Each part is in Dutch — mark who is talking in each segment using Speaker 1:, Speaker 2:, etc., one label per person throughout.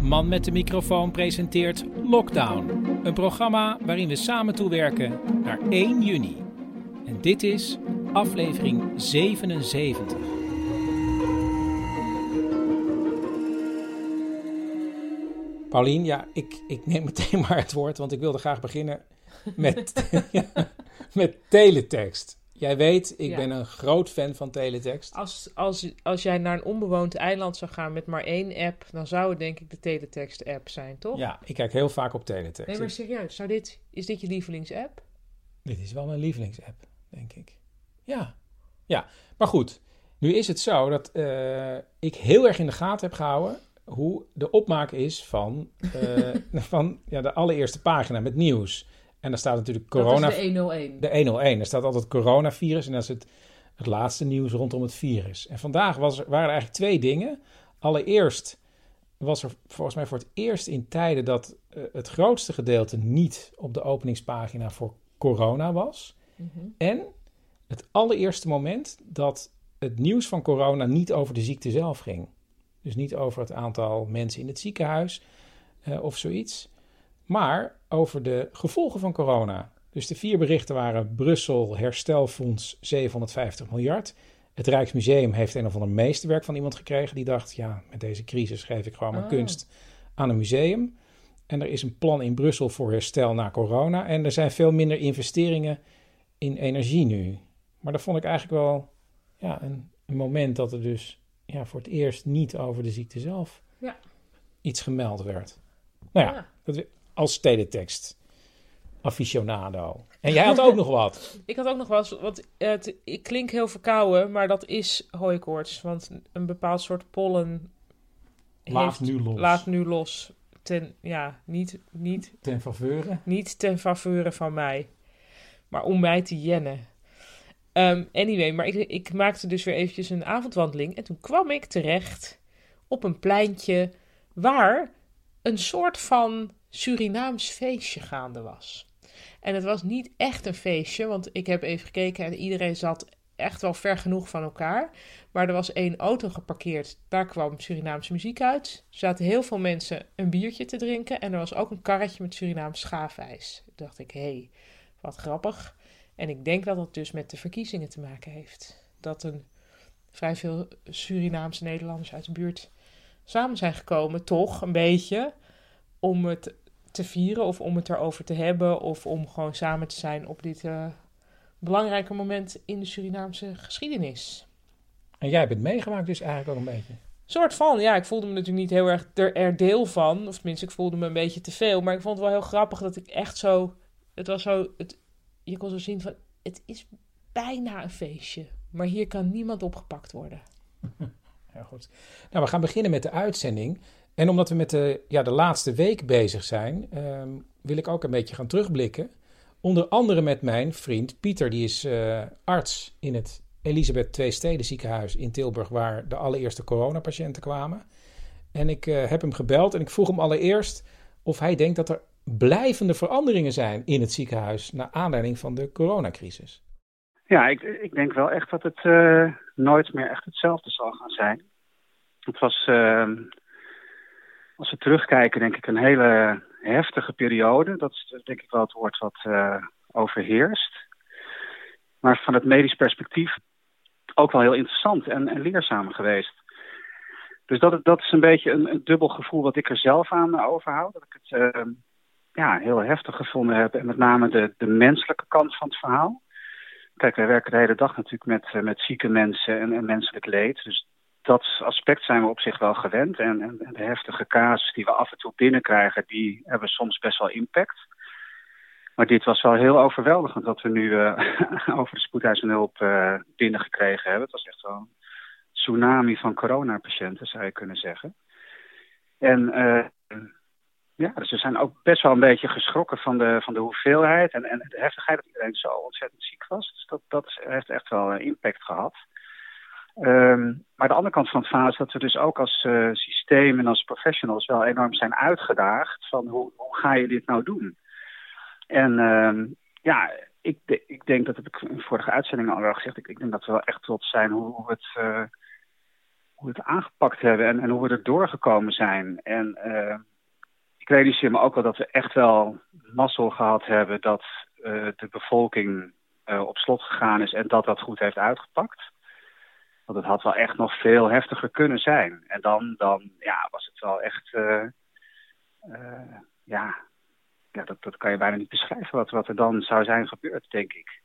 Speaker 1: Man met de microfoon presenteert Lockdown. Een programma waarin we samen toewerken naar 1 juni. En dit is aflevering 77. Paulien, ja, ik, ik neem meteen maar het woord, want ik wilde graag beginnen met, met teletext. Jij weet, ik
Speaker 2: Ja.
Speaker 1: ben een groot fan van teletext.
Speaker 2: Als, als, als jij naar een onbewoond eiland zou gaan met maar één app, dan zou het denk ik de teletext-app zijn, toch?
Speaker 1: Ja, ik kijk heel vaak op teletext.
Speaker 2: Nee, maar serieus, zou dit, is dit je lievelingsapp?
Speaker 1: Dit is wel mijn lievelingsapp, denk ik. Ja. Ja, maar goed. Nu is het zo dat eh, ik heel erg in de gaten heb gehouden hoe de opmaak is van, eh, van ja, de allereerste pagina met nieuws. En daar staat natuurlijk corona...
Speaker 2: Dat is de 101.
Speaker 1: de 101. Er staat altijd coronavirus en dat is het, het laatste nieuws rondom het virus. En vandaag was er, waren er eigenlijk twee dingen. Allereerst was er volgens mij voor het eerst in tijden dat eh, het grootste gedeelte niet op de openingspagina voor corona was.
Speaker 2: Mhm.
Speaker 1: En het allereerste moment dat het nieuws van corona niet over de ziekte zelf ging. Dus niet over het aantal mensen in het ziekenhuis eh, of zoiets. Maar over de gevolgen van corona. Dus de vier berichten waren Brussel herstelfonds 750 miljard. Het Rijksmuseum heeft een of ander meesterwerk van iemand gekregen. Die dacht, ja, met deze crisis geef ik gewoon mijn
Speaker 2: Oh.
Speaker 1: kunst aan een museum. En er is een plan in Brussel voor herstel na corona. En er zijn veel minder investeringen in energie nu. Maar dat vond ik eigenlijk wel ja, een, een moment dat er dus ja, voor het eerst niet over de ziekte zelf
Speaker 2: Ja.
Speaker 1: iets gemeld werd. Nou ja,
Speaker 2: Ja.
Speaker 1: Dat, als teletext aficionado. En jij had ook nog wat.
Speaker 2: Ik had ook nog eens, want het, ik klink heel verkouden, maar dat is hooikoorts. Want een bepaald soort pollen
Speaker 1: Laat nu los.
Speaker 2: laat nu los. Ten, ja, niet, niet,
Speaker 1: Ten faveur.
Speaker 2: niet ten faveur van mij, maar om mij te jennen. Ehm, anyway, maar ik, ik maakte dus weer eventjes een avondwandeling en toen kwam ik terecht op een pleintje waar een soort van Surinaams feestje gaande was. En het was niet echt een feestje, want ik heb even gekeken en iedereen zat echt wel ver genoeg van elkaar. Maar er was één auto geparkeerd, daar kwam Surinaamse muziek uit. Er zaten heel veel mensen een biertje te drinken en er was ook een karretje met Surinaams schaafijs. Toen dacht ik, hé, hey, wat grappig. En ik denk dat dat dus met de verkiezingen te maken heeft. Dat een vrij veel Surinaamse Nederlanders uit de buurt samen zijn gekomen, toch een beetje, om het te vieren of om het erover te hebben of om gewoon samen te zijn op dit eh, belangrijke moment in de Surinaamse geschiedenis.
Speaker 1: En jij bent meegemaakt dus eigenlijk ook een beetje.
Speaker 2: Soort van, ja, ik voelde me natuurlijk niet heel erg er, er deel van, of tenminste, ik voelde me een beetje te veel, maar ik vond het wel heel grappig dat ik echt zo, het was zo, het, je kon zo zien van, het is bijna een feestje, maar hier kan niemand opgepakt worden.
Speaker 1: Heel goed. Nou, we gaan beginnen met de uitzending. En omdat we met de, ja, de laatste week bezig zijn, ehm, wil ik ook een beetje gaan terugblikken. Onder andere met mijn vriend Pieter, die is eh, arts in het Elisabeth II Steden ziekenhuis in Tilburg, waar de allereerste coronapatiënten kwamen. En ik eh, heb hem gebeld en ik vroeg hem allereerst of hij denkt dat er blijvende veranderingen zijn in het ziekenhuis naar aanleiding van de coronacrisis.
Speaker 3: Ja, ik, ik denk wel echt dat het eh, nooit meer echt hetzelfde zal gaan zijn. Het was, eh, als we terugkijken, denk ik een hele heftige periode. Dat is denk ik wel het woord wat eh, overheerst. Maar van het medisch perspectief ook wel heel interessant en, leerzaam geweest. Dus dat, dat is een beetje een, dubbel gevoel wat ik er zelf aan overhoud. Dat ik het eh, ja, heel heftig gevonden heb. En met name de, de menselijke kant van het verhaal. Kijk, wij werken de hele dag natuurlijk met, eh, met zieke mensen en, en menselijk leed. Dus
Speaker 4: dat aspect zijn we op zich wel gewend. En, en, de heftige casus die we af en toe binnenkrijgen, die hebben soms best wel impact. Maar dit was wel heel overweldigend wat we nu uh, over de spoedeisende hulp uh, binnengekregen hebben. Het was echt wel een tsunami van coronapatiënten, zou je kunnen zeggen. En uh, ja, dus we zijn ook best wel een beetje geschrokken van de, van de hoeveelheid en, en de heftigheid dat iedereen zo ontzettend ziek was. Dus dat, dat heeft echt wel impact gehad. Um, maar de andere kant van het verhaal is dat we dus ook als uh, systeem en als professionals wel enorm zijn uitgedaagd van hoe, hoe ga je dit nou doen? En um, ja, ik, ik denk, dat heb ik in vorige uitzendingen al wel gezegd, ik, ik denk dat we wel echt trots zijn hoe, hoe, het, uh, hoe we het aangepakt hebben en, en hoe we er doorgekomen zijn. En uh, ik realiseer me ook wel dat we echt wel mazzel gehad hebben dat de bevolking op slot gegaan is en dat dat goed heeft uitgepakt. Want het had wel echt nog veel heftiger kunnen zijn. En dan, dan ja, was het wel echt, uh, uh, ja, ja dat, dat kan je bijna niet beschrijven wat, wat er dan zou zijn gebeurd, denk ik.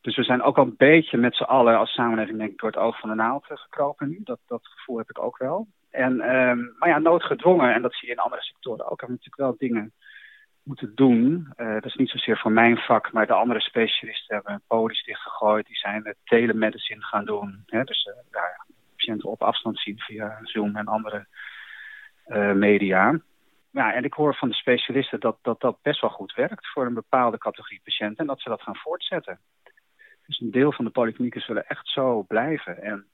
Speaker 4: Dus we zijn ook al een beetje met z'n allen als samenleving, denk ik, door het oog van de naald eh, gekropen nu. Dat, dat gevoel heb ik ook wel. En, um, maar ja, noodgedwongen, en dat zie je in andere sectoren ook, hebben natuurlijk wel dingen moeten doen. Uh, dat is niet zozeer voor mijn vak, maar de andere specialisten hebben polies dichtgegooid. Die zijn telemedicine gaan doen. Hè? Dus uh, patiënten op afstand zien via Zoom en andere uh, media. Ja, en ik hoor van de specialisten dat, dat dat best wel goed werkt voor een bepaalde categorie patiënten. En dat ze dat gaan voortzetten. Dus een deel van de polyklinieken zullen echt zo blijven. En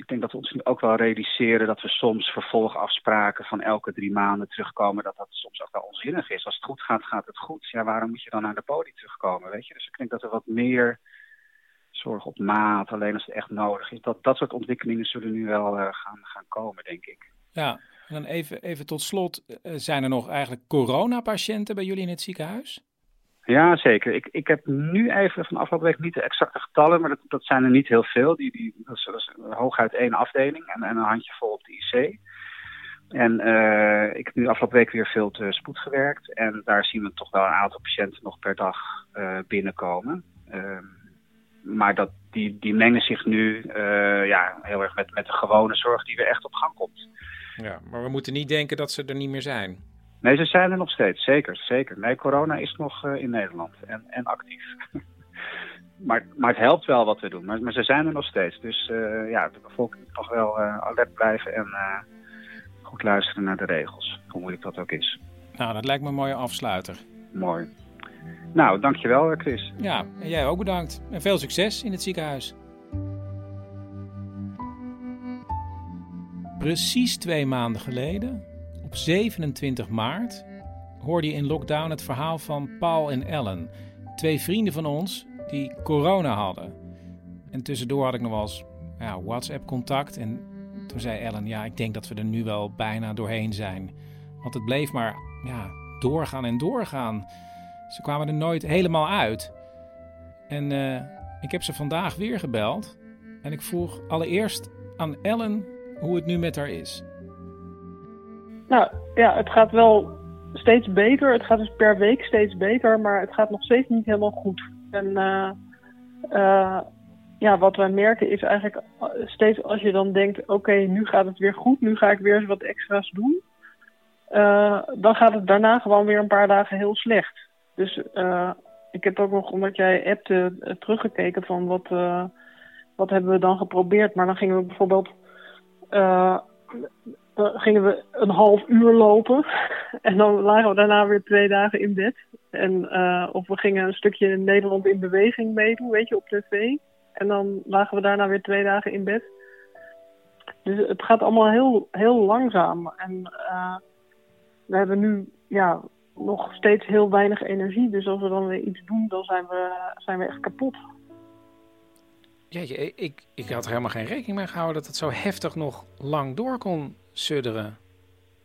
Speaker 4: ik denk dat we ons ook wel realiseren dat we soms vervolgafspraken van elke drie maanden terugkomen, dat dat soms ook wel onzinnig is. Als het goed gaat, gaat het goed. Ja, waarom moet je dan naar de poli terugkomen, weet je? Dus ik denk dat er wat meer zorg op maat, alleen als het echt nodig is. Dat, dat soort ontwikkelingen zullen nu wel uh, gaan, gaan komen, denk ik.
Speaker 1: Ja, en dan even, even tot slot, uh, zijn er nog eigenlijk coronapatiënten bij jullie in het ziekenhuis?
Speaker 4: Ja, zeker. Ik, ik heb nu even van afgelopen week niet de exacte getallen, maar dat, dat zijn er niet heel veel. Die, die, dat, is, hooguit één afdeling en, en een handjevol op de IC. En uh, ik heb nu afgelopen week weer veel te spoed gewerkt. En daar zien we toch wel een aantal patiënten nog per dag uh, binnenkomen. Uh, maar dat, die, die mengen zich nu ja, heel erg met, met de gewone zorg die weer echt op gang komt.
Speaker 1: Ja, maar we moeten niet denken dat ze er niet meer zijn.
Speaker 4: Nee, ze zijn er nog steeds, zeker. zeker. Nee, corona is nog uh, in Nederland en, en actief. maar, maar het helpt wel wat we doen. Maar, maar ze zijn er nog steeds. Dus uh, ja, de bevolking moet nog wel uh, alert blijven en goed luisteren naar de regels. Hoe moeilijk dat ook is.
Speaker 1: Nou, dat lijkt me een mooie afsluiter.
Speaker 4: Mooi. Nou, dankjewel Chris.
Speaker 1: Ja, en jij ook bedankt. En veel succes in het ziekenhuis. Precies twee maanden geleden op 27 maart hoorde je in lockdown het verhaal van Paul en Ellen, twee vrienden van ons die corona hadden. En tussendoor had ik nog wel eens ja, WhatsApp-contact. En toen zei Ellen: Ja, ik denk dat we er nu wel bijna doorheen zijn. Want het bleef maar ja, doorgaan en doorgaan. Ze kwamen er nooit helemaal uit. En uh, ik heb ze vandaag weer gebeld. En ik vroeg allereerst aan Ellen hoe het nu met haar is.
Speaker 5: Nou ja, het gaat wel steeds beter. Het gaat dus per week steeds beter, maar het gaat nog steeds niet helemaal goed. En uh, ja, wat wij merken is eigenlijk steeds als je dan denkt: oké, nu gaat het weer goed, nu ga ik weer eens wat extra's doen. Uh, dan gaat het daarna gewoon weer een paar dagen heel slecht. Dus ik heb ook nog, omdat jij hebt teruggekeken van wat, wat hebben we dan geprobeerd. Maar dan gingen we bijvoorbeeld dan gingen we een half uur lopen. En dan lagen we daarna weer twee dagen in bed. En, uh, of we gingen een stukje Nederland in beweging meedoen, weet je, op tv. En dan lagen we daarna weer twee dagen in bed. Dus het gaat allemaal heel, heel langzaam. En uh, we hebben nu ja, nog steeds heel weinig energie. Dus als we dan weer iets doen, dan zijn we, zijn we echt kapot.
Speaker 1: Ja, ik, ik had er helemaal geen rekening mee gehouden dat het zo heftig nog lang door kon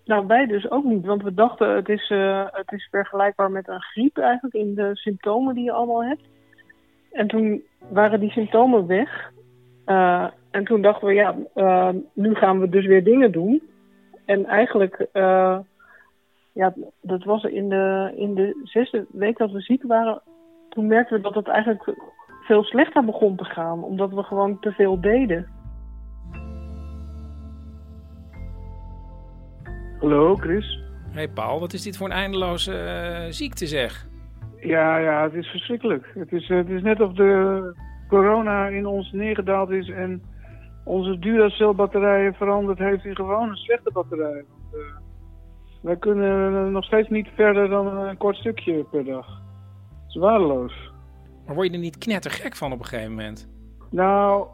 Speaker 5: Nou, wij dus ook niet. Want we dachten het is, uh, het is vergelijkbaar met een griep eigenlijk in de symptomen die je allemaal hebt. En toen waren die symptomen weg. Uh, en toen dachten we, ja, uh, nu gaan we dus weer dingen doen. En eigenlijk, ja, dat was in de, in de zesde week dat we ziek waren. Toen merkten we dat het eigenlijk veel slechter begon te gaan. Omdat we gewoon te veel deden.
Speaker 6: Hallo, Chris.
Speaker 1: Hey Paul, wat is dit voor een eindeloze eh, ziekte zeg?
Speaker 6: Ja, ja, het is verschrikkelijk. Het is, het is net of de corona in ons neergedaald is en onze Duracell-batterijen veranderd heeft in gewone slechte batterijen. Want, uh, wij kunnen nog steeds niet verder dan een kort stukje per dag. Het is waardeloos.
Speaker 1: Maar word je er niet knettergek van op een gegeven moment?
Speaker 6: Nou,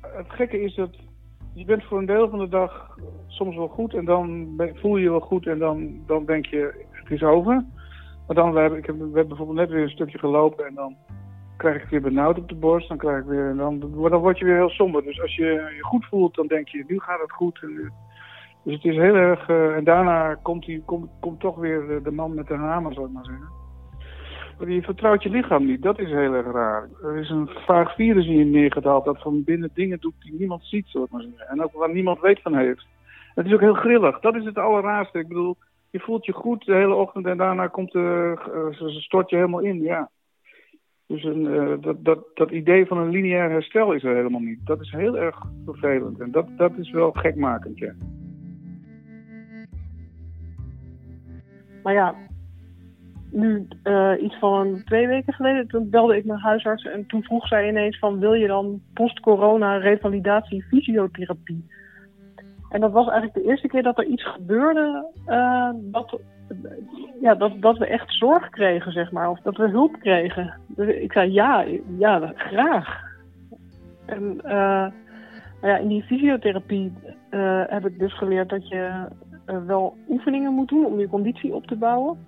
Speaker 6: het gekke is dat je bent voor een deel van de dag soms wel goed en dan voel je je wel goed en dan, dan denk je het is over. Maar dan, we hebben, ik heb, we hebben bijvoorbeeld net weer een stukje gelopen en dan krijg ik weer benauwd op de borst. Dan, krijg ik weer, en dan, dan word je weer heel somber. Dus als je je goed voelt, dan denk je nu gaat het goed. En, dus het is heel erg... Uh, en daarna komt, die, komt, komt toch weer de, de man met de hamer, zou ik maar zeggen. Je vertrouwt je lichaam niet. Dat is heel erg raar. Er is een vaag virus in je neergedaald dat van binnen dingen doet die niemand ziet, ik maar zeggen. En ook waar niemand weet van heeft. Het is ook heel grillig. Dat is het allerraarste. Ik bedoel, je voelt je goed de hele ochtend en daarna komt de, uh, stort je helemaal in. Ja. Dus een, uh, dat, dat, dat idee van een lineair herstel is er helemaal niet. Dat is heel erg vervelend. En dat, dat is wel gekmakend, ja.
Speaker 5: Maar ja, nu uh, iets van twee weken geleden, toen belde ik mijn huisarts en toen vroeg zij ineens van wil je dan post-corona revalidatie fysiotherapie? En dat was eigenlijk de eerste keer dat er iets gebeurde uh, dat, ja, dat, dat we echt zorg kregen, zeg maar, of dat we hulp kregen. Dus ik zei ja, ja, graag. En uh, ja, in die fysiotherapie heb ik dus geleerd dat je wel oefeningen moet doen om je conditie op te bouwen.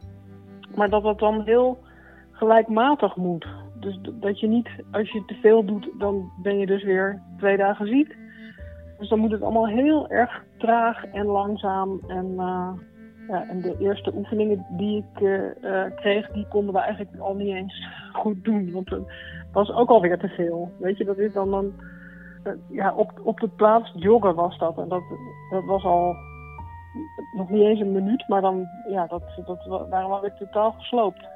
Speaker 5: Maar dat dat dan heel gelijkmatig moet. Dus dat je niet, als je te veel doet, dan ben je dus weer twee dagen ziek. Dus dan moet het allemaal heel erg traag en langzaam. En, ja, en de eerste oefeningen die ik uh, uh, kreeg, die konden we eigenlijk al niet eens goed doen. Want het was ook alweer te veel. Weet je, dat is dan dan. ja, op, op de plaats joggen was dat. En dat, dat was al nog niet eens een minuut, maar dan, ja, dat, dat waren we totaal gesloopt.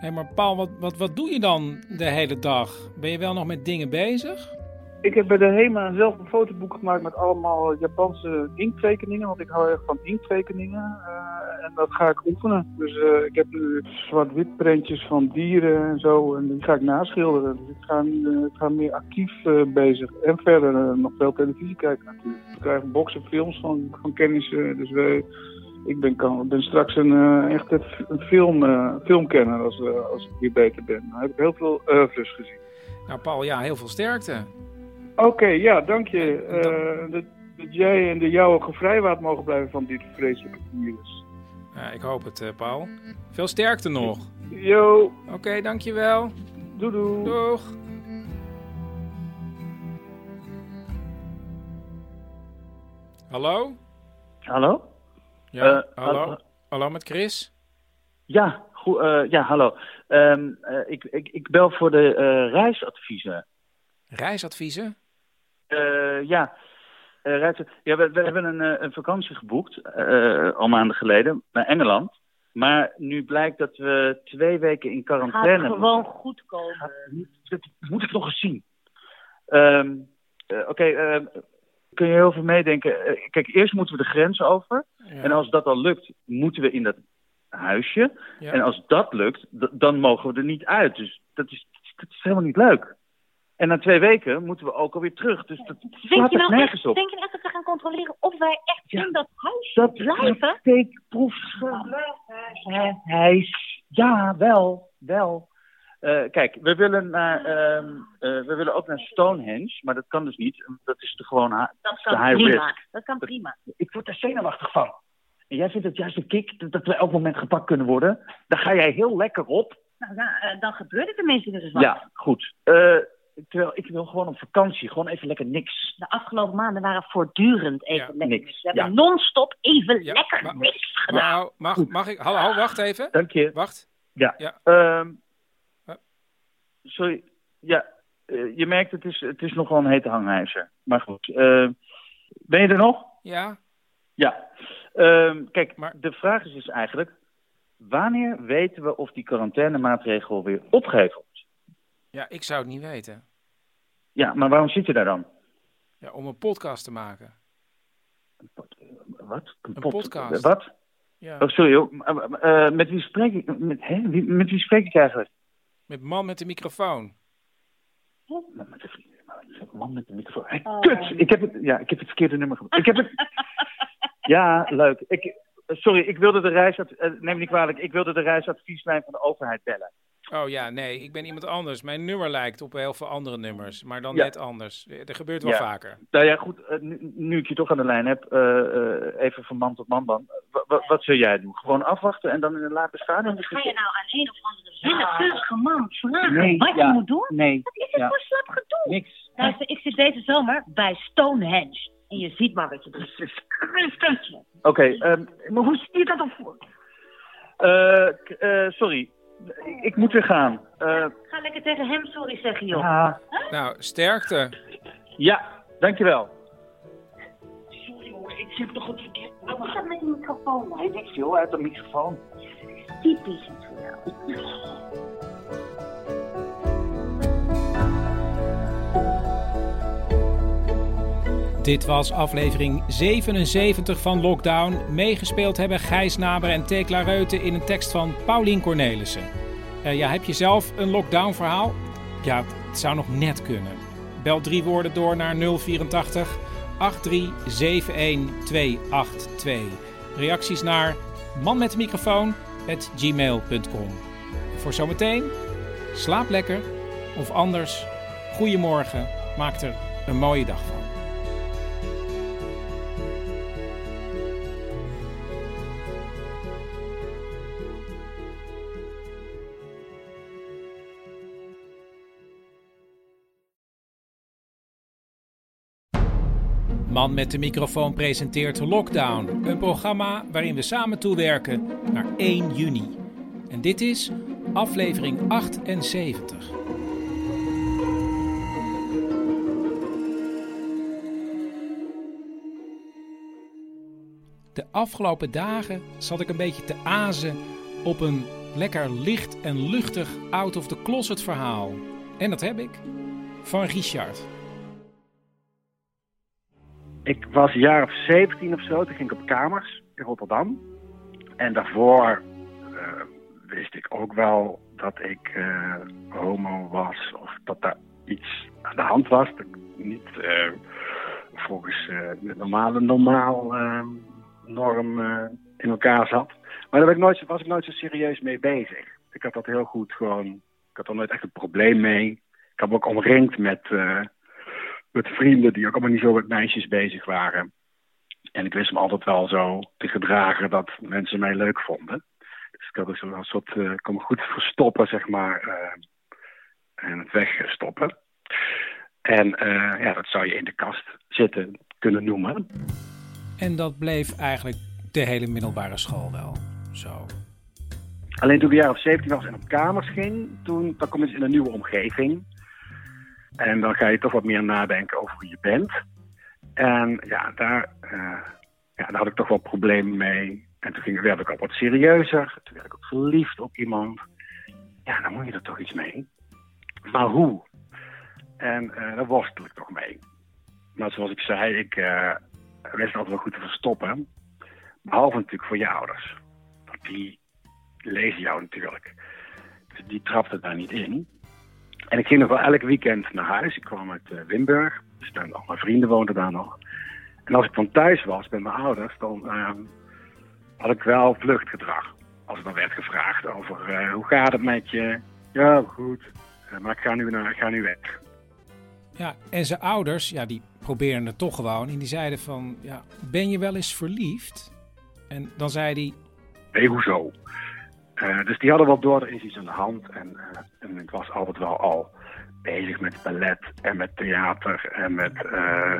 Speaker 1: Hey, maar Paul, wat, wat, wat doe je dan de hele dag? Ben je wel nog met dingen bezig?
Speaker 6: Ik heb bij de HEMA zelf een fotoboek gemaakt met allemaal Japanse inkttekeningen, want ik hou erg van inkttekeningen. Uh, en dat ga ik oefenen. Dus uh, ik heb nu zwart-wit prentjes van dieren en zo, en die ga ik naschilderen. Dus ik ga, uh, ik ga meer actief bezig. En verder nog veel televisie kijken natuurlijk. We krijgen boxen films van, van kennissen, dus wij... Ik ben, kan, ben straks een, echt een film, uh, filmkenner als, als ik weer beter ben. Dan heb ik heel veel oeuvres gezien.
Speaker 1: Nou Paul, ja, heel veel sterkte.
Speaker 6: Oké, okay, ja, dank je. Uh, dat, dat, jij en de jouwe gevrijwaard mogen blijven van dit vreselijke virus.
Speaker 1: Ja, ik hoop het, uh, Paul. Veel sterkte nog.
Speaker 6: Yo.
Speaker 1: Oké, okay, dankjewel.
Speaker 6: Doei doei.
Speaker 1: Doeg. Hallo?
Speaker 7: Hallo?
Speaker 1: Ja, uh, hallo. hallo. Hallo met Chris?
Speaker 7: Ja, goed, ja hallo. Um, ik, ik, ik bel voor de reisadviezen.
Speaker 1: Reisadviezen?
Speaker 7: Uh, ja. Uh, reizen, ja we, we, hebben een, een vakantie geboekt, uh, al maanden geleden, naar Engeland. Maar nu blijkt dat we twee weken in quarantaine...
Speaker 8: Gaat gewoon goed komen.
Speaker 7: Dat moet ik nog eens zien. Um, Oké, okay, kun je heel veel meedenken. kijk, eerst moeten we de grens over. Ja. En als dat al lukt, moeten we in dat huisje. Ja. En als dat lukt, dan mogen we er niet uit. Dus dat is, dat is helemaal niet leuk. En na twee weken moeten we ook alweer terug. Dus dat slaat er nergens op.
Speaker 8: Denk je echt dat we gaan controleren of wij echt ja, in dat huis dat blijven?
Speaker 7: steekproef huis. Ja, wel, wel. Uh, kijk, we willen, naar, uh, uh, we willen ook naar Stonehenge, maar dat kan dus niet. Dat is de gewoon
Speaker 8: dat
Speaker 7: de high
Speaker 8: prima.
Speaker 7: risk.
Speaker 8: Dat kan prima.
Speaker 7: Dat, ik word daar zenuwachtig van. En jij vindt het juist een kick dat, dat we elk moment gepakt kunnen worden. Daar ga jij heel lekker op.
Speaker 8: Nou, nou dan gebeurt het tenminste dus wat.
Speaker 7: Ja, goed. Terwijl ik wil gewoon op vakantie, gewoon even lekker niks.
Speaker 8: De afgelopen maanden waren voortdurend even
Speaker 7: ja,
Speaker 8: lekker
Speaker 7: niks.
Speaker 8: We hebben
Speaker 7: Ja.
Speaker 8: non-stop even
Speaker 1: Ja,
Speaker 8: lekker
Speaker 1: maar-
Speaker 8: niks gedaan.
Speaker 1: Nou, mag, mag ik... Hallo, hallo, wacht even.
Speaker 7: Dank je.
Speaker 1: Wacht.
Speaker 7: Ja.
Speaker 1: Ja.
Speaker 7: Ehm, sorry. Ja, eh, je merkt het is, het is nog wel een hete hangijzer. Maar goed. eh, ben je er nog?
Speaker 1: Ja,
Speaker 7: Ja. Ehm, kijk,
Speaker 1: Maar-
Speaker 7: de vraag is dus eigenlijk... Wanneer weten we of die quarantainemaatregel weer opgeheven wordt?
Speaker 1: Ja, ik zou het niet weten.
Speaker 7: Ja, maar waarom zit je daar dan?
Speaker 1: Ja, om een podcast te maken.
Speaker 7: wat? Een,
Speaker 1: Een
Speaker 7: pod-
Speaker 1: podcast.
Speaker 7: Wat?
Speaker 1: Ja.
Speaker 7: Oh, sorry hoor. Eh, met wie spreek ik? Met, hè? Wie, met wie spreek ik eigenlijk?
Speaker 1: Met man met de microfoon.
Speaker 7: Met, met de vrienden. Man met de microfoon. Hey, Kut! Ik heb, het, ja, ik heb het verkeerde nummer gebruikt. Ik heb het... Ja, leuk. Ik, sorry, ik wilde de reisadv... eh, neem me niet kwalijk. Ik wilde de reisadvieslijn van de overheid bellen.
Speaker 1: Oh ja, nee, ik ben iemand anders. Mijn nummer lijkt op heel veel andere nummers, maar dan
Speaker 7: Ja.
Speaker 1: net anders. Dat gebeurt wel
Speaker 7: Ja.
Speaker 1: vaker.
Speaker 7: Nou ja, goed. eh, nu, nu ik je toch aan de lijn heb, eh, eh, even van man tot man dan. Wa- wa- wat zul jij doen? Gewoon afwachten en dan in een later stadium?
Speaker 8: Ga je nou aan een of andere willekeurige man vragen
Speaker 7: Nee,
Speaker 8: wat
Speaker 7: ja.
Speaker 8: je moet doen?
Speaker 7: Nee.
Speaker 8: Wat is het
Speaker 7: Ja.
Speaker 8: voor slap gedoe?
Speaker 7: Niks.
Speaker 8: Luister, ik zit deze zomer bij Stonehenge. En je ziet maar wat je doet.
Speaker 7: Oké, ehm, maar hoe zie je dat dan voor? K- sorry, ik, ik moet weer gaan. Eh,
Speaker 8: Ga lekker tegen hem sorry zeggen, joh.
Speaker 7: ja.
Speaker 1: Nou, sterkte.
Speaker 7: ja, dankjewel.
Speaker 8: Sorry hoor, ik zit toch het verkeerd. Wat is dat met die microfoon?
Speaker 7: Weet ik veel uit de microfoon.
Speaker 8: Typisch iets voor jou.
Speaker 1: Dit was aflevering 77 van Lockdown. Meegespeeld hebben Gijs Naber en Tekla Reuten in een tekst van Paulien Cornelissen. Eh, ja, heb je zelf een lockdown verhaal? Ja, het zou nog net kunnen. Bel drie woorden door naar 084 8371282. Reacties naar manmetdemicrofoon@gmail.com. Voor zometeen, slaap lekker of anders, goedemorgen, maak er een mooie dag van. Man met de microfoon presenteert Lockdown, een programma waarin we samen toewerken naar 1 juni. En dit is aflevering 78. De afgelopen dagen zat ik een beetje te azen op een lekker licht en luchtig out of the closet verhaal. En dat heb ik van Richard.
Speaker 3: Ik was een jaar of 17 of zo. Toen ging ik op kamers in Rotterdam. En daarvoor eh, wist ik ook wel dat ik eh, homo was. Of dat daar iets aan de hand was. Dat ik niet eh, volgens de normale normaal norm in elkaar zat. Maar daar ik nooit, was ik nooit zo serieus mee bezig. Ik had dat heel goed gewoon... Ik had er nooit echt een probleem mee. Ik heb me ook omringd met... met vrienden die ook allemaal niet zo met meisjes bezig waren. En ik wist me altijd wel zo te gedragen dat mensen mij leuk vonden. Dus ik had dus een soort, ik kon me goed verstoppen, zeg maar, eh, en het wegstoppen. En eh, ja, dat zou je in de kast zitten kunnen noemen.
Speaker 1: En dat bleef eigenlijk de hele middelbare school wel zo.
Speaker 3: Alleen toen ik een jaar of 17 was en op kamers ging, toen dan kom je dus in een nieuwe omgeving. En dan ga je toch wat meer nadenken over wie je bent. En ja, daar, eh, ja, daar had ik toch wel problemen mee. En toen werd ik ook wat serieuzer. Toen werd ik ook verliefd op iemand. Ja, dan moet je er toch iets mee. Maar hoe? En eh, daar worstel ik toch mee. Maar zoals ik zei, ik eh, wist altijd wel goed te verstoppen. Behalve natuurlijk voor je ouders. Want die lezen jou natuurlijk. Dus die trapte daar niet in. En ik ging nog wel elk weekend naar huis. Ik kwam uit Wimburg. Dus dan, al mijn vrienden woonden daar nog. En als ik dan thuis was bij mijn ouders, dan eh, had ik wel vluchtgedrag. Als er dan werd gevraagd over eh, hoe gaat het met je? Ja, goed. Eh, maar ik ga nu, naar, ik ga nu weg.
Speaker 1: Ja, en zijn ouders, ja, die probeerden het toch gewoon. En die zeiden van, ja, ben je wel eens verliefd? En dan zei hij,
Speaker 3: Nee, hoezo? Eh, dus die hadden wel door, er is iets aan de hand. En, eh, en ik was altijd wel al bezig met ballet en met theater en met eh,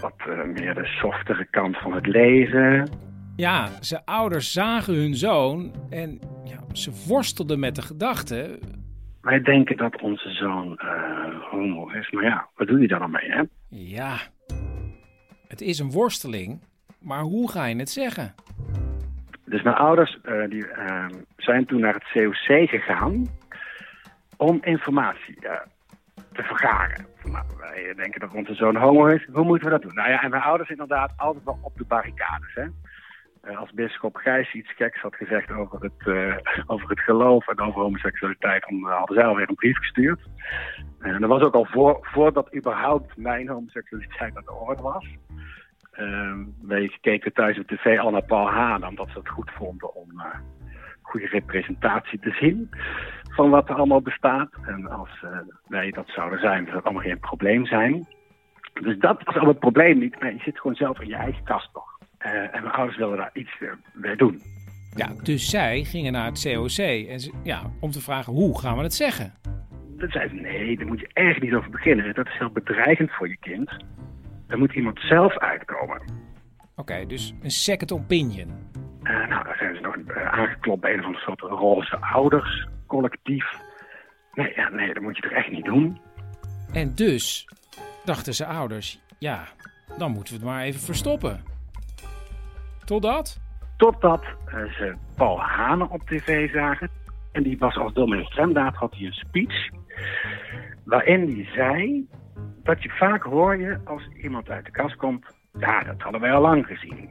Speaker 3: wat meer de softere kant van het lezen.
Speaker 1: ja, zijn ouders zagen hun zoon en ja, ze worstelden met de gedachte.
Speaker 3: Wij denken dat onze zoon homo is, maar ja, wat doe je daar dan mee, hè?
Speaker 1: Ja, het is een worsteling, maar hoe ga je het zeggen?
Speaker 3: Dus mijn ouders eh, die, eh, zijn toen naar het COC gegaan om informatie eh, te vergaren. Nou, wij denken dat onze zoon homo is. Hoe moeten we dat doen? Nou ja, en mijn ouders inderdaad altijd wel op de barricades. Hè? Eh, als bisschop Gijs iets geks had gezegd over het, over het geloof en over homoseksualiteit, dan hadden zij alweer een brief gestuurd. En dat was ook al voor, voordat überhaupt mijn homoseksualiteit aan de orde was. Uh, wij keken thuis op tv al naar Paul Haan, omdat ze het goed vonden om uh, goede representatie te zien van wat er allemaal bestaat. En als uh, wij dat zouden zijn, zou dat allemaal geen probleem zijn. Dus dat was al het probleem niet, maar je zit gewoon zelf in je eigen kast nog. Uh, en mijn ouders wilden daar iets mee doen.
Speaker 1: Ja, dus zij gingen naar het COC en ze, ja, om te vragen hoe gaan we het zeggen?
Speaker 3: Dat zei ze, nee, daar moet je echt niet over beginnen. Dat is heel bedreigend voor je kind. Daar moet iemand zelf uitkomen.
Speaker 1: Oké, okay, dus een second opinion.
Speaker 3: Uh, nou, daar zijn ze nog uh, aangeklopt bij een van de soort roze ouders, collectief. Nee, ja, nee, dat moet je toch echt niet doen.
Speaker 1: En dus dachten ze ouders, ja, dan moeten we het maar even verstoppen. Totdat?
Speaker 3: Totdat uh, ze Paul Hane op tv zagen. En die was als dominee Fremdaad, had hij een speech. Waarin hij zei dat je vaak hoor je als iemand uit de kast komt. Ja, dat hadden wij al lang gezien.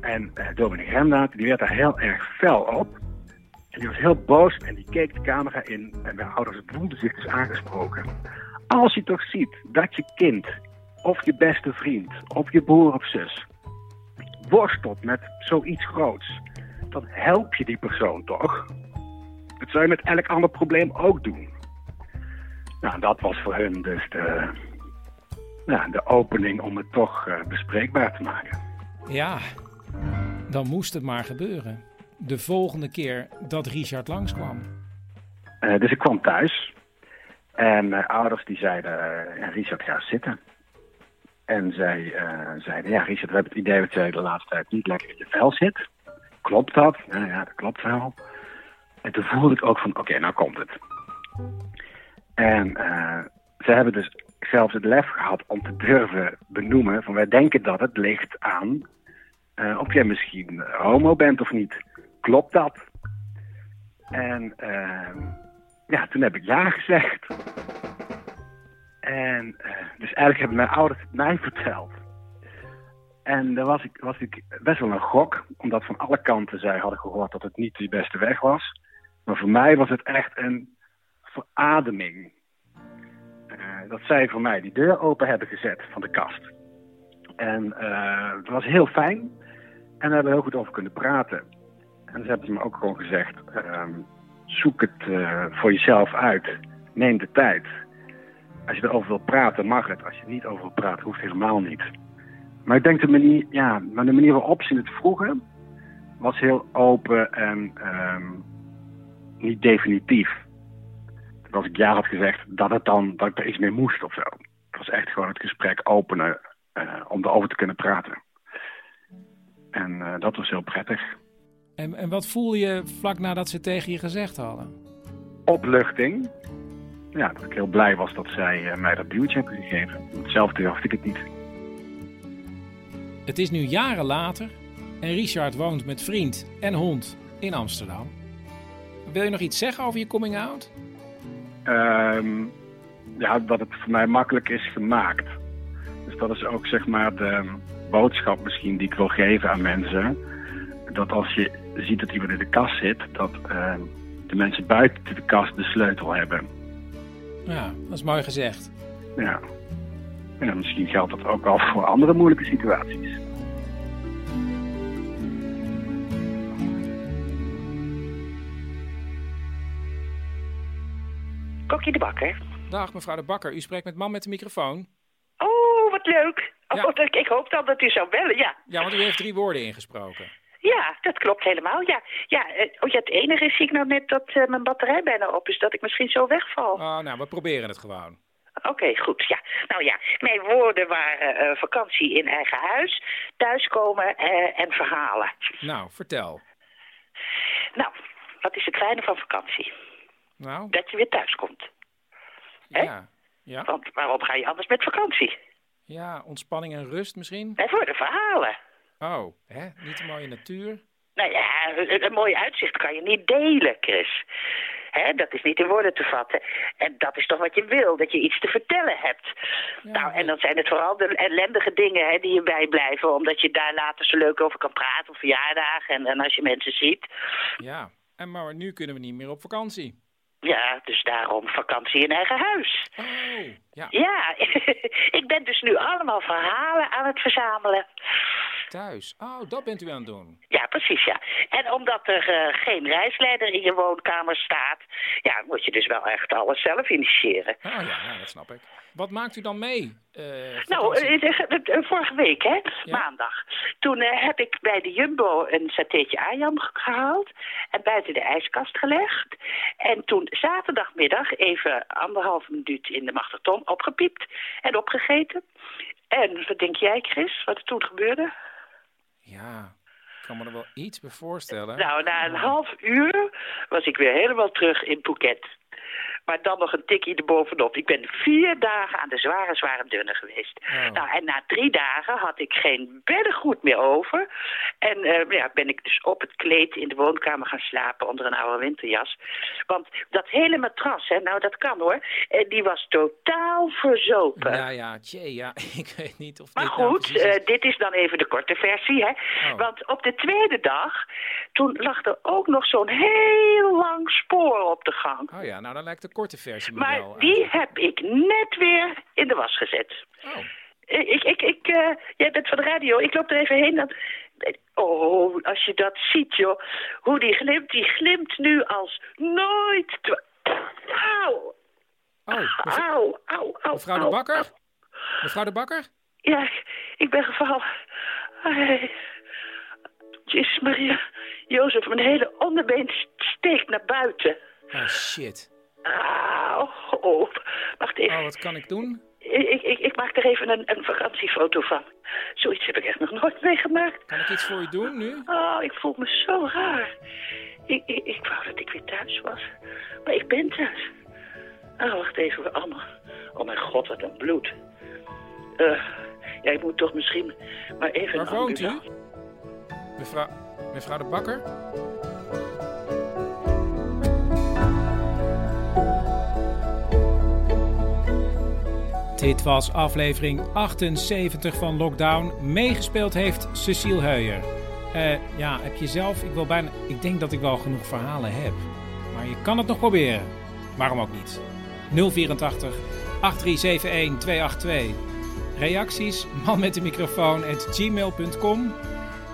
Speaker 3: En uh, dominee Fremdaad, die werd daar heel erg fel op. En die was heel boos en die keek de camera in. En mijn ouders voelden zich dus aangesproken. Als je toch ziet dat je kind, of je beste vriend, of je broer of zus worstelt met zoiets groots, dan help je die persoon toch? Dat zou je met elk ander probleem ook doen. Nou, dat was voor hun dus de, nou, de opening om het toch uh, bespreekbaar te maken.
Speaker 1: Ja, dan moest het maar gebeuren. De volgende keer dat Richard langskwam.
Speaker 3: Uh, dus ik kwam thuis. En mijn ouders die zeiden, uh, Richard ga zitten. En zij uh, zeiden, ja Richard, we hebben het idee dat jij de laatste tijd niet lekker in je vel zit. Klopt dat? Nou ja, dat klopt wel. En toen voelde ik ook van, oké, okay, nou komt het. En uh, ze hebben dus zelfs het lef gehad om te durven benoemen van wij denken dat het ligt aan uh, of jij misschien homo bent of niet. Klopt dat? En ja, toen heb ik ja gezegd. En uh, dus eigenlijk hebben mijn ouders het mij verteld. En daar was ik, was ik best wel een gok, omdat van alle kanten zij hadden gehoord dat het niet de beste weg was. Maar voor mij was het echt een verademing. Uh, dat zij voor mij die deur open hebben gezet van de kast. En uh, het was heel fijn. En we hebben heel goed over kunnen praten. En ze hebben me ook gewoon gezegd, uh, zoek het voor jezelf uit. Neem de tijd als je erover wil praten, mag het. Als je er niet over wil praten, hoeft helemaal niet. Maar ik denk de manier, ja, maar de manier waarop ze het vroegen, was heel open en um, niet definitief. Dat als ik ja had gezegd, dat, het dan, dat ik er iets mee moest of zo. Het was echt gewoon het gesprek openen uh, om erover te kunnen praten. En uh, dat was heel prettig.
Speaker 1: En, en wat voel je vlak nadat ze tegen je gezegd hadden?
Speaker 3: Opluchting ja, dat ik heel blij was dat zij uh, mij dat duwtje hebben gegeven. Zelf dacht ik het niet.
Speaker 1: Het is nu jaren later en Richard woont met vriend en hond in Amsterdam. Wil je nog iets zeggen over je coming out?
Speaker 3: Um, ja, dat het voor mij makkelijk is gemaakt. Dus dat is ook zeg maar de boodschap misschien die ik wil geven aan mensen. Dat als je ziet dat iemand in de kast zit, dat uh, de mensen buiten de kast de sleutel hebben.
Speaker 1: Ja, dat is mooi gezegd.
Speaker 3: Ja. En misschien geldt dat ook al voor andere moeilijke situaties.
Speaker 9: Kokje de Bakker.
Speaker 1: Dag mevrouw de Bakker, u spreekt met man met de microfoon.
Speaker 9: Oh, wat leuk. Oh. Ik hoop dan dat u zou bellen, ja.
Speaker 1: Ja, want u heeft drie woorden ingesproken.
Speaker 9: Ja, dat klopt helemaal. Ja, ja, oh ja het enige is, zie ik nou net dat uh, mijn batterij bijna op is, dat ik misschien zo wegval.
Speaker 1: Oh, nou, we proberen het gewoon.
Speaker 9: Oké, okay, goed. Ja. Nou ja, mijn woorden waren uh, vakantie in eigen huis, thuiskomen uh, en verhalen.
Speaker 1: Nou, vertel.
Speaker 9: Nou, wat is het fijne van vakantie?
Speaker 1: Nou?
Speaker 9: Dat je weer thuis komt.
Speaker 1: Ja. ja.
Speaker 9: Want waarom ga je anders met vakantie?
Speaker 1: Ja, ontspanning en rust misschien?
Speaker 9: En voor de verhalen.
Speaker 1: Oh, hè? niet een mooie natuur?
Speaker 9: Nou ja, een, een mooi uitzicht kan je niet delen, Chris. Hè, dat is niet in woorden te vatten. En dat is toch wat je wil, dat je iets te vertellen hebt. nou, en dan zijn het vooral de ellendige dingen hè, die je bijblijven, omdat je daar later zo leuk over kan praten op verjaardagen en, en als je mensen ziet.
Speaker 1: Ja, en maar nu kunnen we niet meer op vakantie.
Speaker 9: Ja, dus daarom vakantie in eigen huis.
Speaker 1: Oh, ja.
Speaker 9: Ja, ik ben dus nu allemaal verhalen aan het verzamelen.
Speaker 1: Thuis. Oh, dat bent u aan het doen.
Speaker 9: Ja, precies, ja. En omdat er eh, geen reisleider in je woonkamer staat... ja, moet je dus wel echt alles zelf initiëren.
Speaker 1: Oh ja, ja, dat snap ik. Wat maakt u dan mee? eh,
Speaker 9: Nou, eh, vorige week, hè, maandag. Toen heb ik bij de Jumbo een satéetje ayam ge- gehaald en buiten de ijskast gelegd. En toen zaterdagmiddag even anderhalf minuut in de machterton opgepiept en opgegeten. En wat denk jij, Chris, wat er toen gebeurde?
Speaker 1: Ja, ik kan me er wel iets bij voorstellen.
Speaker 9: Nou, na een half uur was ik weer helemaal terug in Phuket. Maar dan nog een tikje erbovenop. Ik ben vier dagen aan de zware, zware dunne geweest.
Speaker 1: Oh.
Speaker 9: Nou, en na drie dagen had ik geen beddengoed meer over. En eh, ja, ben ik dus op het kleed in de woonkamer gaan slapen onder een oude winterjas. Want dat hele matras, hè, nou dat kan hoor, eh, die was totaal verzopen.
Speaker 1: Ja, ja, tjee, ja, ik weet niet of
Speaker 9: Maar
Speaker 1: dit nou
Speaker 9: goed,
Speaker 1: is.
Speaker 9: eh, dit is dan even de korte versie. Hè?
Speaker 1: Oh.
Speaker 9: Want op de tweede dag, toen lag er ook nog zo'n heel lang spoor op de gang.
Speaker 1: Oh ja, nou dan lijkt de korte versie me
Speaker 9: Maar
Speaker 1: wel.
Speaker 9: die heb ik net weer in de was gezet.
Speaker 1: Oh.
Speaker 9: Ik, ik, ik, eh, jij bent van de radio, ik loop er even heen. Dan... Oh, als je dat ziet, joh. Hoe die glimt, die glimt nu als nooit. te- Auw,
Speaker 1: Oh,
Speaker 9: auw, auw, auw.
Speaker 1: mevrouw de
Speaker 9: auw.
Speaker 1: Bakker? Mevrouw de Bakker?
Speaker 9: Ja, ik ben gevallen. Jezus Maria. Jozef, mijn hele onderbeen steekt naar buiten.
Speaker 1: Oh, shit.
Speaker 9: Oh, wacht even.
Speaker 1: Oh, wat kan ik doen?
Speaker 9: Ik, ik, ik maak er even een, een vakantiefoto van. Zoiets heb ik echt nog nooit meegemaakt.
Speaker 1: Kan ik iets voor u doen nu?
Speaker 9: Oh, ik voel me zo raar. Ik, ik, ik wou dat ik weer thuis was. Maar ik ben thuis. Oh, wacht even, allemaal. Oh mijn god, wat een bloed. Eh, ja, ik moet toch misschien maar even...
Speaker 1: Waar woont u? Mevrouw, mevrouw de Bakker? Dit was aflevering 78 van Lockdown. Meegespeeld heeft Cecile Heuyer. Eh, ja, heb je zelf? Ik, wil bijna, ik denk dat ik wel genoeg verhalen heb. Maar je kan het nog proberen. Waarom ook niet? 084 8371 282. Reacties? Man met de microfoon at gmail.com.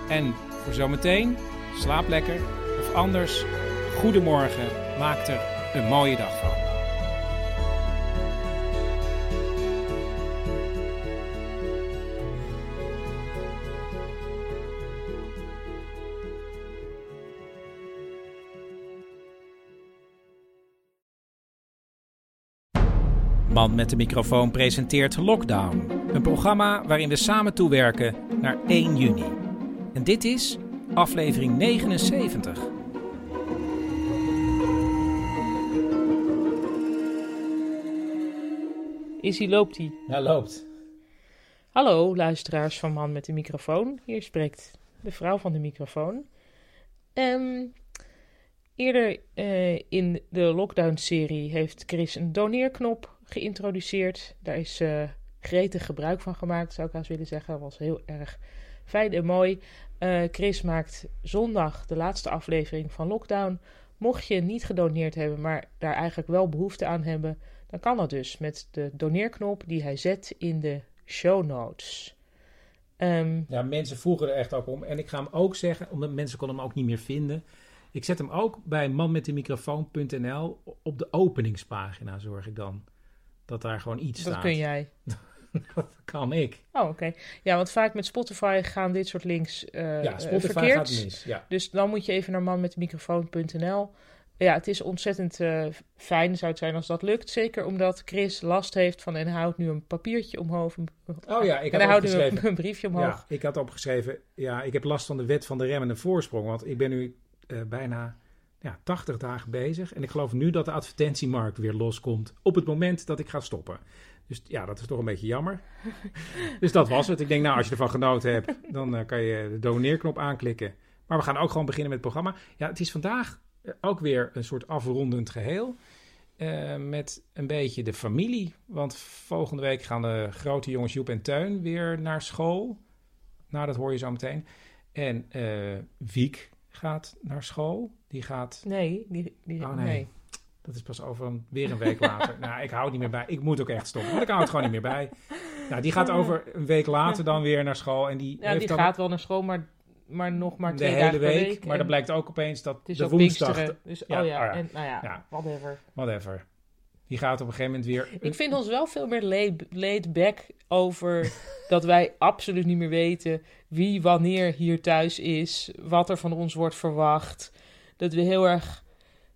Speaker 1: En voor zometeen, slaap lekker. Of anders, goedemorgen. Maak er een mooie dag van. Man met de microfoon presenteert Lockdown. Een programma waarin we samen toewerken naar 1 juni. En dit is aflevering 79.
Speaker 2: Is hij, loopt hij?
Speaker 1: Ja, loopt.
Speaker 2: Hallo, luisteraars van Man met de microfoon. Hier spreekt de vrouw van de microfoon. Ehm, eerder eh, in de lockdown-serie heeft Chris een doneerknop geïntroduceerd. Daar is eh, gretig gebruik van gemaakt, zou ik haast willen zeggen. Dat was heel erg fijn en mooi. Eh, Chris maakt zondag de laatste aflevering van Lockdown. Mocht je niet gedoneerd hebben, maar daar eigenlijk wel behoefte aan hebben, dan kan dat dus met de doneerknop die hij zet in de show notes. Ehm,
Speaker 1: Ja, mensen vroegen er echt ook om. En ik ga hem ook zeggen, omdat mensen konden hem ook niet meer vinden. Ik zet hem ook bij manmetdemicrofoon.nl op de openingspagina, zorg ik dan. Dat daar gewoon iets
Speaker 2: dat
Speaker 1: staat.
Speaker 2: kun jij.
Speaker 1: dat kan ik.
Speaker 2: Oh, oké. Ja, want vaak met Spotify gaan dit soort links eh
Speaker 1: Ja,
Speaker 2: eh,
Speaker 1: Spotify
Speaker 2: verkeerd.
Speaker 1: gaat mis, ja.
Speaker 2: Dus dan moet je even naar manmetmicrofoon.nl. Ja, het is ontzettend eh, fijn zou het zijn als dat lukt. Zeker omdat Chris last heeft van en houdt nu een papiertje omhoog.
Speaker 1: Oh ja, ik
Speaker 2: en
Speaker 1: had
Speaker 2: hij houdt nu een, een briefje omhoog.
Speaker 1: Ja, ik had opgeschreven, ja, ik heb last van de wet van de remmende voorsprong. Want ik ben nu bijna ja, 80 dagen bezig. En ik geloof nu dat de advertentiemarkt weer loskomt op het moment dat ik ga stoppen. Dus ja, dat is toch een beetje jammer. dus dat was het. Ik denk, nou, als je ervan genoten hebt, dan eh, kan je de doneerknop aanklikken. Maar we gaan ook gewoon beginnen met het programma. Ja, het is vandaag Eh, ook weer een soort afrondend geheel. Eh, met een beetje de familie. Want volgende week gaan de grote jongens Joep en Teun weer naar school. Nou, dat hoor je zo meteen. En Wiek gaat naar school. Die gaat...
Speaker 2: Nee, die, die,
Speaker 1: Oh nee.
Speaker 2: nee.
Speaker 1: Dat is pas over een, weer een week later. nou, ik hou het niet meer bij. Ik moet ook echt stoppen, want ik hou het gewoon niet meer bij. Nou, die gaat over een week later dan weer naar school. En die
Speaker 2: Ja,
Speaker 1: heeft
Speaker 2: die
Speaker 1: dan
Speaker 2: gaat wel naar school, maar, maar nog maar
Speaker 1: de
Speaker 2: twee
Speaker 1: hele
Speaker 2: dagen per
Speaker 1: week.
Speaker 2: week.
Speaker 1: Maar dan blijkt ook opeens dat
Speaker 2: het is
Speaker 1: de woensdag...
Speaker 2: Pinksteren. Dus,
Speaker 1: Ja,
Speaker 2: oh ja,
Speaker 1: oh ja.
Speaker 2: en nou ja,
Speaker 1: Ja.
Speaker 2: whatever.
Speaker 1: Whatever. Die gaat op een gegeven moment weer...
Speaker 2: Ik vind ons wel veel meer laid, laid back over dat wij absoluut niet meer weten wie wanneer hier thuis is, wat er van ons wordt verwacht. Dat we heel erg,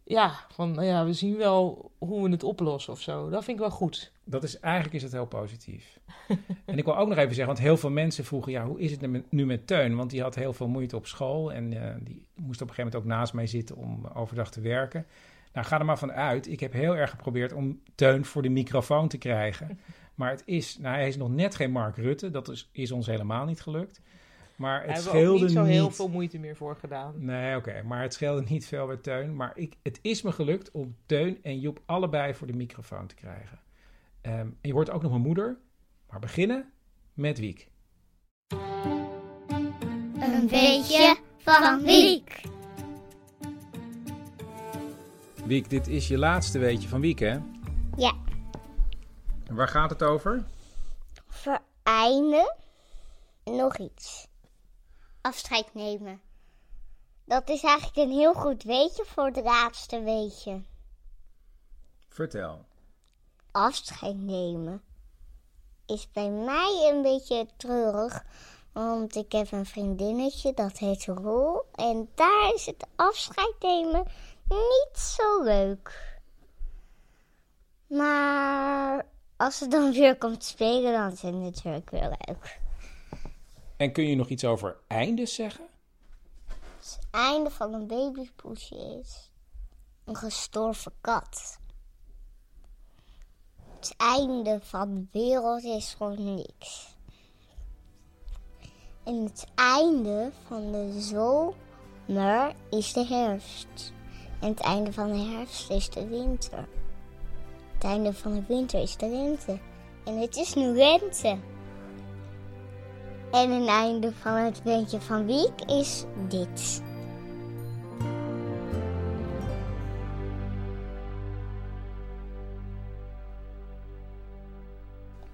Speaker 2: ja, van, nou ja, we zien wel hoe we het oplossen of zo. Dat vind ik wel goed.
Speaker 1: Dat is, eigenlijk is het heel positief. en ik wil ook nog even zeggen, want heel veel mensen vroegen... ja, hoe is het nu met, Teun? Want die had heel veel moeite op school... en eh, die moest op een gegeven moment ook naast mij zitten om overdag te werken. Nou, ga er maar van uit. Ik heb heel erg geprobeerd om Teun voor de microfoon te krijgen. Maar het is, nou, hij is nog net geen Mark Rutte. Dat is, is ons helemaal niet gelukt. Maar het scheelde
Speaker 2: ook niet zo
Speaker 1: niet...
Speaker 2: heel veel moeite meer voor gedaan.
Speaker 1: Nee, oké. Maar het scheelde niet veel bij Teun. Maar ik, het is me gelukt om Teun en Joep allebei voor de microfoon te krijgen. Ehm, en je hoort ook nog mijn moeder. Maar beginnen met Wiek.
Speaker 10: Een beetje van Wiek.
Speaker 1: Wiek, dit is je laatste weetje van Wiek, hè?
Speaker 10: Ja.
Speaker 1: En waar gaat het over?
Speaker 10: Voor einde nog iets. Afscheid nemen. Dat is eigenlijk een heel goed weetje voor het laatste weetje.
Speaker 1: Vertel.
Speaker 10: Afscheid nemen is bij mij een beetje treurig. Want ik heb een vriendinnetje, dat heet Roel. En daar is het afscheid nemen niet zo leuk. Maar als ze dan weer komt spelen, dan is het natuurlijk weer leuk.
Speaker 1: En kun je nog iets over eindes zeggen?
Speaker 10: Het einde van een babypoesje is een gestorven kat. Het einde van de wereld is gewoon niks. En het einde van de zomer is de herfst. En het einde van de herfst is de winter. Het einde van de winter is de lente. En het is nu lente. En een einde van het weetje van Wiek is dit.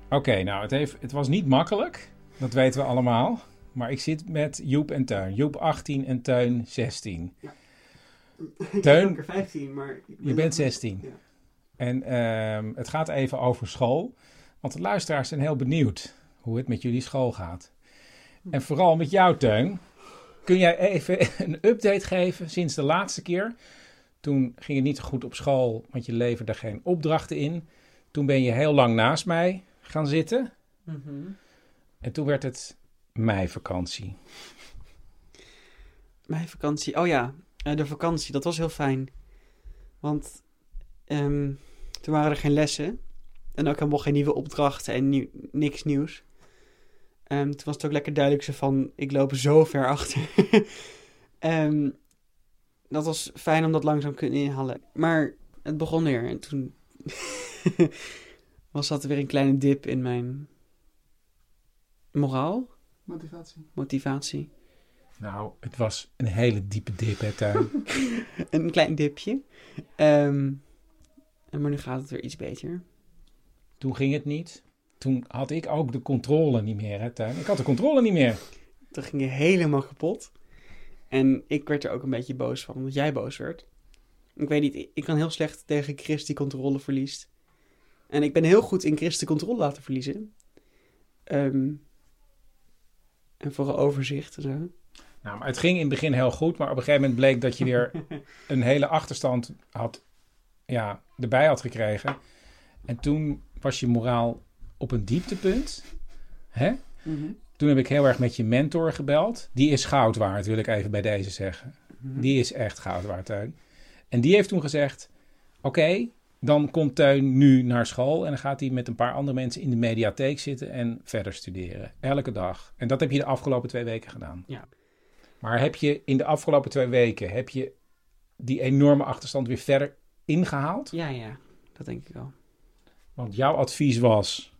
Speaker 1: Oké, nou, het, heeft, het was niet makkelijk. Dat weten we allemaal. Maar ik zit met Joep en Teun. Joep 18 en Teun 16.
Speaker 11: Ik
Speaker 1: Teun,
Speaker 11: ben ook er 15, maar... ik
Speaker 1: je
Speaker 11: ben-
Speaker 1: bent 16.
Speaker 11: Ja.
Speaker 1: En ehm, het gaat even over school. Want de luisteraars zijn heel benieuwd hoe het met jullie school gaat. En vooral met jou, Teun. Kun jij even een update geven sinds de laatste keer? Toen ging het niet goed op school, want je leverde geen opdrachten in. Toen ben je heel lang naast mij gaan zitten.
Speaker 11: Mhm.
Speaker 1: En toen werd het meivakantie.
Speaker 11: Mijn vakantie. Oh ja, eh, de vakantie. Dat was heel fijn. Want ehm, toen waren er geen lessen. En ook helemaal geen nieuwe opdrachten en nieuw- niks nieuws. Ehm, toen was het ook lekker duidelijk zo van, ik loop zo ver achter. Ehm, dat was fijn om dat langzaam te kunnen inhalen. Maar het begon weer en toen was dat weer een kleine dip in mijn moraal,
Speaker 6: Motivatie.
Speaker 11: motivatie.
Speaker 1: Nou, het was een hele diepe dip, hè, Teun?
Speaker 11: een klein dipje. Ehm, en maar nu gaat het weer iets beter.
Speaker 1: Toen ging het niet. Toen had ik ook de controle niet meer, hè? Ik had de controle niet meer.
Speaker 11: Toen ging je helemaal kapot. En ik werd er ook een beetje boos van, omdat jij boos werd. Ik weet niet, ik kan heel slecht tegen Chris die controle verliest. En ik ben heel goed in Chris de controle laten verliezen. Ehm, en vooral overzicht en zo.
Speaker 1: Nou, maar het ging in het begin heel goed, maar op een gegeven moment bleek dat je weer een hele achterstand had, ja, erbij had gekregen. En toen was je moraal op een dieptepunt. Hè?
Speaker 11: Mhm.
Speaker 1: Toen heb ik heel erg met je mentor gebeld. Die is goud waard, wil ik even bij deze zeggen.
Speaker 11: Mhm.
Speaker 1: Die is echt goud waard, Teun. En die heeft toen gezegd: Oké, dan komt Teun nu naar school. En dan gaat hij met een paar andere mensen in de mediatheek zitten en verder studeren. Elke dag. En dat heb je de afgelopen twee weken gedaan.
Speaker 11: Ja.
Speaker 1: Maar heb je in de afgelopen twee weken heb je die enorme achterstand weer verder ingehaald?
Speaker 11: Ja, ja, dat denk ik wel.
Speaker 1: Want jouw advies was.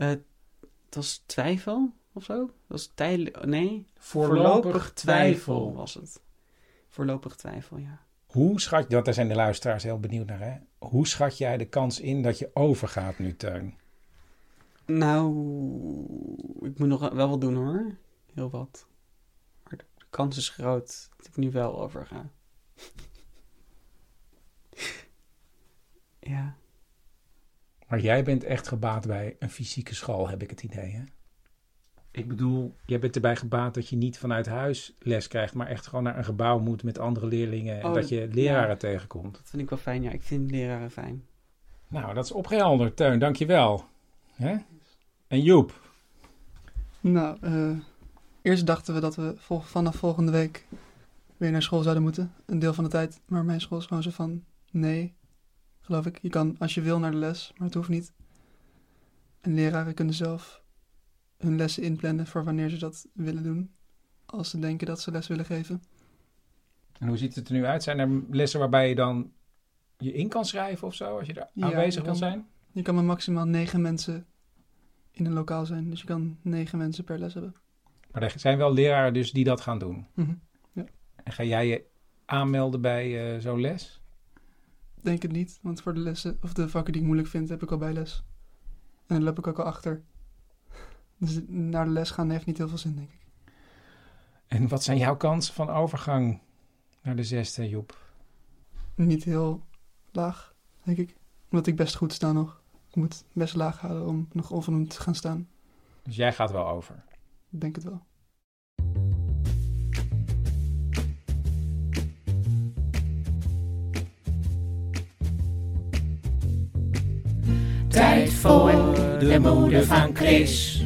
Speaker 11: Uh, het was twijfel of zo? Dat was tijdelijk. Nee.
Speaker 1: Voorlopig, twijfel.
Speaker 11: was het. Voorlopig twijfel, ja.
Speaker 1: Hoe schat je, dat daar zijn de luisteraars heel benieuwd naar, hè? Hoe schat jij de kans in dat je overgaat nu, Teun?
Speaker 11: Nou, ik moet nog wel wat doen hoor. Heel wat. Maar de kans is groot dat ik nu wel overga. ja.
Speaker 1: Maar jij bent echt gebaat bij een fysieke school, heb ik het idee, hè? Ik bedoel, jij bent erbij gebaat dat je niet vanuit huis les krijgt, maar echt gewoon naar een gebouw moet met andere leerlingen en
Speaker 11: Oh,
Speaker 1: dat je leraren
Speaker 11: ja.
Speaker 1: tegenkomt.
Speaker 11: Dat vind ik wel fijn, ja. Ik vind leraren fijn.
Speaker 1: Nou, dat is opgehelderd, Teun. Dankjewel. Hè? En Joep?
Speaker 12: Nou, eh, eerst dachten we dat we vol- vanaf volgende week weer naar school zouden moeten. Een deel van de tijd. Maar mijn school is gewoon zo van, nee, geloof ik. Je kan als je wil naar de les, maar het hoeft niet. En leraren kunnen zelf hun lessen inplannen voor wanneer ze dat willen doen. Als ze denken dat ze les willen geven.
Speaker 1: En hoe ziet het er nu uit? Zijn er lessen waarbij je dan je in kan schrijven of zo, als je er
Speaker 12: Ja,
Speaker 1: aanwezig wil
Speaker 12: kan-
Speaker 1: zijn?
Speaker 12: Je kan met maximaal negen mensen in een lokaal zijn. Dus je kan negen mensen per les hebben.
Speaker 1: Maar er zijn wel leraren dus die dat gaan doen.
Speaker 12: Mhm, ja.
Speaker 1: En ga jij je aanmelden bij eh, zo'n les?
Speaker 12: Denk het niet, want voor de lessen, of de vakken die ik moeilijk vind, heb ik al bijles. En dan loop ik ook al achter. Dus naar de les gaan heeft niet heel veel zin, denk ik.
Speaker 1: En wat zijn jouw kansen van overgang naar de zesde, Joep?
Speaker 12: Niet heel laag, denk ik. Omdat ik best goed sta nog. Ik moet best laag houden om nog onvernoemd te gaan staan.
Speaker 1: Dus jij gaat wel over.
Speaker 12: Ik denk het wel.
Speaker 13: Tijd voor de moeder van Chris.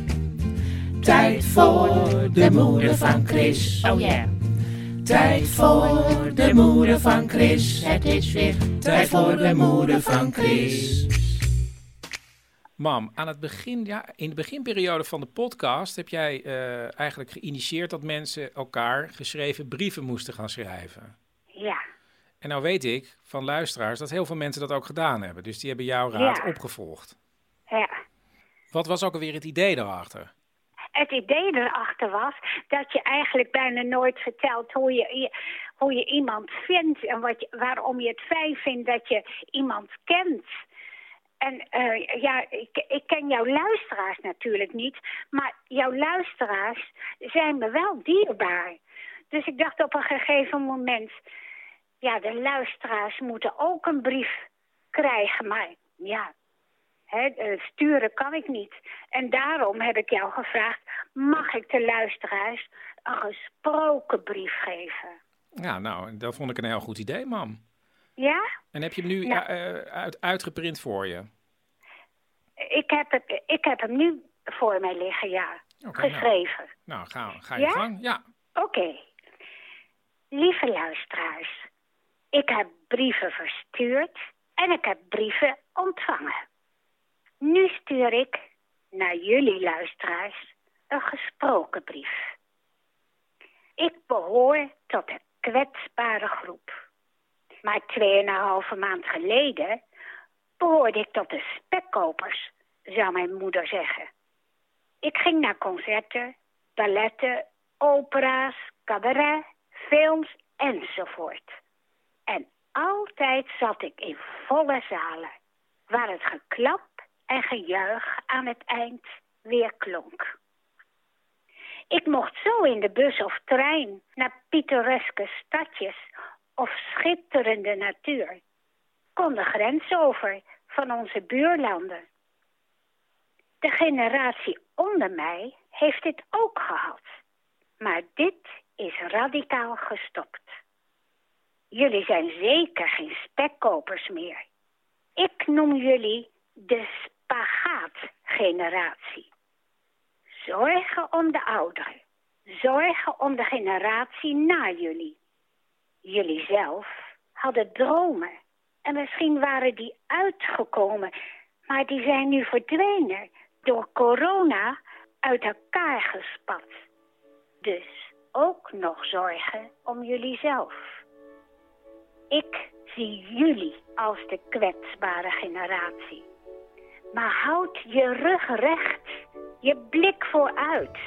Speaker 13: Tijd voor de moeder van Chris. Oh ja. Tijd voor de moeder van Chris. Het is weer tijd voor de moeder van Chris.
Speaker 1: Mam, aan het begin, ja, in de beginperiode van de podcast heb jij eh, eigenlijk geïnitieerd dat mensen elkaar geschreven brieven moesten gaan schrijven.
Speaker 8: Ja.
Speaker 1: En nou weet ik van luisteraars dat heel veel mensen dat ook gedaan hebben. Dus die hebben jouw raad
Speaker 8: Ja.
Speaker 1: opgevolgd.
Speaker 8: Ja.
Speaker 1: Wat was ook alweer het idee daarachter?
Speaker 8: Het idee erachter was dat je eigenlijk bijna nooit vertelt hoe je, hoe je iemand vindt en wat je, waarom je het fijn vindt dat je iemand kent. En eh, ja, ik, ik ken jouw luisteraars natuurlijk niet, maar jouw luisteraars zijn me wel dierbaar. Dus ik dacht op een gegeven moment, ja, de luisteraars moeten ook een brief krijgen, maar ja, Hè, eh, sturen kan ik niet. En daarom heb ik jou gevraagd: mag ik de luisteraars een gesproken brief geven?
Speaker 1: Ja, nou, dat vond ik een heel goed idee, mam.
Speaker 8: Ja?
Speaker 1: En heb je hem nu
Speaker 8: Ja.
Speaker 1: eh, uit, uitgeprint voor je?
Speaker 8: Ik heb, het, ik heb hem nu voor mij liggen, ja.
Speaker 1: Nou.
Speaker 8: Geschreven.
Speaker 1: Nou, ga, ga je
Speaker 8: Ja?
Speaker 1: gang. Ja.
Speaker 8: Oké. Lieve luisteraars, ik heb brieven verstuurd en ik heb brieven ontvangen. Nu stuur ik naar jullie luisteraars een gesproken brief. Ik behoor tot een kwetsbare groep. Maar tweeënhalve maand geleden behoorde ik tot de spekkopers, zou mijn moeder zeggen. Ik ging naar concerten, balletten, opera's, cabaret, films enzovoort. En altijd zat ik in volle zalen, waar het geklap en gejuich aan het eind weer klonk. Ik mocht zo in de bus of trein naar pittoreske stadjes of schitterende natuur. Kon de grens over van onze buurlanden. De generatie onder mij heeft dit ook gehad. Maar dit is radicaal gestopt. Jullie zijn zeker geen spekkopers meer. Ik noem jullie de spagaatgeneratie. Zorgen om de ouderen. Zorgen om de generatie na jullie. Jullie zelf hadden dromen. En misschien waren die uitgekomen, maar die zijn nu verdwenen door corona uit elkaar gespat. Dus ook nog zorgen om jullie zelf. Ik zie jullie als de kwetsbare generatie. Maar houd je rug recht, je blik vooruit.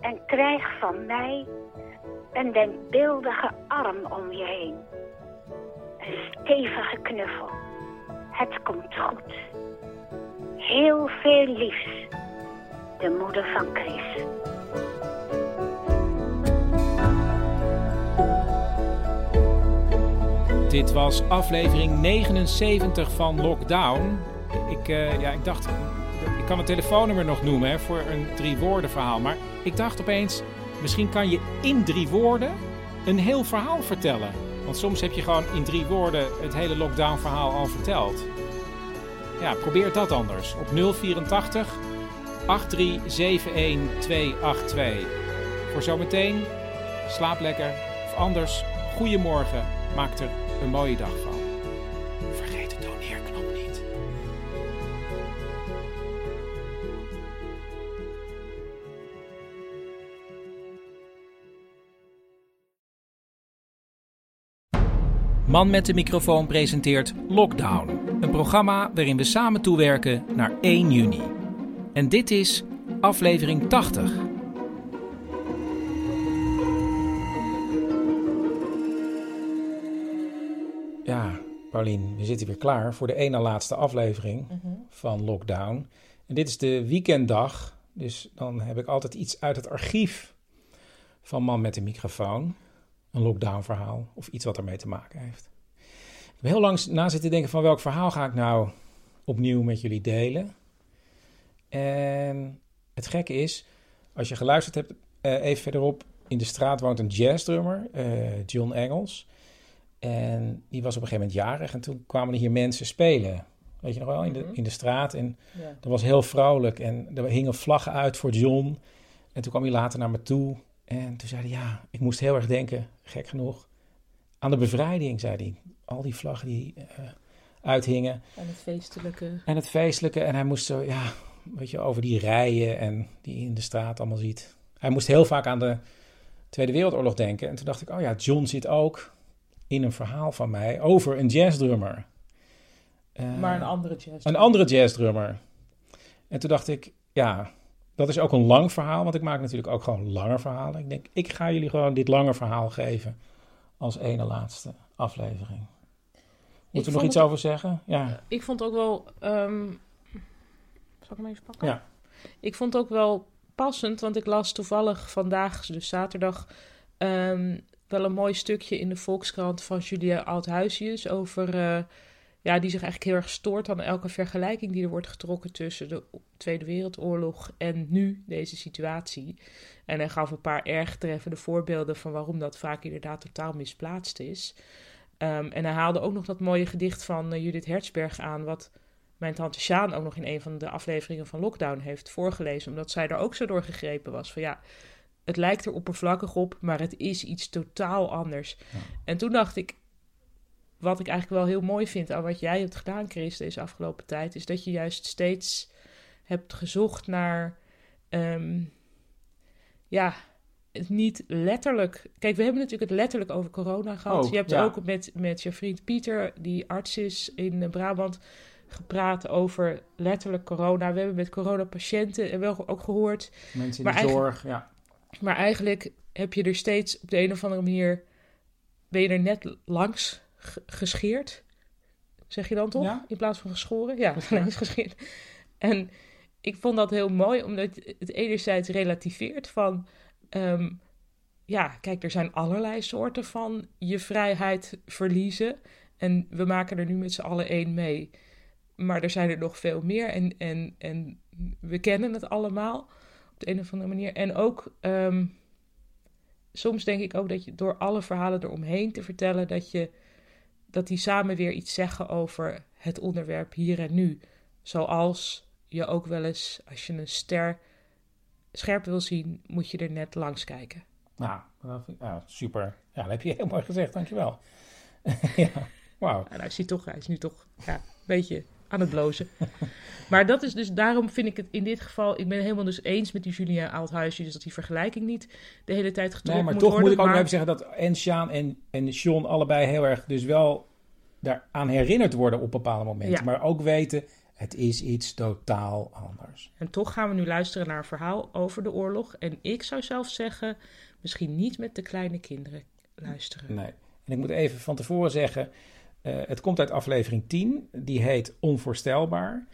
Speaker 8: En krijg van mij een denkbeeldige arm om je heen. Een stevige knuffel. Het komt goed. Heel veel liefs. De moeder van Chris.
Speaker 1: Dit was aflevering 79 van Lockdown. Ik, eh, ja, ik dacht, ik kan het telefoonnummer nog noemen hè, voor een drie woorden verhaal. Maar ik dacht opeens, misschien kan je in drie woorden een heel verhaal vertellen. Want soms heb je gewoon in drie woorden het hele lockdown verhaal al verteld. Ja, probeer dat anders. Op 084 8371282. Voor zometeen, slaap lekker. Of anders, goeiemorgen. Maak er een mooie dag van. Vergeet de doneerknop niet. Man met de microfoon presenteert Lockdown. Een programma waarin we samen toewerken naar 1 juni. En dit is aflevering 80. Ja, Paulien, we zitten weer klaar voor de ene laatste aflevering
Speaker 2: Mhm.
Speaker 1: van Lockdown. En dit is de weekenddag, dus dan heb ik altijd iets uit het archief van Man met de microfoon. Een lockdown verhaal of iets wat ermee te maken heeft. Ik heb heel lang na zitten denken van welk verhaal ga ik nou opnieuw met jullie delen. En het gekke is, als je geluisterd hebt, eh, even verderop in de straat woont een jazzdrummer, eh, John Engels. En die was op een gegeven moment jarig en toen kwamen er hier mensen spelen. Weet je nog wel, in de,
Speaker 2: Mhm.
Speaker 1: in de straat. En
Speaker 2: Ja.
Speaker 1: dat was heel vrolijk en er hingen vlaggen uit voor John. En toen kwam hij later naar me toe en toen zei hij, ja, ik moest heel erg denken, gek genoeg, aan de bevrijding, zei hij. Al die vlaggen die eh, uithingen.
Speaker 2: En het feestelijke.
Speaker 1: En het feestelijke. En hij moest zo, ja, weet je, over die rijen en die je in de straat allemaal ziet. Hij moest heel vaak aan de Tweede Wereldoorlog denken. En toen dacht ik, oh ja, John zit ook in een verhaal van mij over een jazzdrummer. Eh,
Speaker 2: Maar een andere jazz.
Speaker 1: Een andere jazzdrummer. En toen dacht ik, ja, dat is ook een lang verhaal. Want ik maak natuurlijk ook gewoon lange verhalen. Ik denk, ik ga jullie gewoon dit lange verhaal geven als ene laatste aflevering. Moeten we nog iets
Speaker 2: het-
Speaker 1: over zeggen? Ja.
Speaker 2: Ik vond ook wel. ehm, Zal ik hem even pakken?
Speaker 1: Ja.
Speaker 2: Ik vond ook wel passend, want ik las toevallig vandaag, dus zaterdag, ehm, wel een mooi stukje in de Volkskrant van Julia Althuisius over. eh, ja, die zich eigenlijk heel erg stoort aan elke vergelijking die er wordt getrokken tussen de Tweede Wereldoorlog en nu deze situatie. En hij gaf een paar erg treffende voorbeelden van waarom dat vaak inderdaad totaal misplaatst is. Ehm, en hij haalde ook nog dat mooie gedicht van eh, Judith Hertzberg aan, wat mijn tante Sjaan ook nog in een van de afleveringen van Lockdown heeft voorgelezen, omdat zij er ook zo door gegrepen was. Van ja, het lijkt er oppervlakkig op, maar het is iets totaal anders. En toen dacht ik, wat ik eigenlijk wel heel mooi vind aan wat jij hebt gedaan, Chris, deze afgelopen tijd, is dat je juist steeds hebt gezocht naar, ehm, ja, het niet letterlijk. Kijk, we hebben natuurlijk het letterlijk over corona gehad.
Speaker 1: Oh,
Speaker 2: je hebt
Speaker 1: ja.
Speaker 2: ook met, met je vriend Pieter, die arts is in eh, Brabant, gepraat over letterlijk corona. We hebben met coronapatiënten en wel ook gehoord.
Speaker 1: Mensen in de zorg, ja.
Speaker 2: Maar eigenlijk heb je er steeds op de een of andere manier. ben je er net langs ge- gescheerd. Zeg je dan toch?
Speaker 1: Ja.
Speaker 2: In plaats van geschoren? Ja, langs gescheerd. En ik vond dat heel mooi, omdat het enerzijds relativeert van. ehm, ja, kijk, er zijn allerlei soorten van je vrijheid verliezen. En we maken er nu met z'n allen één mee. Maar er zijn er nog veel meer. En, en, en we kennen het allemaal de een of andere manier. En ook, ehm, soms denk ik ook dat je door alle verhalen eromheen te vertellen, dat, je, dat die samen weer iets zeggen over het onderwerp hier en nu. Zoals je ook wel eens, als je een ster scherp wil zien, moet je er net langs kijken.
Speaker 1: Nou, dat vind ik- ja, super. Ja, dat heb je heel mooi gezegd, dankjewel. ja, wauw.
Speaker 2: En hij, is toch, hij is nu toch ja, een beetje aan het blozen. maar dat is dus, daarom vind ik het in dit geval, ik ben het helemaal dus eens met die Julia Oudhuisje, dus dat die vergelijking niet de hele tijd getrokken
Speaker 1: Nee, maar
Speaker 2: moet
Speaker 1: toch
Speaker 2: worden.
Speaker 1: moet ik ook nog
Speaker 2: maar-
Speaker 1: even zeggen dat en Sjaan en, en John allebei heel erg dus wel daaraan herinnerd worden op bepaalde momenten.
Speaker 2: Ja.
Speaker 1: Maar ook weten, het is iets totaal anders.
Speaker 2: En toch gaan we nu luisteren naar een verhaal over de oorlog. En ik zou zelf zeggen, misschien niet met de kleine kinderen luisteren.
Speaker 1: Nee. En ik moet even van tevoren zeggen, het komt uit aflevering 10. Die heet Onvoorstelbaar.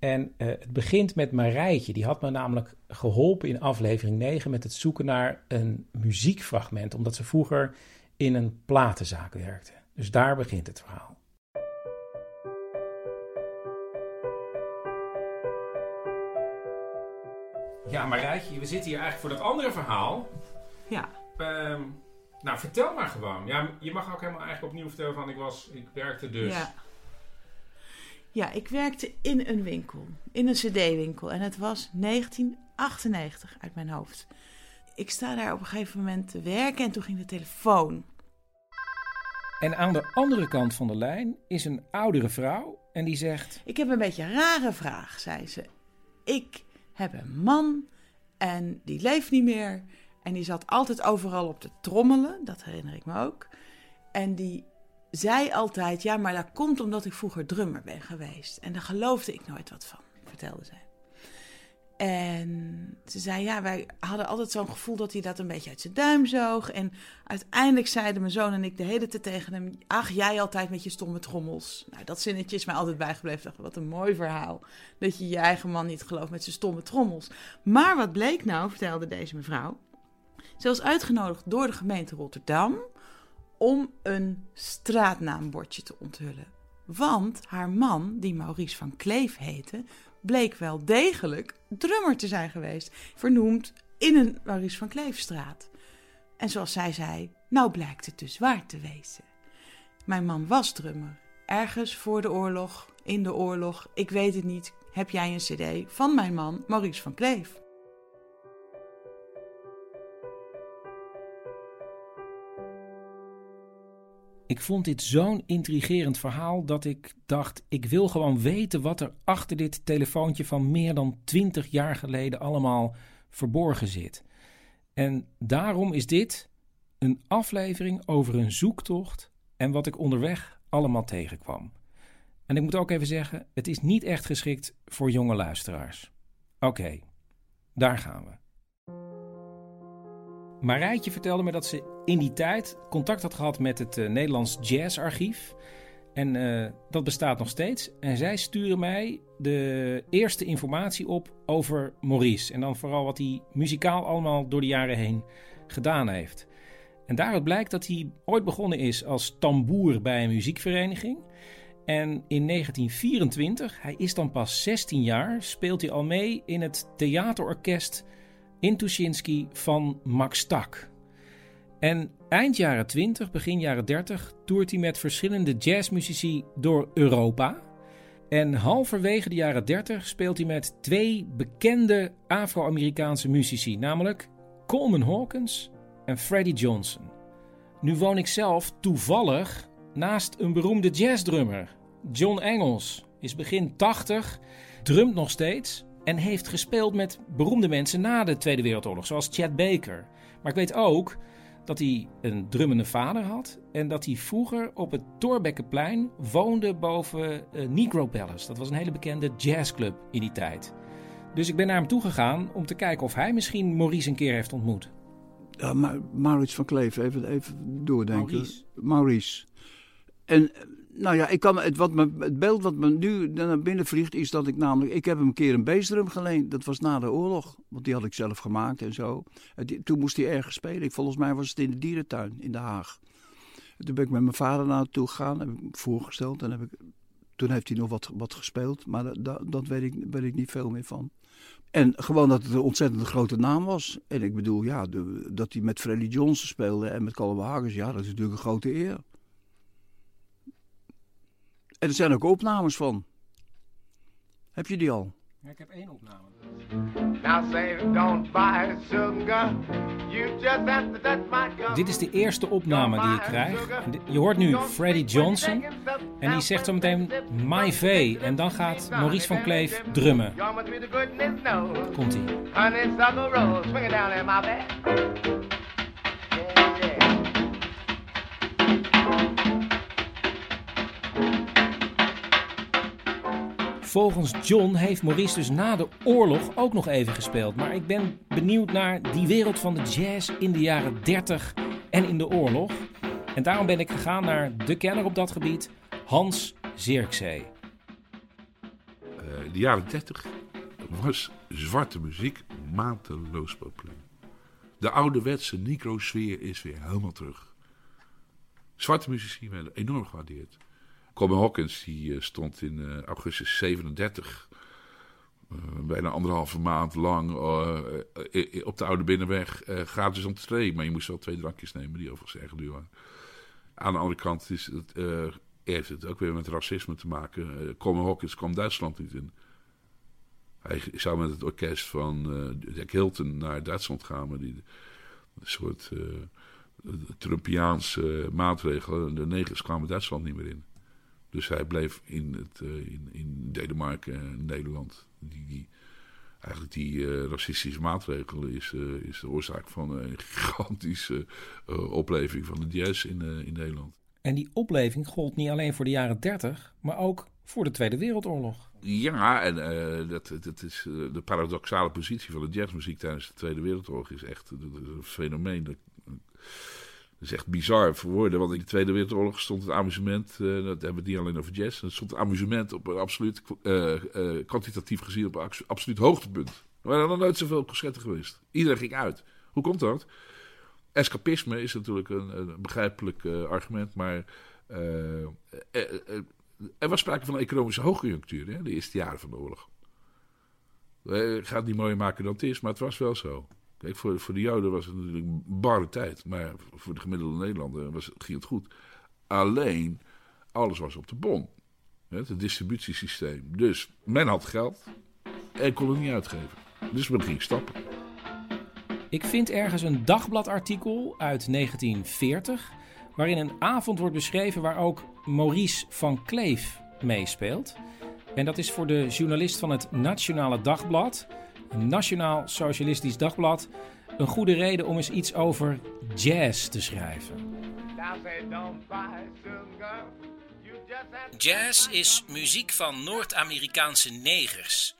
Speaker 1: En eh, het begint met Marijtje. Die had me namelijk geholpen in aflevering 9 met het zoeken naar een muziekfragment. Omdat ze vroeger in een platenzaak werkte. Dus daar begint het verhaal. Ja, Marijtje, we zitten hier eigenlijk voor dat andere verhaal.
Speaker 14: Ja.
Speaker 1: Ehm, nou, vertel maar gewoon. Ja, je mag ook helemaal eigenlijk opnieuw vertellen van ik was, ik werkte dus.
Speaker 14: Ja. Ja, ik werkte in een winkel, in een cd-winkel. En het was 1998 uit mijn hoofd. Ik sta daar op een gegeven moment te werken en toen ging de telefoon.
Speaker 1: En aan de andere kant van de lijn is een oudere vrouw en die zegt...
Speaker 14: Ik heb een beetje een rare vraag, zei ze. Ik heb een man en die leeft niet meer. En die zat altijd overal op te trommelen, dat herinner ik me ook. En die zei altijd, ja, maar dat komt omdat ik vroeger drummer ben geweest. En daar geloofde ik nooit wat van, vertelde zij. En ze zei, ja, wij hadden altijd zo'n gevoel dat hij dat een beetje uit zijn duim zoog. En uiteindelijk zeiden mijn zoon en ik de hele tijd tegen hem... ach, jij altijd met je stomme trommels. Nou, dat zinnetje is mij altijd bijgebleven. Dacht, wat een mooi verhaal. Dat je je eigen man niet gelooft met zijn stomme trommels. Maar wat bleek nou, vertelde deze mevrouw... Ze was uitgenodigd door de gemeente Rotterdam om een straatnaambordje te onthullen. Want haar man, die Maurice van Kleef heette, bleek wel degelijk drummer te zijn geweest. Vernoemd in een Maurice van Kleefstraat. En zoals zij zei, nou blijkt het dus waar te wezen. Mijn man was drummer. Ergens voor de oorlog, in de oorlog, ik weet het niet, heb jij een cd van mijn man Maurice van Kleef.
Speaker 1: Ik vond dit zo'n intrigerend verhaal dat ik dacht: ik wil gewoon weten wat er achter dit telefoontje van meer dan 20 jaar geleden allemaal verborgen zit. En daarom is dit een aflevering over een zoektocht en wat ik onderweg allemaal tegenkwam. En ik moet ook even zeggen: het is niet echt geschikt voor jonge luisteraars. Oké, daar gaan we. Marijtje vertelde me dat ze in die tijd contact had gehad met het eh, Nederlands Jazzarchief. En eh, dat bestaat nog steeds. En zij sturen mij de eerste informatie op over Maurice. En dan vooral wat hij muzikaal allemaal door de jaren heen gedaan heeft. En daaruit blijkt dat hij ooit begonnen is als tamboer bij een muziekvereniging. En in 1924, hij is dan pas 16 jaar, speelt hij al mee in het theaterorkest in Tuschinski van Max Tak. En eind jaren 20, begin jaren 30 toert hij met verschillende jazzmuzici door Europa. En halverwege de jaren 30 speelt hij met twee bekende Afro-Amerikaanse muzici, namelijk Coleman Hawkins en Freddie Johnson. Nu woon ik zelf toevallig naast een beroemde jazzdrummer. John Engels is begin 80, drumt nog steeds en heeft gespeeld met beroemde mensen na de Tweede Wereldoorlog, zoals Chet Baker. Maar ik weet ook dat hij een drummende vader had en dat hij vroeger op het Torbekkenplein woonde boven uh, Negro Palace. Dat was een hele bekende jazzclub in die tijd. Dus ik ben naar hem toe gegaan om te kijken of hij misschien Maurice een keer heeft ontmoet.
Speaker 15: Ja, Ma Maurits van Kleef, even, even doordenken.
Speaker 1: Maurice.
Speaker 15: Maurice. En nou ja, ik kan, het, wat het beeld wat me nu naar binnen vliegt is dat ik namelijk... Ik heb hem een keer een bassdrum geleend. Dat was na de oorlog. Want die had ik zelf gemaakt en zo. Toen moest hij ergens spelen. Ik, volgens mij was het in de dierentuin in Den Haag. En toen ben ik met mijn vader naartoe gegaan. Heb ik hem voorgesteld. En heb ik, toen heeft hij nog wat, wat gespeeld. Maar dat, dat, weet, ik, weet ik niet veel meer van. En gewoon dat het een ontzettend grote naam was. En ik bedoel, ja, dat hij met Freddie Johnson speelde en met Colin Hagers. Ja, dat is natuurlijk een grote eer. En er zijn ook opnames van. Heb je die al?
Speaker 1: Ja, ik heb één opname. Dit is de eerste opname die ik krijg. Je hoort nu Freddie Johnson. En die zegt zo meteen My V. En dan gaat Maurice van Kleef drummen.
Speaker 13: Y'all
Speaker 1: Volgens John heeft Maurice dus na de oorlog ook nog even gespeeld. Maar ik ben benieuwd naar die wereld van de jazz in de jaren 30 en in de oorlog. En daarom ben ik gegaan naar de kenner op dat gebied, Hans Zirkzee.
Speaker 16: Eh, in de jaren 30 was zwarte muziek mateloos populair. De ouderwetse Negro-sfeer is weer helemaal terug. Zwarte muzici werden enorm gewaardeerd. Coleman Hawkins die eh, stond in eh, augustus 37, eh, bijna anderhalve maand lang, op de Oude Binnenweg gratis entree. Maar je moest wel twee drankjes nemen, die overigens erg duur waren. Aan de andere kant is het, heeft het ook weer met racisme te maken. Uh, Hawkins kwam Duitsland niet in. Hij zou met het orkest van Jack Hilton naar Duitsland gaan, maar die een soort Trumpiaanse maatregelen. De negers kwamen Duitsland niet meer in. Dus hij bleef in, het, eh, in, in Denemarken en Nederland. Die, die, eigenlijk die eh, racistische maatregelen is, eh, is de oorzaak van een gigantische opleving van de jazz in, in Nederland.
Speaker 1: En die opleving gold niet alleen voor de jaren 30, maar ook voor de Tweede Wereldoorlog.
Speaker 16: Ja, en dat, dat is de paradoxale positie van de jazzmuziek tijdens de Tweede Wereldoorlog is echt dat is een fenomeen. Dat, dat is echt bizar voor woorden, want in de Tweede Wereldoorlog stond het amusement, eh, dat hebben we het niet alleen over jazz, er stond het amusement op een absoluut, eh, kwantitatief gezien op een abso- absoluut hoogtepunt. Er waren nog nooit zoveel concerten geweest. Iedereen ging uit. Hoe komt dat? Escapisme is natuurlijk een, begrijpelijk argument, maar er was sprake van een economische hoogconjunctuur, hè, de eerste jaren van de oorlog. Ik ga het niet mooier maken dan het is, maar het was wel zo. Kijk, voor, voor de Joden was het natuurlijk een barre tijd, maar voor de gemiddelde Nederlander was, ging het goed. Alleen, alles was op de bon. Het distributiesysteem. Dus men had geld en kon het niet uitgeven. Dus men ging stappen.
Speaker 1: Ik vind ergens een dagbladartikel uit 1940, waarin een avond wordt beschreven waar ook Maurice van Kleef meespeelt. En dat is voor de journalist van het Nationale Dagblad, Nationaal Socialistisch Dagblad, een goede reden om eens iets over jazz te schrijven. Jazz is muziek van Noord-Amerikaanse negers.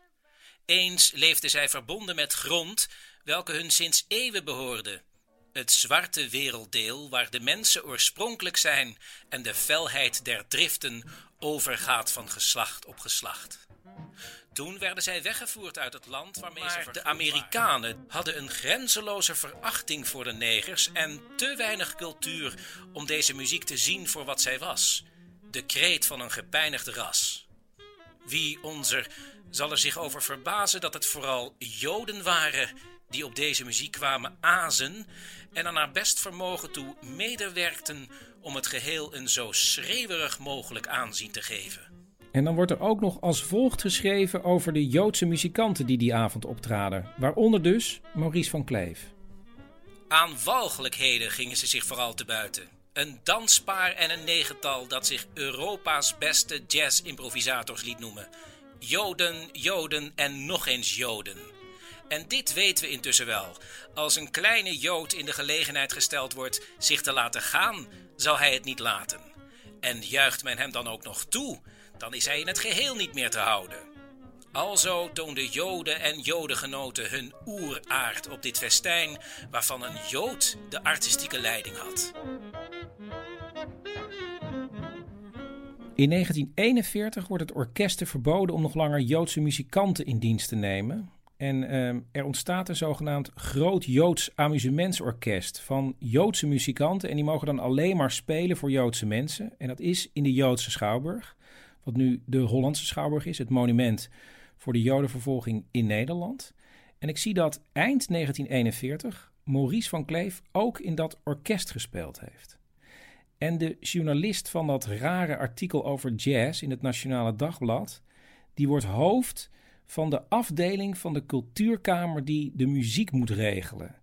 Speaker 1: Eens leefden zij verbonden met grond welke hun sinds eeuwen behoorde. Het zwarte werelddeel waar de mensen oorspronkelijk zijn en de felheid der driften overgaat van geslacht op geslacht. Toen werden zij weggevoerd uit het land waarmee ze de Amerikanen hadden een grenzeloze verachting voor de negers en te weinig cultuur om deze muziek te zien voor wat zij was. De kreet van een gepijnigd ras. Wie onzer zal er zich over verbazen dat het vooral Joden waren die op deze muziek kwamen azen en er naar best vermogen toe medewerkten om het geheel een zo schreeuwerig mogelijk aanzien te geven. En dan wordt er ook nog als volgt geschreven over de Joodse muzikanten die die avond optraden, waaronder dus Maurice van Kleef. Aan walgelijkheden gingen ze zich vooral te buiten. Een danspaar en een negental dat zich Europa's beste jazz-improvisators liet noemen. Joden, Joden en nog eens Joden. En dit weten we intussen wel. Als een kleine Jood in de gelegenheid gesteld wordt zich te laten gaan, zal hij het niet laten. En juicht men hem dan ook nog toe, dan is hij in het geheel niet meer te houden. Alzo toonden Joden en Jodengenoten hun oeraard op dit festijn, waarvan een Jood de artistieke leiding had. In 1941 wordt het orkesten verboden om nog langer Joodse muzikanten in dienst te nemen. En ehm, er ontstaat een zogenaamd Groot Joods Amusementsorkest van Joodse muzikanten. En die mogen dan alleen maar spelen voor Joodse mensen. En dat is in de Joodse Schouwburg, wat nu de Hollandse Schouwburg is, het monument voor de Jodenvervolging in Nederland. En ik zie dat eind 1941 Maurice van Kleef ook in dat orkest gespeeld heeft. En de journalist van dat rare artikel over jazz in het Nationale Dagblad, die wordt hoofd van de afdeling van de cultuurkamer die de muziek moet regelen.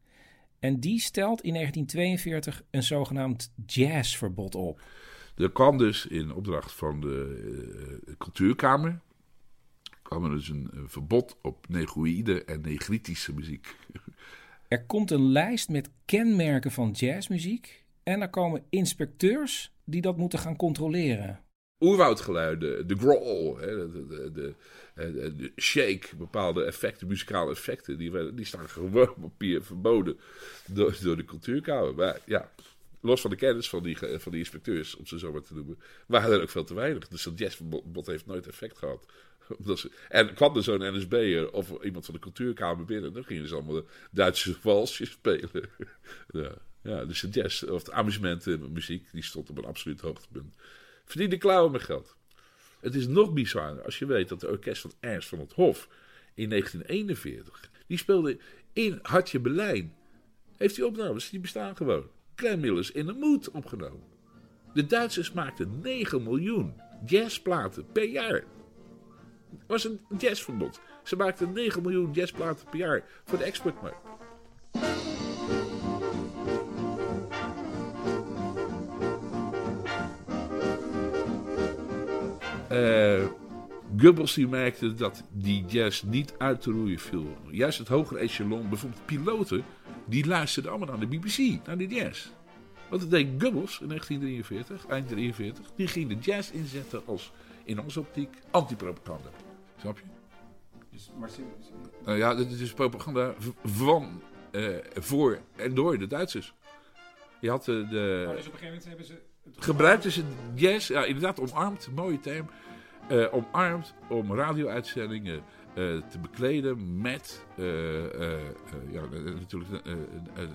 Speaker 1: En die stelt in 1942 een zogenaamd jazzverbod op.
Speaker 16: Er kwam dus in opdracht van de uh, cultuurkamer kwam er dus een, een verbod op negroïde en negritische muziek.
Speaker 1: Er komt een lijst met kenmerken van jazzmuziek en er komen inspecteurs die dat moeten gaan controleren.
Speaker 16: Oerwoudgeluiden, de growl, de, de, de, de, shake, bepaalde effecten, muzikale effecten, die, die staan gewoon op papier verboden door, door de cultuurkamer. Maar ja, los van de kennis van die, van die inspecteurs, om ze zo maar te noemen, waren er ook veel te weinig. Dus dat jazzverbod heeft nooit effect gehad. En kwam er zo'n NSB'er of iemand van de cultuurkamer binnen, dan gingen ze allemaal Duitse walsjes spelen. ja, ja, dus de jazz, of de amusementenmuziek, die stond op een absoluut hoogtepunt. Verdiende klauwen met geld. Het is nog bizarder als je weet dat de orkest van Ernst van het Hof in 1941, die speelde in Hartje Berlijn. Heeft die opnames, die bestaan gewoon. Clem Millers in de Moed opgenomen. De Duitsers maakten 9 miljoen jazzplaten per jaar. Het was een jazzverbod. Ze maakten 9 miljoen jazzplaten per jaar voor de exportmarkt. Uh, Goebbels die merkte dat die jazz niet uit te roeien viel. Juist het hogere echelon, bijvoorbeeld piloten, die luisterden allemaal naar de BBC, naar de jazz. Wat dat deed Goebbels in 1943, eind 43, die ging de jazz inzetten als, in onze optiek, antipropaganda. Snap je? Dus, maar, nou ja, dit is propaganda van, uh, voor en door de Duitsers. Je had uh, de...
Speaker 1: Oh, dus op een gegeven moment hebben ze...
Speaker 16: Gebruikten ze jazz, ja inderdaad omarmd, mooie term. Uh, omarmd om radio-uitzendingen uh, te bekleden met uh, ja, natuurlijk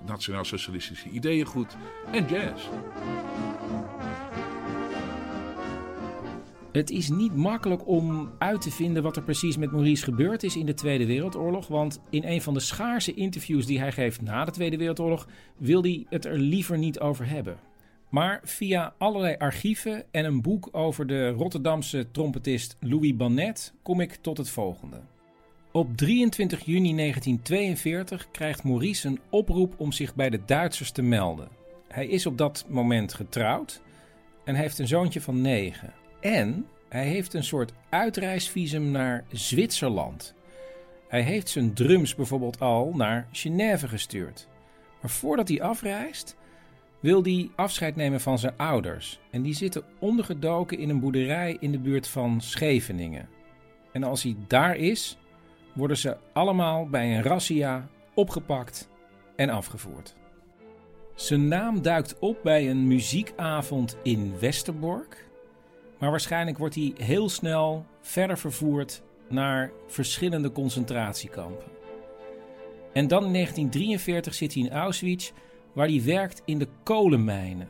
Speaker 16: nationaal-socialistische ideeëngoed en jazz.
Speaker 1: Het is niet makkelijk om uit te vinden wat er precies met Maurice gebeurd is in de Tweede Wereldoorlog. Want in een van de schaarse interviews die hij geeft na de Tweede Wereldoorlog wil hij het er liever niet over hebben. Maar via allerlei archieven en een boek over de Rotterdamse trompetist Louis Bannet kom ik tot het volgende. Op 23 juni 1942 krijgt Maurice een oproep om zich bij de Duitsers te melden. Hij is op dat moment getrouwd en heeft een zoontje van negen. En hij heeft een soort uitreisvisum naar Zwitserland. Hij heeft zijn drums bijvoorbeeld al naar Genève gestuurd. Maar voordat hij afreist, wil hij afscheid nemen van zijn ouders. En die zitten ondergedoken in een boerderij in de buurt van Scheveningen. En als hij daar is, worden ze allemaal bij een razzia opgepakt en afgevoerd. Zijn naam duikt op bij een muziekavond in Westerbork. Maar waarschijnlijk wordt hij heel snel verder vervoerd naar verschillende concentratiekampen. En dan in 1943 zit hij in Auschwitz, waar hij werkt in de kolenmijnen.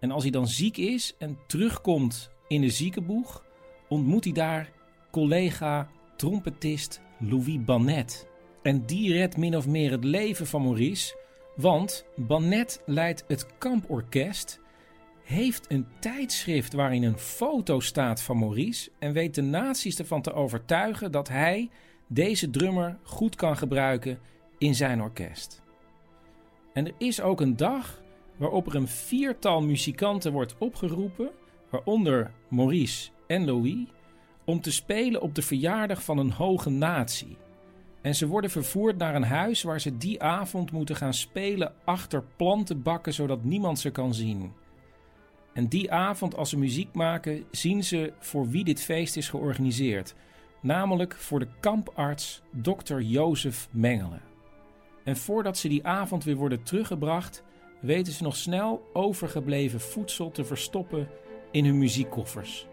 Speaker 1: En als hij dan ziek is en terugkomt in de ziekenboeg, ontmoet hij daar collega trompetist Louis Bannet. En die redt min of meer het leven van Maurice, want Bannet leidt het kamporkest heeft een tijdschrift waarin een foto staat van Maurice en weet de nazi's ervan te overtuigen dat hij deze drummer goed kan gebruiken in zijn orkest. En er is ook een dag waarop er een viertal muzikanten wordt opgeroepen, waaronder Maurice en Louis, om te spelen op de verjaardag van een hoge natie. En ze worden vervoerd naar een huis waar ze die avond moeten gaan spelen achter plantenbakken zodat niemand ze kan zien. En die avond, als ze muziek maken, zien ze voor wie dit feest is georganiseerd. Namelijk voor de kamparts Dr. Jozef Mengelen. En voordat ze die avond weer worden teruggebracht, weten ze nog snel overgebleven voedsel te verstoppen in hun muziekkoffers.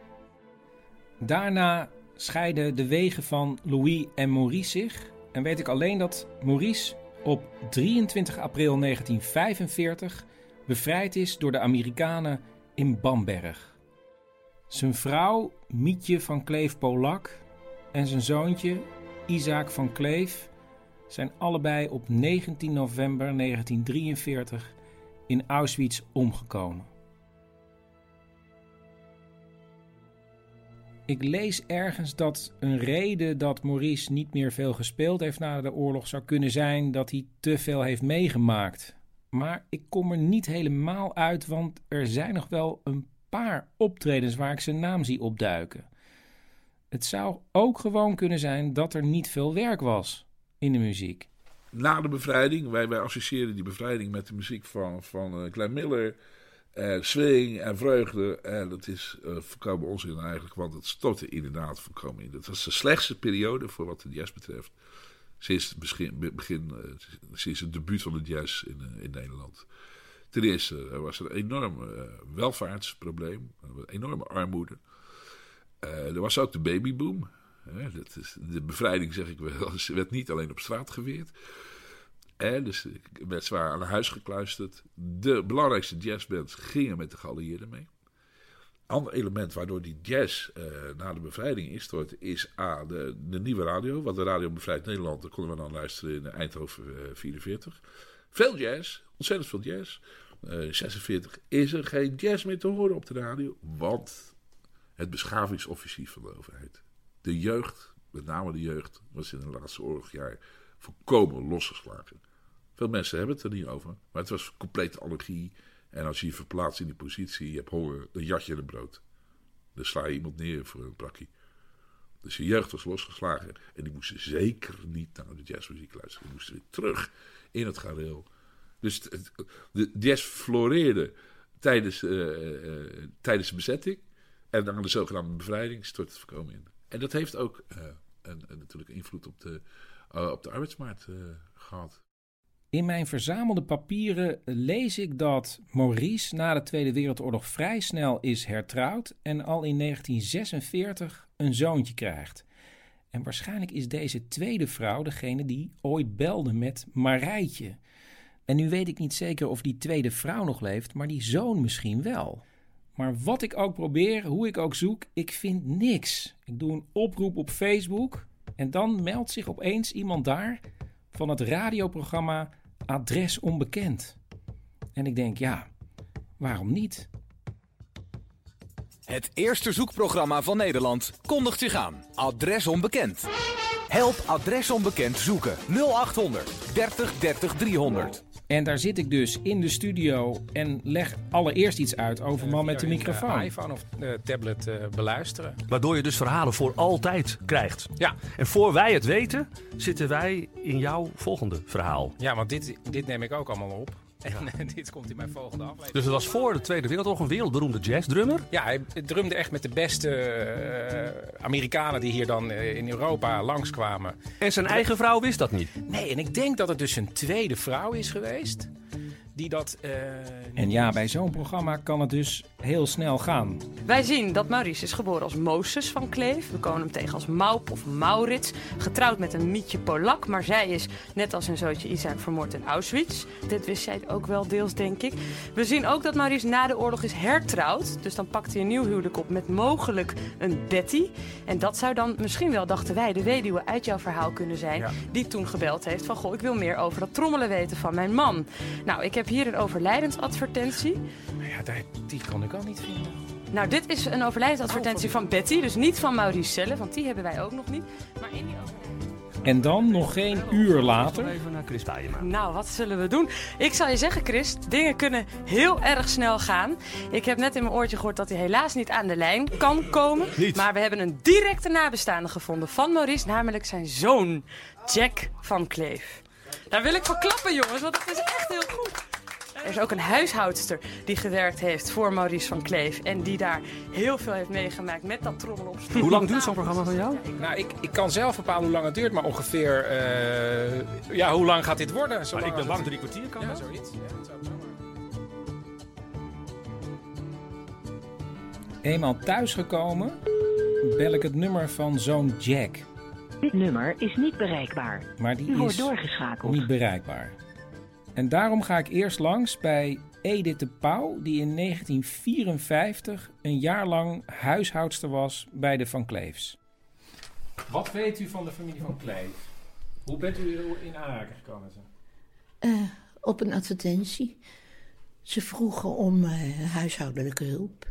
Speaker 1: Daarna scheiden de wegen van Louis en Maurice zich en weet ik alleen dat Maurice op 23 april 1945 bevrijd is door de Amerikanen in Bamberg. Zijn vrouw Mietje van Kleef-Polak en zijn zoontje Isaac van Kleef zijn allebei op 19 november 1943 in Auschwitz omgekomen. Ik lees ergens dat een reden dat Maurice niet meer veel gespeeld heeft na de oorlog zou kunnen zijn dat hij te veel heeft meegemaakt. Maar ik kom er niet helemaal uit, want er zijn nog wel een paar optredens waar ik zijn naam zie opduiken. Het zou ook gewoon kunnen zijn dat er niet veel werk was in de muziek.
Speaker 16: Na de bevrijding, wij, wij associëren die bevrijding met de muziek van, van uh, Glenn Miller, uh, swing en vreugde. En dat is uh, voorkomen onzin eigenlijk, want het stortte inderdaad voorkomen in. Dat was de slechtste periode voor wat de jazz betreft. Sinds het begin, begin sinds het debuut van de jazz in, in Nederland. Ten eerste was er een enorm welvaartsprobleem, een enorme armoede. er was ook de babyboom. De bevrijding, zeg ik wel, werd niet alleen op straat geweerd. Dus ik werd zwaar aan huis gekluisterd. De belangrijkste jazzbands gingen met de geallieerden mee. Ander element waardoor die jazz uh, na de bevrijding instort, is A, de, de, nieuwe radio. Want de radio Bevrijd Nederland, daar konden we dan luisteren in Eindhoven uh, 44. Veel jazz, ontzettend veel jazz. Uh, 46 is er geen jazz meer te horen op de radio, want het beschavingsoffensief van de overheid. De jeugd, met name de jeugd, was in de laatste oorlogjaar volkomen losgeslagen. Veel mensen hebben het er niet over, maar het was complete allergie. En als je je verplaatst in die positie, je hebt honger, dan jat je een brood. Dan sla je iemand neer voor een prakkie. Dus je jeugd was losgeslagen en die moesten zeker niet naar de jazzmuziek luisteren. Die moesten weer terug in het gareel. Dus het, de jazz floreerde tijdens, uh, tijdens de bezetting. En na de zogenaamde bevrijding stort het voorkomen in. En dat heeft ook uh, een, een, natuurlijk invloed op de, op de arbeidsmarkt gehad.
Speaker 1: In mijn verzamelde papieren lees ik dat Maurice na de Tweede Wereldoorlog vrij snel is hertrouwd en al in 1946 een zoontje krijgt. En waarschijnlijk is deze tweede vrouw degene die ooit belde met Marijtje. En nu weet ik niet zeker of die tweede vrouw nog leeft, maar die zoon misschien wel. Maar wat ik ook probeer, hoe ik ook zoek, ik vind niks. Ik doe een oproep op Facebook en dan meldt zich opeens iemand daar van het radioprogramma Adres Onbekend. En ik denk, ja, waarom niet?
Speaker 17: Het eerste zoekprogramma van Nederland kondigt zich aan. Adres Onbekend. Help Adres Onbekend zoeken. 0800 30 30 300.
Speaker 1: En daar zit ik dus in de studio en leg allereerst iets uit over man met de microfoon. iPhone of de tablet uh, beluisteren.
Speaker 18: Waardoor je dus verhalen voor altijd krijgt.
Speaker 1: Ja.
Speaker 18: En voor wij het weten, zitten wij in jouw volgende verhaal.
Speaker 1: Ja, want dit, dit neem ik ook allemaal op. En dit komt in mijn volgende aflevering.
Speaker 18: Dus het was voor de Tweede Wereldoorlog een wereldberoemde jazzdrummer?
Speaker 1: Ja, hij drumde echt met de beste uh, Amerikanen die hier dan uh, in Europa langskwamen.
Speaker 18: En zijn eigen vrouw wist dat niet?
Speaker 1: Nee, en ik denk dat het dus een tweede vrouw is geweest die dat. Uh, en ja, bij zo'n programma kan het dus heel snel gaan.
Speaker 19: Wij zien dat Maurice is geboren als Moses van Kleef. We komen hem tegen als Maup of Maurits. Getrouwd met een Mietje Polak. Maar zij is, net als zijn zootje Isaac, vermoord in Auschwitz. Dit wist zij ook wel deels, denk ik. We zien ook dat Maurice na de oorlog is hertrouwd. Dus dan pakt hij een nieuw huwelijk op met mogelijk een Betty. En dat zou dan misschien wel, dachten wij, de weduwe uit jouw verhaal kunnen zijn. Ja. Die toen gebeld heeft van, goh, ik wil meer over dat trommelen weten van mijn man. Nou, ik heb hier een overlijdensadvertentie.
Speaker 1: Nou ja, die kon ik al niet vinden.
Speaker 19: Nou, dit is een overlijdensadvertentie oh, van Betty. Dus niet van Maurice zelf, want die hebben wij ook nog niet. Maar in die
Speaker 1: en dan nog geen uur later.
Speaker 18: Even naar Chris
Speaker 19: Nou, wat zullen we doen? Ik zal je zeggen, Chris, dingen kunnen heel erg snel gaan. Ik heb net in mijn oortje gehoord dat hij helaas niet aan de lijn kan komen.
Speaker 18: Niet.
Speaker 19: Maar we hebben een directe nabestaande gevonden van Maurice, namelijk zijn zoon, Jack van Kleef. Daar wil ik voor klappen, jongens, want het is echt heel goed. Er is ook een huishoudster die gewerkt heeft voor Maurice van Kleef. En die daar heel veel heeft meegemaakt met dat trommel op
Speaker 18: Hoe lang duurt zo'n programma van jou?
Speaker 1: Nou, ik, ik kan zelf bepalen hoe lang het duurt, maar ongeveer... Uh, ja, hoe lang gaat dit worden?
Speaker 18: Maar ik ben lang drie kwartier, kan
Speaker 1: ja,
Speaker 18: dat?
Speaker 1: zoiets. Ja, dat zou zomaar. Eenmaal thuisgekomen bel ik het nummer van zoon Jack.
Speaker 20: Dit nummer is niet bereikbaar.
Speaker 1: Maar die
Speaker 20: U
Speaker 1: is
Speaker 20: wordt doorgeschakeld.
Speaker 1: niet bereikbaar. En daarom ga ik eerst langs bij Edith de Pauw, die in 1954 een jaar lang huishoudster was bij de Van Kleefs. Wat weet u van de familie Van Kleef? Hoe bent u in aanraking gekomen?
Speaker 20: Uh, op een advertentie. Ze vroegen om uh, huishoudelijke hulp.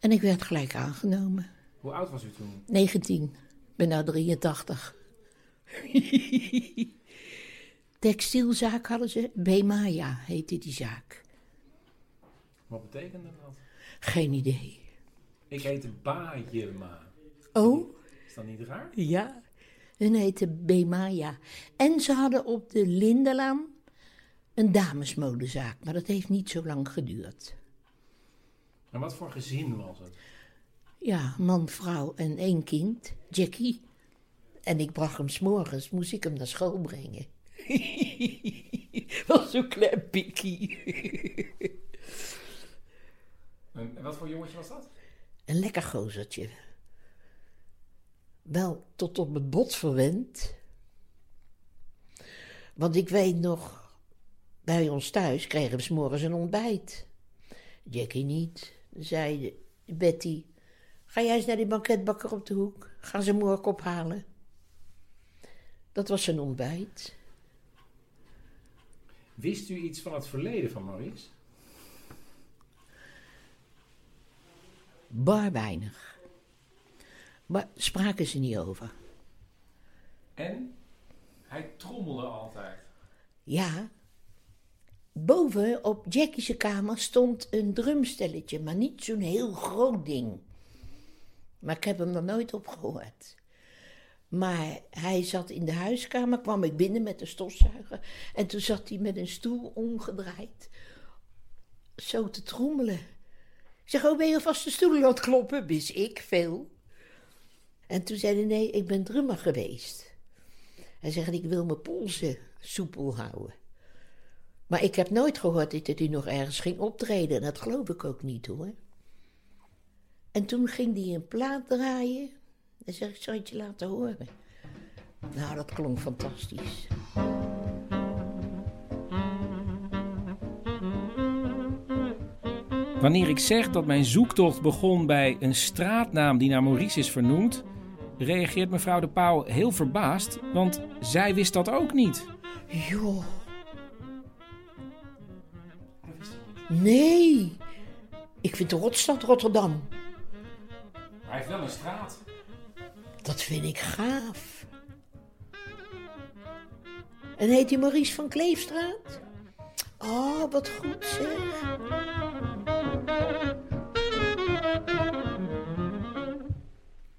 Speaker 20: En ik werd gelijk aangenomen.
Speaker 1: Hoe oud was u toen?
Speaker 20: 19. Ik ben nou 83. Textielzaak hadden ze. Bemaya heette die zaak.
Speaker 1: Wat betekende dat?
Speaker 20: Geen idee.
Speaker 1: Ik heette Bajema.
Speaker 20: Oh?
Speaker 1: Is dat niet raar?
Speaker 20: Ja. Hun heette Bemaya. En ze hadden op de Lindelaan een damesmodezaak. Maar dat heeft niet zo lang geduurd.
Speaker 1: En wat voor gezin was het?
Speaker 20: Ja, man, vrouw en één kind, Jackie. En ik bracht hem s'morgens, moest ik hem naar school brengen. Was zo'n klein pikkie.
Speaker 1: En wat voor jongetje was dat?
Speaker 20: Een lekker gozertje. Wel tot op het bot verwend. Want ik weet nog, bij ons thuis kregen we s'morgens een ontbijt. Jackie niet. Zei Betty, ga jij eens naar die banketbakker op de hoek. Gaan ze morgen ophalen. Dat was zijn ontbijt.
Speaker 1: Wist u iets van het verleden van Maurice?
Speaker 20: Bar weinig. Maar spraken ze niet over.
Speaker 1: En? Hij trommelde altijd.
Speaker 20: Ja. Boven op Jackie's kamer stond een drumstelletje, maar niet zo'n heel groot ding. Maar ik heb hem er nooit op gehoord. Maar hij zat in de huiskamer, kwam ik binnen met de stofzuiger. En toen zat hij met een stoel omgedraaid. Zo te trommelen. Ik zeg, oh, ben je vast de stoel aan het kloppen? Wist ik veel. En toen zei hij, nee, ik ben drummer geweest. Hij zegt, ik wil mijn polsen soepel houden. Maar ik heb nooit gehoord dat hij nog ergens ging optreden. En dat geloof ik ook niet, hoor. En toen ging hij een plaat draaien. En zeg ik, zal je het je laten horen? Nou, dat klonk fantastisch.
Speaker 1: Wanneer ik zeg dat mijn zoektocht begon bij een straatnaam die naar Maurice is vernoemd, reageert mevrouw de Pauw heel verbaasd, want zij wist dat ook niet.
Speaker 20: Joh. Nee. Ik vind de rotstad Rotterdam.
Speaker 1: Maar hij heeft wel een straat.
Speaker 20: Dat vind ik gaaf. En heet hij Maurice van Kleefstraat? Oh, wat goed zeg.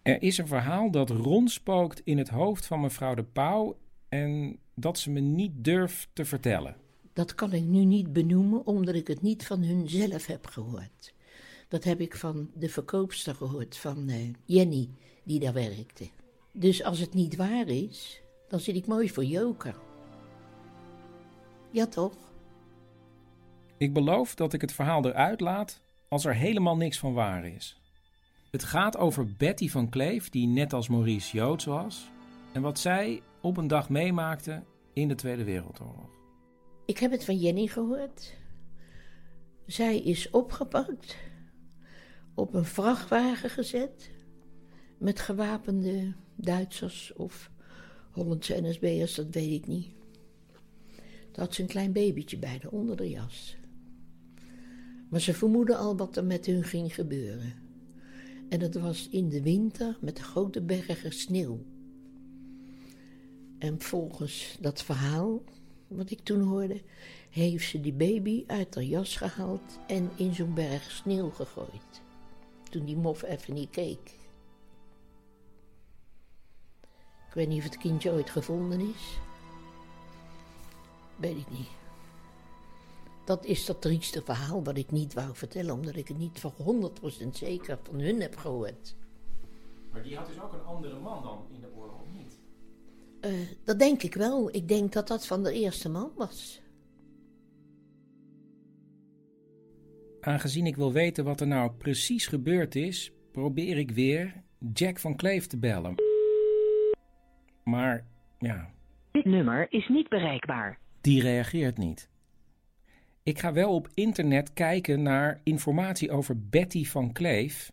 Speaker 1: Er is een verhaal dat rondspookt in het hoofd van mevrouw de Pauw en dat ze me niet durft te vertellen.
Speaker 20: Dat kan ik nu niet benoemen, omdat ik het niet van hun zelf heb gehoord. Dat heb ik van de verkoopster gehoord, van eh, Jenny, die daar werkte. Dus als het niet waar is, dan zit ik mooi voor joker. Ja, toch?
Speaker 1: Ik beloof dat ik het verhaal eruit laat als er helemaal niks van waar is. Het gaat over Betty van Kleef, die net als Maurice Joods was, en wat zij op een dag meemaakte in de Tweede Wereldoorlog.
Speaker 20: Ik heb het van Jenny gehoord. Zij is opgepakt, op een vrachtwagen gezet, met gewapende Duitsers of Hollandse NSB'ers, dat weet ik niet. Daar had ze een klein babytje bij de onder de jas. Maar ze vermoeden al wat er met hun ging gebeuren. En dat was in de winter met grote bergen sneeuw. En volgens dat verhaal, wat ik toen hoorde, heeft ze die baby uit haar jas gehaald en in zo'n berg sneeuw gegooid. Toen die mof even niet keek. Weet niet of het kindje ooit gevonden is. Weet ik niet. Dat is dat trieste verhaal wat ik niet wou vertellen, omdat ik het niet van 100% zeker van hun heb gehoord.
Speaker 1: Maar die had dus ook een andere man dan in de oorlog, of niet?
Speaker 20: Eh, dat denk ik wel. Ik denk dat dat van de eerste man was.
Speaker 1: Aangezien ik wil weten wat er nou precies gebeurd is, probeer ik weer Jack van Kleef te bellen. Maar ja,
Speaker 20: Dit nummer is niet bereikbaar.
Speaker 1: die reageert niet. Ik ga wel op internet kijken naar informatie over Betty van Kleef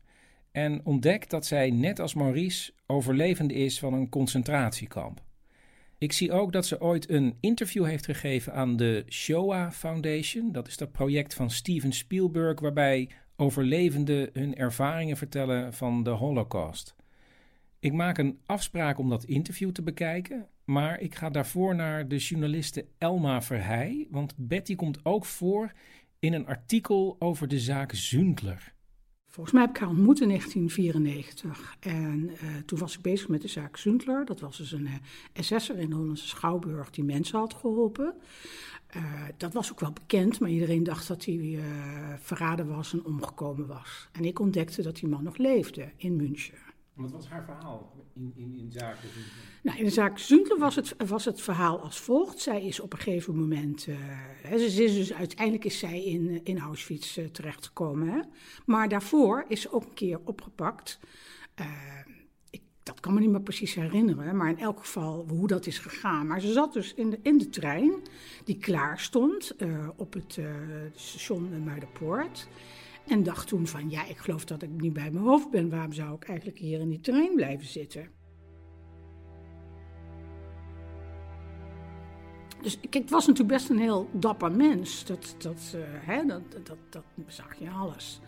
Speaker 1: en ontdek dat zij net als Maurice overlevende is van een concentratiekamp. Ik zie ook dat ze ooit een interview heeft gegeven aan de Shoah Foundation. Dat is dat project van Steven Spielberg waarbij Overlevenden hun ervaringen vertellen van de Holocaust. Ik maak een afspraak om dat interview te bekijken, maar ik ga daarvoor naar de journaliste Elma Verheij, want Betty komt ook voor in een artikel over de zaak Zundler.
Speaker 21: Volgens mij heb ik haar ontmoet in 1994. En uh, toen was ik bezig met de zaak Zundler. Dat was dus een uh, SS'er in Hollandse Schouwburg die mensen had geholpen. Uh, dat was ook wel bekend, maar iedereen dacht dat hij verraden was en omgekomen was. En ik ontdekte dat die man nog leefde in München.
Speaker 1: Wat was haar verhaal in, in, in zaken?
Speaker 21: Nou, in de zaak was het, was het verhaal als volgt. Zij is op een gegeven moment... Uh, ze is dus, uiteindelijk is zij in, in Auschwitz uh, terechtgekomen. Hè? Maar daarvoor is ze ook een keer opgepakt. Ik, dat kan me niet meer precies herinneren. Maar in elk geval hoe dat is gegaan. Maar ze zat dus in de, in de trein die klaar stond op het station Muiderpoort... En dacht toen van, ja, ik geloof dat ik niet bij mijn hoofd ben. Waarom zou ik eigenlijk hier in die trein blijven zitten? Dus kijk, het was natuurlijk best een heel dapper mens. Dat, dat, uh, hè, dat, dat, dat zag je alles.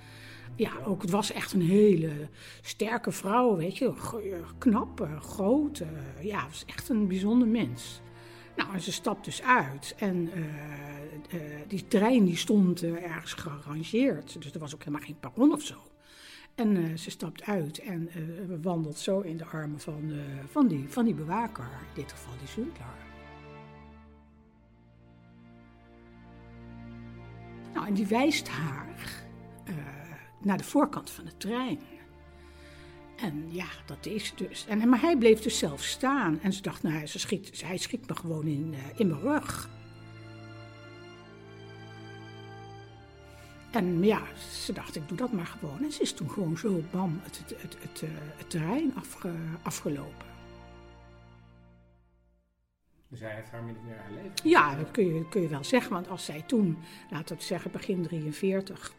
Speaker 21: Ja, ook het was echt een hele sterke vrouw, weet je. Knap, groot. Uh, ja, het was echt een bijzonder mens. Nou, en ze stapt dus uit. En uh, uh, die trein die stond uh, ergens gerangeerd. Dus er was ook helemaal geen perron of zo. En ze stapt uit en wandelt zo in de armen van, van, die, van die bewaker. In dit geval die Zundler. Nou, en die wijst haar naar de voorkant van de trein. En ja, dat is dus. En, maar hij bleef dus zelf staan. En ze dacht, nou, ze schiet, hij schiet me gewoon in, uh, in mijn rug. En ja, ze dacht, ik doe dat maar gewoon. En ze is toen gewoon zo, bam, het, het, het, het, uh, het terrein afge, afgelopen.
Speaker 1: Dus hij heeft haar min of meer haar leven?
Speaker 21: Ja, dat kun je, kun je wel zeggen. Want als zij toen, laten we zeggen begin 43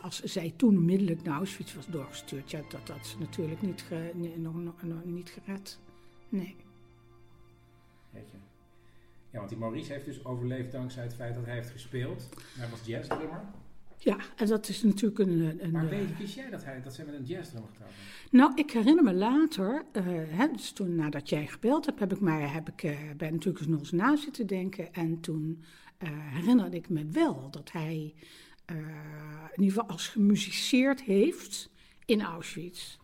Speaker 21: als zij toen onmiddellijk naar Auschwitz was doorgestuurd, ja, dat had ze natuurlijk niet, ge, nog, nog, nog, niet gered. Nee.
Speaker 1: Weet je. Ja, want die Maurice heeft dus overleefd dankzij het feit dat hij heeft gespeeld. Hij was jazzdrummer.
Speaker 21: Ja, en dat is natuurlijk een... een
Speaker 1: maar weet, wist jij dat, hij, dat zij met een jazzdrummer getrouwd
Speaker 21: Nou, ik herinner me later, uh, hè, dus toen nadat jij gebeld hebt, heb ik mij heb ik, uh, bij natuurlijk nog eens na zitten denken. En toen uh, herinnerde ik me wel dat hij uh, in ieder geval als gemusiceerd heeft in Auschwitz.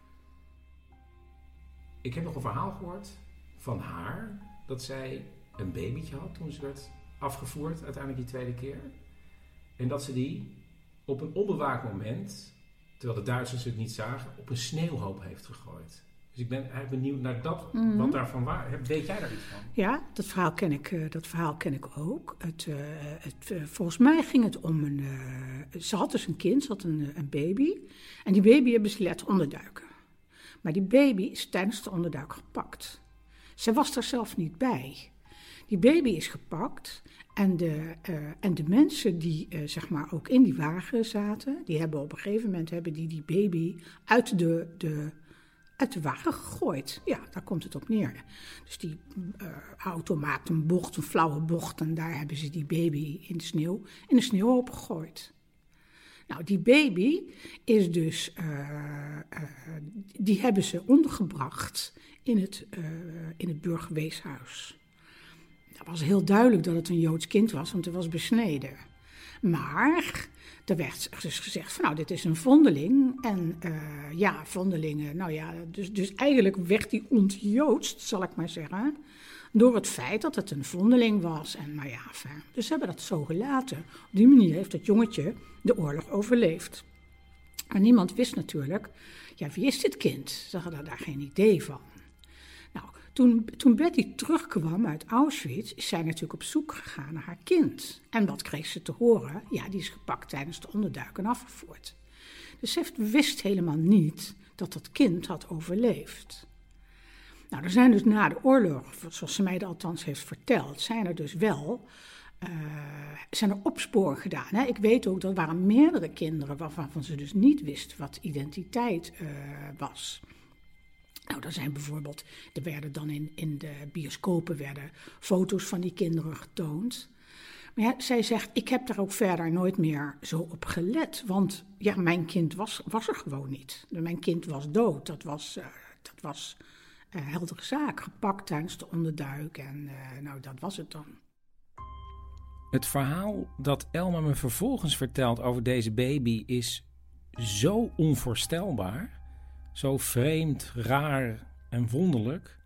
Speaker 1: Ik heb nog een verhaal gehoord van haar dat zij een babytje had toen ze werd afgevoerd, uiteindelijk die tweede keer. En dat ze die op een onbewaakt moment, terwijl de Duitsers het niet zagen, op een sneeuwhoop heeft gegooid. Dus ik ben eigenlijk benieuwd naar dat, mm -hmm. wat daarvan waar. Weet jij daar iets van?
Speaker 21: Ja, dat verhaal ken ik, uh, dat verhaal ken ik ook. Het, uh, het, uh, volgens mij ging het om een. ze had dus een kind, ze had een, een baby. En die baby hebben ze laten onderduiken. Maar die baby is tijdens de onderduik gepakt. Ze was er zelf niet bij. Die baby is gepakt. En de, en de mensen die zeg maar ook in die wagen zaten, die hebben op een gegeven moment hebben die, die baby uit de, de uit de wagen gegooid. Ja, daar komt het op neer. Dus die uh, auto maakt een bocht, een flauwe bocht. En daar hebben ze die baby in de sneeuw, in de sneeuw opgegooid. Nou, die baby is dus, uh, uh, die hebben ze ondergebracht in het, in het burgerweeshuis. Dat was heel duidelijk dat het een Joods kind was, want het was besneden. Maar er werd dus gezegd van nou, dit is een vondeling. En uh, ja, vondelingen, nou ja, dus, dus eigenlijk werd die ontjoodst, zal ik maar zeggen. Door het feit dat het een vondeling was. En nou ja, dus ze hebben dat zo gelaten. Op die manier heeft dat jongetje de oorlog overleefd. Maar niemand wist natuurlijk, ja, wie is dit kind? Ze hadden daar geen idee van. Toen, toen Betty terugkwam uit Auschwitz, is zij natuurlijk op zoek gegaan naar haar kind. En wat kreeg ze te horen? Ja, die is gepakt tijdens de onderduik en afgevoerd. Dus ze wist helemaal niet dat dat kind had overleefd. Nou, er zijn dus na de oorlog, zoals ze mij dat althans heeft verteld, zijn er dus wel uh, zijn er opsporen gedaan. Hè? Ik weet ook dat er waren meerdere kinderen waarvan ze dus niet wist wat identiteit uh, was. Nou, er zijn bijvoorbeeld, er werden dan in, in de bioscopen werden foto's van die kinderen getoond. Maar ja, zij zegt, ik heb daar ook verder nooit meer zo op gelet. Want ja, mijn kind was, was er gewoon niet. Mijn kind was dood. Dat was, uh, dat was uh, heldere zaak. Gepakt tijdens de onderduik. En uh, nou, dat was het dan.
Speaker 1: Het verhaal dat Elma me vervolgens vertelt over deze baby is zo onvoorstelbaar. Zo vreemd, raar en wonderlijk.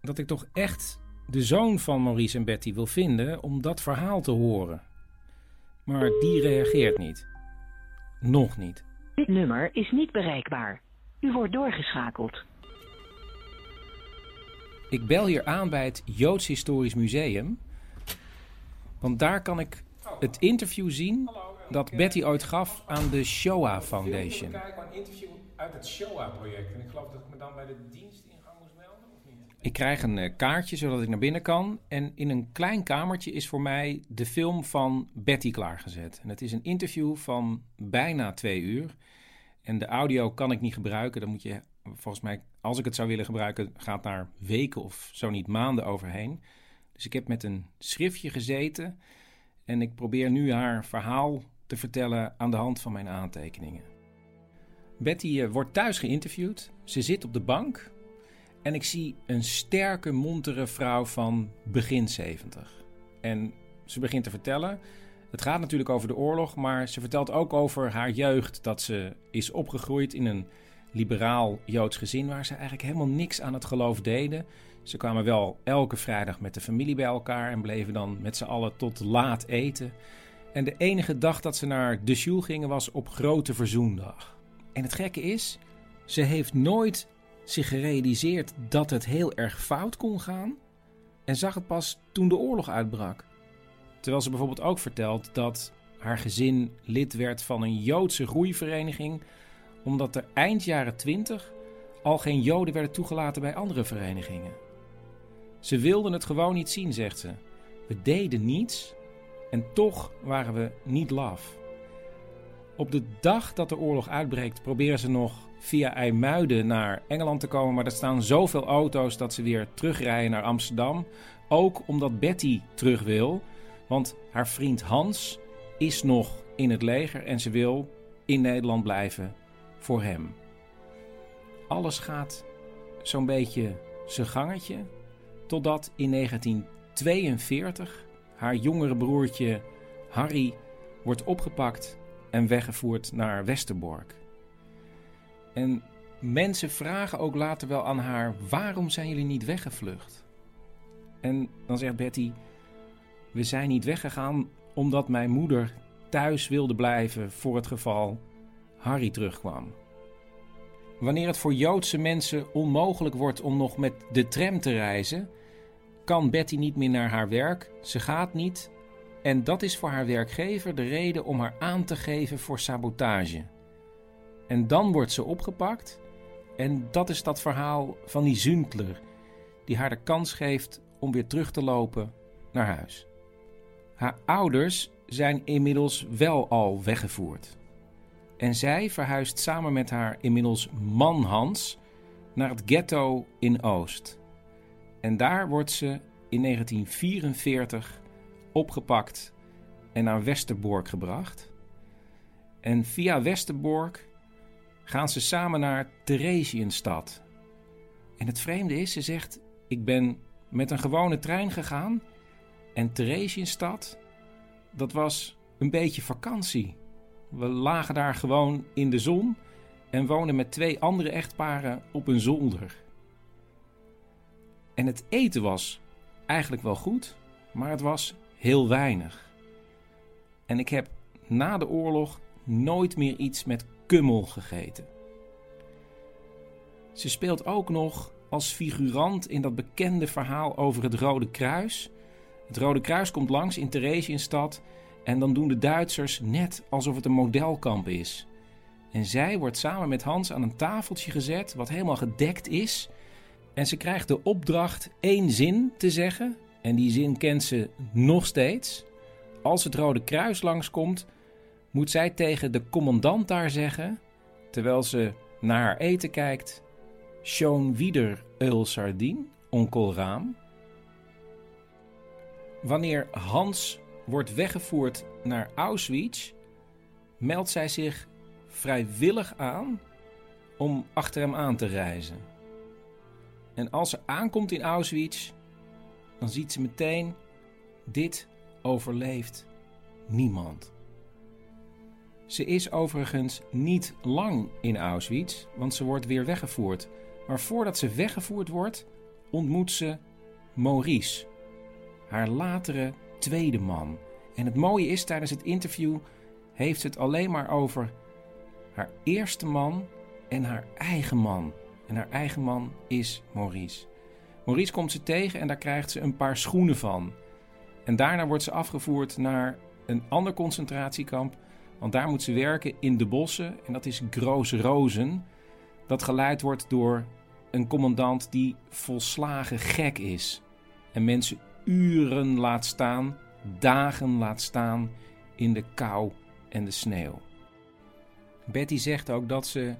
Speaker 1: Dat ik toch echt de zoon van Maurice en Betty wil vinden om dat verhaal te horen. Maar die reageert niet. Nog niet.
Speaker 22: Dit nummer is niet bereikbaar. U wordt doorgeschakeld.
Speaker 1: Ik bel hier aan bij het Joods Historisch Museum. Want daar kan ik het interview zien dat Betty ooit gaf aan de Shoah Foundation. Het Shoah-project. En ik geloof dat ik me dan bij de dienst ingang moest melden, of niet? Ik krijg een uh, kaartje zodat ik naar binnen kan. En in een klein kamertje is voor mij de film van Betty klaargezet. En het is een interview van bijna twee uur. En de audio kan ik niet gebruiken. Dan moet je, volgens mij, als ik het zou willen gebruiken, gaat daar weken of zo niet maanden overheen. Dus ik heb met een schriftje gezeten. En ik probeer nu haar verhaal te vertellen aan de hand van mijn aantekeningen. Betty uh, wordt thuis geïnterviewd. Ze zit op de bank. En ik zie een sterke, montere vrouw van begin 70. En ze begint te vertellen. Het gaat natuurlijk over de oorlog, maar ze vertelt ook over haar jeugd. Dat ze is opgegroeid in een liberaal Joods gezin waar ze eigenlijk helemaal niks aan het geloof deden. Ze kwamen wel elke vrijdag met de familie bij elkaar en bleven dan met z'n allen tot laat eten. En de enige dag dat ze naar de shul gingen was op Grote Verzoendag. En het gekke is, ze heeft nooit zich gerealiseerd dat het heel erg fout kon gaan en zag het pas toen de oorlog uitbrak. Terwijl ze bijvoorbeeld ook vertelt dat haar gezin lid werd van een Joodse groeivereniging, omdat er eind jaren 20 al geen Joden werden toegelaten bij andere verenigingen. Ze wilden het gewoon niet zien, zegt ze. We deden niets en toch waren we niet laf. Op de dag dat de oorlog uitbreekt, proberen ze nog via IJmuiden naar Engeland te komen. Maar er staan zoveel auto's dat ze weer terugrijden naar Amsterdam. Ook omdat Betty terug wil. Want haar vriend Hans is nog in het leger en ze wil in Nederland blijven voor hem. Alles gaat zo'n beetje zijn gangetje. Totdat in 1942 haar jongere broertje Harry wordt opgepakt en weggevoerd naar Westerbork. En mensen vragen ook later wel aan haar: waarom zijn jullie niet weggevlucht? En dan zegt Betty: We zijn niet weggegaan omdat mijn moeder thuis wilde blijven voor het geval Harry terugkwam. Wanneer het voor Joodse mensen onmogelijk wordt om nog met de tram te reizen, kan Betty niet meer naar haar werk. Ze gaat niet. En dat is voor haar werkgever de reden om haar aan te geven voor sabotage. En dan wordt ze opgepakt. En dat is dat verhaal van die Zündler, die haar de kans geeft om weer terug te lopen naar huis. Haar ouders zijn inmiddels wel al weggevoerd. En zij verhuist samen met haar inmiddels man Hans naar het ghetto in Oost. En daar wordt ze in 1944 opgepakt en naar Westerbork gebracht. En via Westerbork gaan ze samen naar Theresienstad. En het vreemde is, ze zegt: Ik ben met een gewone trein gegaan. En Theresienstad, dat was een beetje vakantie. We lagen daar gewoon in de zon en woonden met twee andere echtparen op een zolder. En het eten was eigenlijk wel goed, maar het was heel weinig. En ik heb na de oorlog nooit meer iets met kummel gegeten. Ze speelt ook nog als figurant in dat bekende verhaal over het Rode Kruis. Het Rode Kruis komt langs in Theresienstad en dan doen de Duitsers net alsof het een modelkamp is. En zij wordt samen met Hans aan een tafeltje gezet, wat helemaal gedekt is. En ze krijgt de opdracht één zin te zeggen. En die zin kent ze nog steeds. Als het Rode Kruis langskomt, moet zij tegen de commandant daar zeggen, terwijl ze naar haar eten kijkt: Schoon wieder eul sardine, onkel Raam. Wanneer Hans wordt weggevoerd naar Auschwitz, meldt zij zich vrijwillig aan om achter hem aan te reizen. En als ze aankomt in Auschwitz, dan ziet ze meteen: dit overleeft niemand. Ze is overigens niet lang in Auschwitz, want ze wordt weer weggevoerd. Maar voordat ze weggevoerd wordt, ontmoet ze Maurice, haar latere tweede man. En het mooie is, tijdens het interview heeft ze het alleen maar over haar eerste man en haar eigen man. En haar eigen man is Maurice. Maurice komt ze tegen en daar krijgt ze een paar schoenen van. En daarna wordt ze afgevoerd naar een ander concentratiekamp. Want daar moet ze werken in de bossen. En dat is Groos Rozen. Dat geleid wordt door een commandant die volslagen gek is. En mensen uren laat staan, dagen laat staan in de kou en de sneeuw. Betty zegt ook dat ze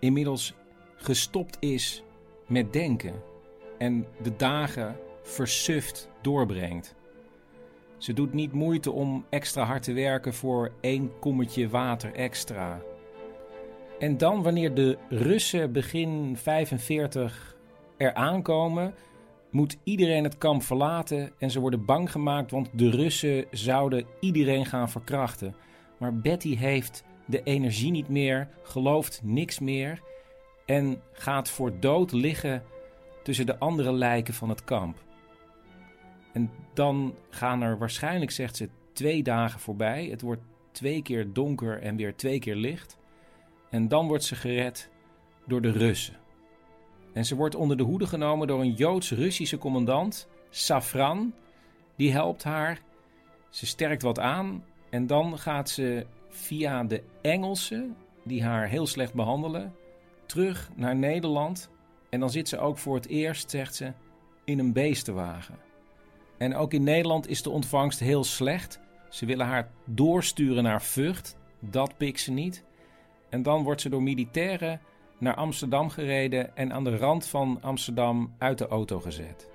Speaker 1: inmiddels gestopt is met denken en de dagen versuft doorbrengt. Ze doet niet moeite om extra hard te werken voor één kommetje water extra. En dan, wanneer de Russen begin 45 er aankomen, moet iedereen het kamp verlaten en ze worden bang gemaakt, want de Russen zouden iedereen gaan verkrachten. Maar Betty heeft de energie niet meer, gelooft niks meer en gaat voor dood liggen tussen de andere lijken van het kamp. En dan gaan er waarschijnlijk, zegt ze, twee dagen voorbij. Het wordt twee keer donker en weer twee keer licht. En dan wordt ze gered door de Russen. En ze wordt onder de hoede genomen door een Joods-Russische commandant, Safran. Die helpt haar. Ze sterkt wat aan. En dan gaat ze via de Engelsen, die haar heel slecht behandelen, terug naar Nederland. En dan zit ze ook voor het eerst, zegt ze, in een beestenwagen. En ook in Nederland is de ontvangst heel slecht. Ze willen haar doorsturen naar Vught. Dat pikt ze niet. En dan wordt ze door militairen naar Amsterdam gereden en aan de rand van Amsterdam uit de auto gezet.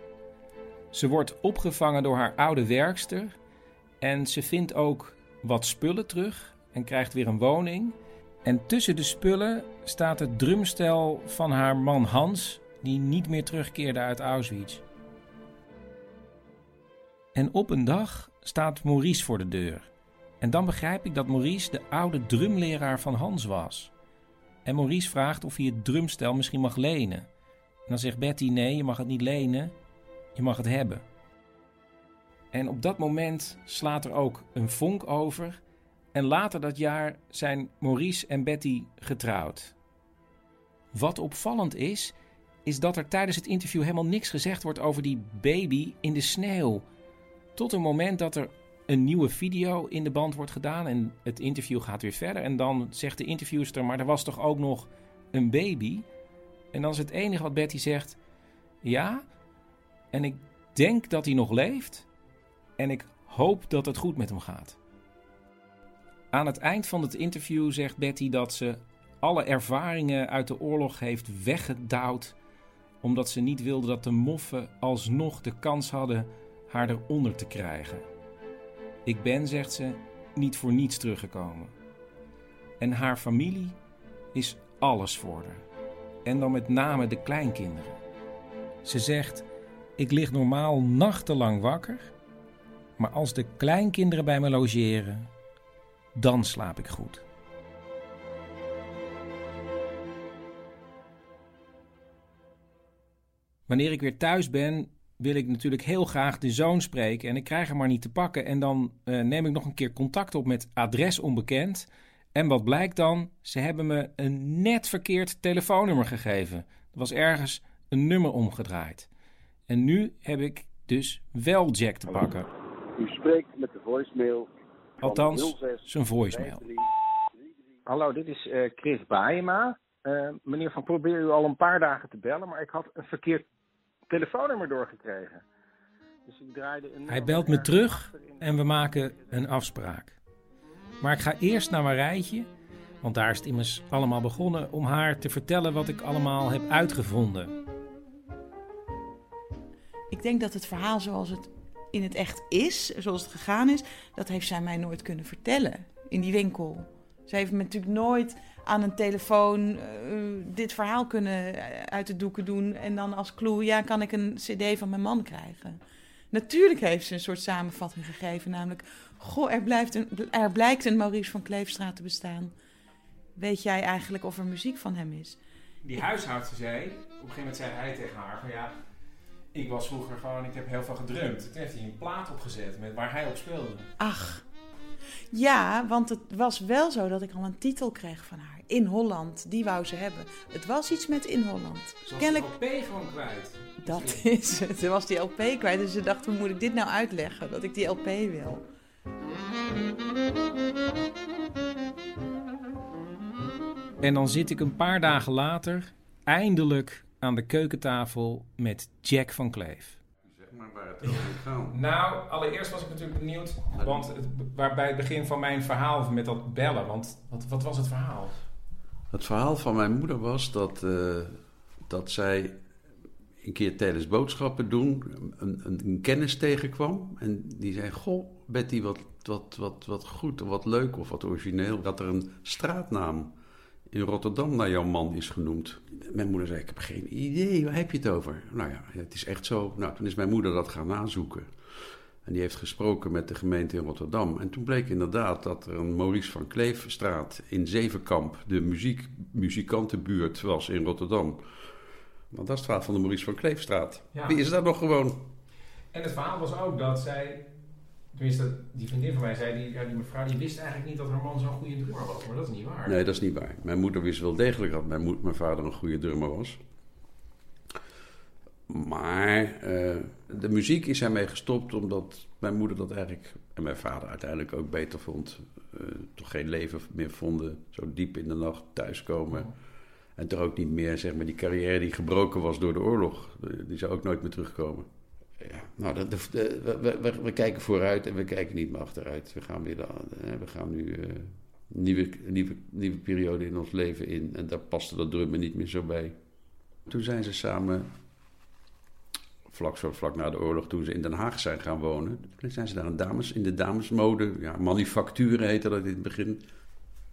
Speaker 1: Ze wordt opgevangen door haar oude werkster en ze vindt ook wat spullen terug en krijgt weer een woning. En tussen de spullen staat het drumstel van haar man Hans, die niet meer terugkeerde uit Auschwitz. En op een dag staat Maurice voor de deur. En dan begrijp ik dat Maurice de oude drumleraar van Hans was. En Maurice vraagt of hij het drumstel misschien mag lenen. En dan zegt Betty: nee, je mag het niet lenen, je mag het hebben. En op dat moment slaat er ook een vonk over. En later dat jaar zijn Maurice en Betty getrouwd. Wat opvallend is, is dat er tijdens het interview helemaal niks gezegd wordt over die baby in de sneeuw. Tot een moment dat er een nieuwe video in de band wordt gedaan en het interview gaat weer verder. En dan zegt de interviewster, maar er was toch ook nog een baby? En dan is het enige wat Betty zegt, ja, en ik denk dat hij nog leeft en ik hoop dat het goed met hem gaat. Aan het eind van het interview zegt Betty dat ze alle ervaringen uit de oorlog heeft weggedouwd, omdat ze niet wilde dat de moffen alsnog de kans hadden haar eronder te krijgen. Ik ben, zegt ze, niet voor niets teruggekomen. En haar familie is alles voor haar. En dan met name de kleinkinderen. Ze zegt: Ik lig normaal nachtenlang wakker, maar als de kleinkinderen bij me logeren, dan slaap ik goed. Wanneer ik weer thuis ben, wil ik natuurlijk heel graag de zoon spreken. En ik krijg hem maar niet te pakken. En dan uh, neem ik nog een keer contact op met adres onbekend. En wat blijkt dan? Ze hebben me een net verkeerd telefoonnummer gegeven. Er was ergens een nummer omgedraaid. En nu heb ik dus wel Jack te pakken.
Speaker 23: U spreekt met de voicemail.
Speaker 1: Althans, zijn voicemail.
Speaker 24: Hallo, dit is uh, Chris Baaiema. Uh, meneer Van probeer u al een paar dagen te bellen, maar ik had een verkeerd telefoonnummer doorgekregen. Dus ik draaide een
Speaker 1: Hij belt me terug en we maken een afspraak. Maar ik ga eerst naar rijtje, want daar is het immers allemaal begonnen, om haar te vertellen wat ik allemaal heb uitgevonden.
Speaker 14: Ik denk dat het verhaal zoals het in het echt is, zoals het gegaan is, dat heeft zij mij nooit kunnen vertellen in die winkel. Ze heeft me natuurlijk nooit aan een telefoon eh, dit verhaal kunnen eh, uit de doeken doen en dan als clue, ja, kan ik een cd van mijn man krijgen. Natuurlijk heeft ze een soort samenvatting gegeven, namelijk, goh, er, blijft een, er blijkt een Maurice van Kleefstraat te bestaan. Weet jij eigenlijk of er muziek van hem is?
Speaker 1: Die huishoudster zei, op een gegeven moment zei hij tegen haar van ja, ik was vroeger gewoon, ik heb heel veel gedrumd. Toen heeft hij een plaat opgezet met waar hij op speelde.
Speaker 14: Ach, ja, want het was wel zo dat ik al een titel kreeg van haar. In Holland, die wou ze hebben. Het was iets met In Holland.
Speaker 1: Ze was de LP gewoon kwijt.
Speaker 14: Dat is het. Ze was die LP kwijt. Dus ze dacht, hoe moet ik dit nou uitleggen? Dat ik die LP wil.
Speaker 1: En dan zit ik een paar dagen later eindelijk aan de keukentafel met Jack van Kleef.
Speaker 25: Zeg maar waar het over gaan.
Speaker 1: Nou, allereerst was ik natuurlijk benieuwd, want het, waar bij het begin van mijn verhaal met dat bellen, want wat, wat was het verhaal?
Speaker 25: Het verhaal van mijn moeder was dat, eh, dat zij een keer tijdens boodschappen doen een, een, een kennis tegenkwam. En die zei, goh, Betty, wat, wat, wat, wat goed, wat leuk of wat origineel. Dat er een straatnaam in Rotterdam naar jouw man is genoemd. Mijn moeder zei, ik heb geen idee, waar heb je het over? Nou ja, het is echt zo. Nou, toen is mijn moeder dat gaan nazoeken. En die heeft gesproken met de gemeente in Rotterdam. En toen bleek inderdaad dat er een Maurice van Kleefstraat in Zevenkamp, de muziek, muzikantenbuurt, was in Rotterdam. Want dat is het verhaal van de Maurice van Kleefstraat.
Speaker 1: Ja.
Speaker 25: Wie is dat nog gewoon?
Speaker 1: En het verhaal was ook dat zij, tenminste die vriendin van mij zei, die, ja, die mevrouw die wist eigenlijk niet dat haar man zo'n goede drummer was, maar dat is niet waar.
Speaker 25: Nee, dat is niet waar. Mijn moeder wist wel degelijk dat mijn, mijn vader een goede drummer was. Maar eh, de muziek is ermee gestopt omdat mijn moeder dat eigenlijk, en mijn vader uiteindelijk ook beter vond. eh, toch geen leven meer vonden, zo diep in de nacht thuiskomen. En toch ook niet meer, zeg maar, die carrière die gebroken was door de oorlog. eh, Die zou ook nooit meer terugkomen. Ja, nou, dat, dat- de- we, we, kijken vooruit en we kijken niet meer achteruit. We gaan, weer de, eh, we gaan nu eh, een nieuwe, nieuwe, nieuwe periode in ons leven in. En daar paste dat drummen niet meer zo bij. Toen zijn ze samen, vlak, zo, vlak na de oorlog, toen ze in Den Haag zijn gaan wonen. Toen zijn ze daar een dames, in de damesmode, ja, manufacturen heette dat in het begin.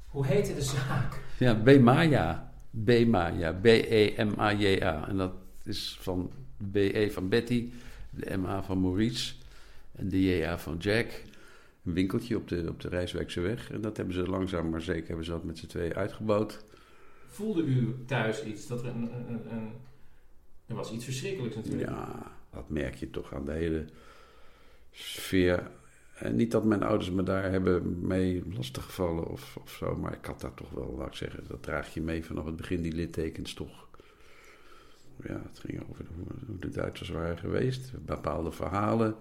Speaker 1: Hoe heette de zaak?
Speaker 25: Ja, B-Maya. B-Maya. B-E-M-A-J-A. En dat is van B-E van Betty, de M-A van Maurice en de J-A van Jack. Een winkeltje op de, op de Rijswijkse weg. En dat hebben ze langzaam maar zeker hebben ze dat met z'n tweeën uitgebouwd.
Speaker 1: Voelde u thuis iets, dat er een, een, een, een- er was iets verschrikkelijks natuurlijk.
Speaker 25: Ja, dat merk je toch aan de hele sfeer. En niet dat mijn ouders me daar hebben mee lastiggevallen of, of zo, maar ik had daar toch wel, laat ik zeggen, dat draag je mee vanaf het begin, die littekens toch. Ja, het ging over hoe, de Duitsers waren geweest, bepaalde verhalen.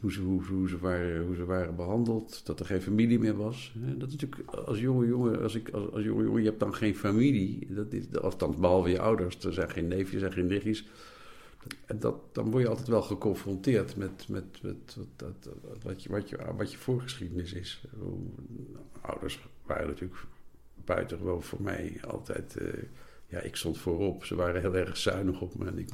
Speaker 25: Hoe ze, hoe, ze waren, hoe ze waren behandeld, dat er geen familie meer was. Dat is natuurlijk als jonge jongen, als, ik, als, als jonge jongen, je hebt dan geen familie. Dat is, althans, behalve je ouders. Er zijn geen neefjes en geen nichtjes. En dat, dan word je altijd wel geconfronteerd met, met, met wat, je, wat, je, wat je voorgeschiedenis is. Ouders waren natuurlijk buitengewoon voor mij altijd... eh, ja, ik stond voorop. Ze waren heel erg zuinig op me. En ik,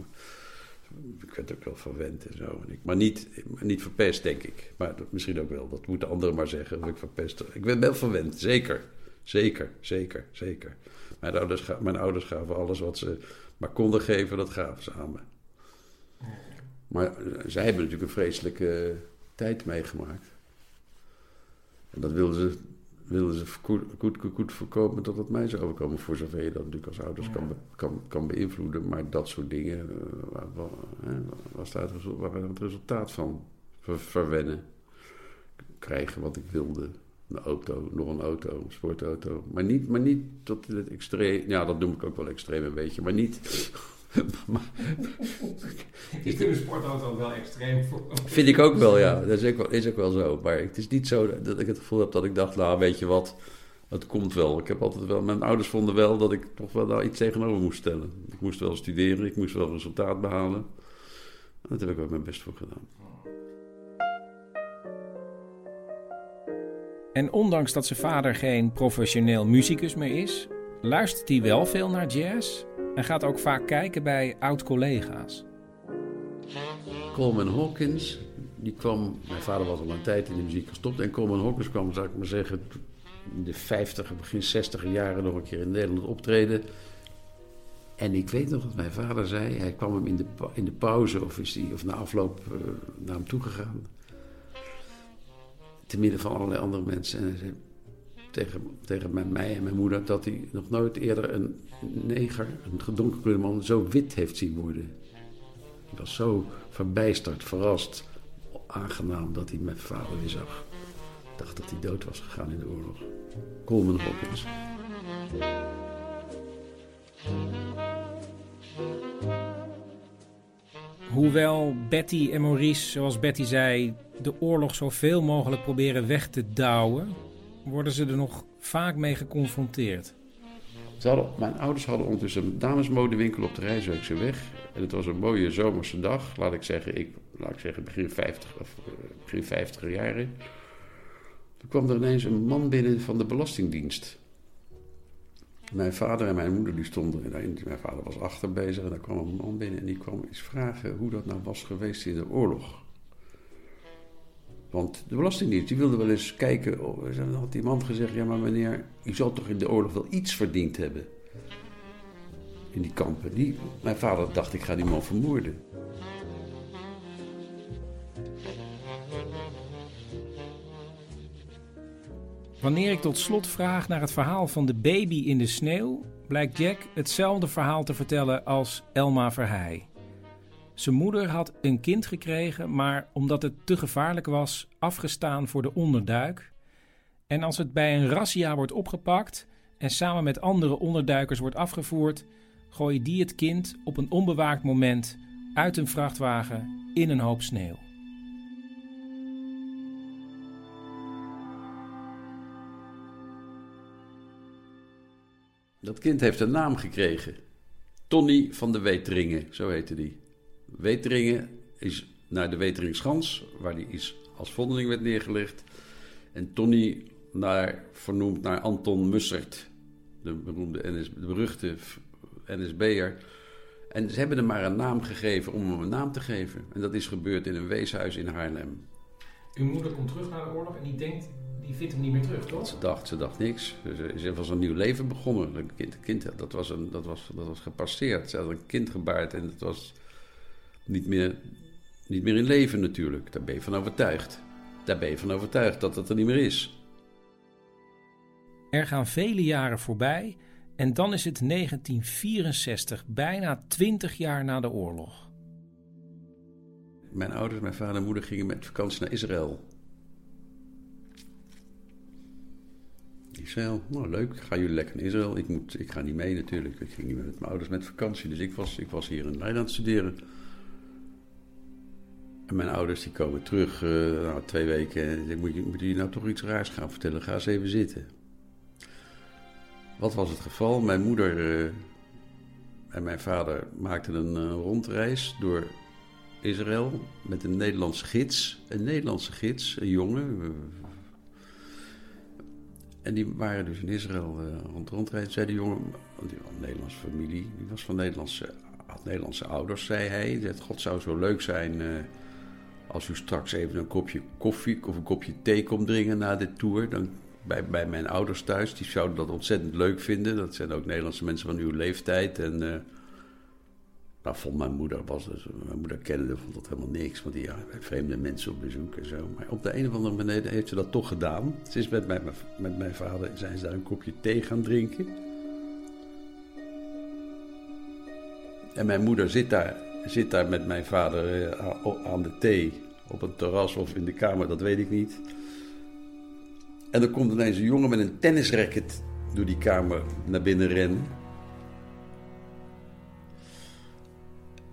Speaker 25: ik werd ook wel verwend en zo. En ik, maar niet, niet verpest, denk ik. Maar dat, misschien ook wel. Dat moeten anderen maar zeggen. Of ik verpest. Ik ben wel verwend, zeker. Zeker, zeker, zeker. Mijn ouders, mijn ouders gaven alles wat ze maar konden geven, dat gaven ze aan me. Maar eh, zij hebben natuurlijk een vreselijke tijd meegemaakt. En dat wilden ze, wilden ze goed, goed, goed, voorkomen dat het mij zou overkomen. Voor zover je dat natuurlijk als ouders kan, be- kan, kan beïnvloeden. Maar dat soort dingen eh, was daar het, waren het resultaat van. Ver, verwennen. Krijgen wat ik wilde. Een auto, nog een auto, een sportauto. Maar niet, maar niet tot het extreem. Ja, dat noem ik ook wel extreem een beetje. Maar niet. Maar,
Speaker 1: vind een sportauto wel extreem voor.
Speaker 25: Vind ik ook wel, ja. Dat is ook wel, is ook wel zo. Maar het is niet zo dat ik het gevoel heb dat ik dacht, nou weet je wat, het komt wel. Ik heb altijd wel, mijn ouders vonden wel dat ik toch wel daar iets tegenover moest stellen. Ik moest wel studeren, ik moest wel resultaat behalen. En dat heb ik ook mijn best voor gedaan.
Speaker 1: En ondanks dat zijn vader geen professioneel muzikus meer is, luistert hij wel veel naar jazz en gaat ook vaak kijken bij oud-collega's.
Speaker 25: Coleman Hawkins, die kwam... Mijn vader was al een tijd in de muziek gestopt. En Coleman Hawkins kwam, zou ik maar zeggen... in de 50, begin 60 jaren nog een keer in Nederland optreden. En ik weet nog dat mijn vader zei... Hij kwam hem in de, in de pauze of, is die, of na afloop eh, naar hem toegegaan. Te midden van allerlei andere mensen. En hij zei tegen, tegen mij- en mijn moeder... dat hij nog nooit eerder een neger, een gedonkerkleurde man... zo wit heeft zien worden. Hij was zo verbijsterd, verrast, aangenaam dat hij mijn vader weer zag. Ik dacht dat hij dood was gegaan in de oorlog. Coleman Hawkins.
Speaker 1: Hoewel Betty en Maurice, zoals Betty zei, de oorlog zoveel mogelijk proberen weg te douwen, worden ze er nog vaak mee geconfronteerd.
Speaker 25: Hadden, mijn ouders hadden ondertussen een damesmodewinkel op de Rijswijkse weg. En het was een mooie zomerse dag, laat ik zeggen, ik, laat ik zeggen begin 50 of eh, begin 50 jaren. Toen kwam er ineens een man binnen van de Belastingdienst. Mijn vader en mijn moeder die stonden daarin. Mijn vader was achter bezig en daar kwam een man binnen en die kwam eens vragen hoe dat nou was geweest in de oorlog. Want de Belastingdienst die wilde wel eens kijken. oh, Dan had die man gezegd: Ja, maar meneer, u zal toch in de oorlog wel iets verdiend hebben? In die kampen. Die, mijn vader dacht: Ik ga die man vermoorden.
Speaker 1: Wanneer ik tot slot vraag naar het verhaal van de baby in de sneeuw, blijkt Jack hetzelfde verhaal te vertellen als Elma Verheij. Zijn moeder had een kind gekregen, maar omdat het te gevaarlijk was, afgestaan voor de onderduik. En als het bij een razzia wordt opgepakt en samen met andere onderduikers wordt afgevoerd, gooien die het kind op een onbewaakt moment uit een vrachtwagen in een hoop sneeuw.
Speaker 25: Dat kind heeft een naam gekregen. Tony van de Weteringen, zo heette die. Weteringen is naar de Weteringschans, waar die is als vondeling werd neergelegd. En Tony naar, vernoemd naar Anton Mussert, de beroemde NS, de beruchte NSB'er. En ze hebben hem maar een naam gegeven om hem een naam te geven. En dat is gebeurd in een weeshuis in Haarlem.
Speaker 1: Uw moeder komt terug naar de oorlog en die denkt, die vindt hem niet meer terug, toch?
Speaker 25: Ze dacht, ze dacht niks. Ze, ze was een nieuw leven begonnen. Een kind, kind, dat, was een, dat, was, dat was gepasseerd. Ze had een kind gebaard en het was niet meer, niet meer in leven natuurlijk. Daar ben je van overtuigd. Daar ben je van overtuigd dat het er niet meer is.
Speaker 1: Er gaan vele jaren voorbij en dan is het 1964, bijna 20 jaar na de oorlog.
Speaker 25: Mijn ouders, mijn vader en moeder gingen met vakantie naar Israël. Israël, nou leuk, gaan jullie lekker naar Israël? Ik, moet, ik ga niet mee natuurlijk. Ik ging niet met mijn ouders met vakantie, dus ik was, ik was hier in Leiden aan het studeren. Mijn ouders die komen terug, eh, nou, twee weken. En ik moet, je- moet je nou toch iets raars gaan vertellen? Ga eens even zitten. Wat was het geval? Mijn moeder eh, en mijn vader maakten een eh, rondreis door Israël met een Nederlandse gids. Een Nederlandse gids, een jongen. en die waren dus in Israël eh, rond rondrijden. Zei de jongen, die was een Nederlandse familie, die was van Nederlandse, had Nederlandse ouders, zei hij. Dat God zou zo leuk zijn als u straks even een kopje koffie of een kopje thee komt drinken na dit tour. Dan bij, bij mijn ouders thuis, die zouden dat ontzettend leuk vinden. Dat zijn ook Nederlandse mensen van uw leeftijd. En eh, nou, vond mijn moeder, was dus, mijn moeder kende vond dat helemaal niks. Want die ja, vreemde mensen op bezoek en zo. Maar op de een of andere manier heeft ze dat toch gedaan. Ze is met mijn, met mijn vader, zijn ze daar een kopje thee gaan drinken. En mijn moeder zit daar, zit daar met mijn vader eh, aan de thee. Op een terras of in de kamer, dat weet ik niet. En er komt ineens een jongen met een tennisracket door die kamer naar binnen rennen.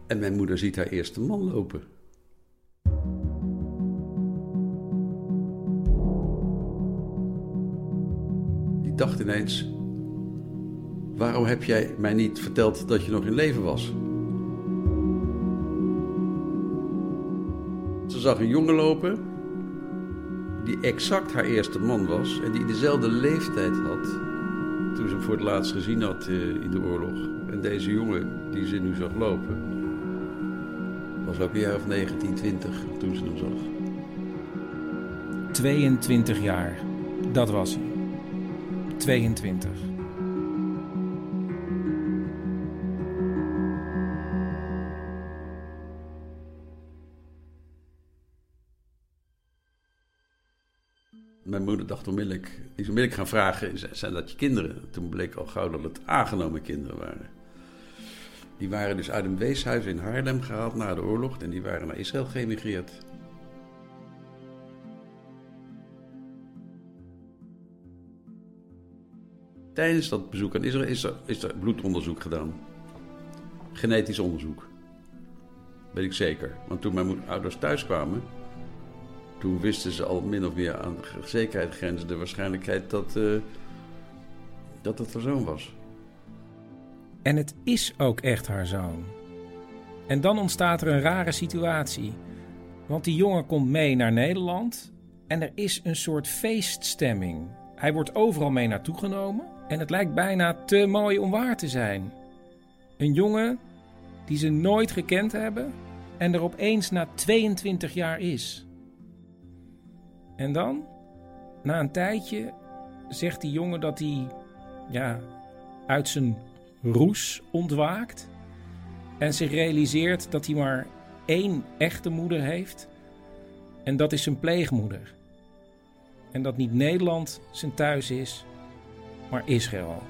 Speaker 25: En mijn moeder ziet haar eerste man lopen. Die dacht ineens: Waarom heb jij mij niet verteld dat je nog in leven was? Ze zag een jongen lopen die exact haar eerste man was en die dezelfde leeftijd had toen ze hem voor het laatst gezien had eh, in de oorlog. En deze jongen die ze nu zag lopen, was ook een jaar of 19, 20 toen ze hem zag.
Speaker 1: 22 jaar, dat was hij. 22.
Speaker 25: Dacht onmiddellijk, die is onmiddellijk gaan vragen, "Z- zijn dat je kinderen? Toen bleek al gauw dat het aangenomen kinderen waren. Die waren dus uit een weeshuis in Haarlem gehaald na de oorlog en die waren naar Israël geëmigreerd. Tijdens dat bezoek aan Israël is er, is er bloedonderzoek gedaan. Genetisch onderzoek. Weet ik zeker. Want toen mijn ouders thuis kwamen, toen wisten ze al min of meer aan de grenzen de waarschijnlijkheid dat, eh, dat het haar zoon was.
Speaker 1: En het is ook echt haar zoon. En dan ontstaat er een rare situatie. Want die jongen komt mee naar Nederland en er is een soort feeststemming. Hij wordt overal mee naartoe genomen en het lijkt bijna te mooi om waar te zijn. Een jongen die ze nooit gekend hebben en er opeens na 22 jaar is. En dan, na een tijdje, zegt die jongen dat hij ja, uit zijn roes ontwaakt en zich realiseert dat hij maar één echte moeder heeft en dat is zijn pleegmoeder. En dat niet Nederland zijn thuis is, maar Israël.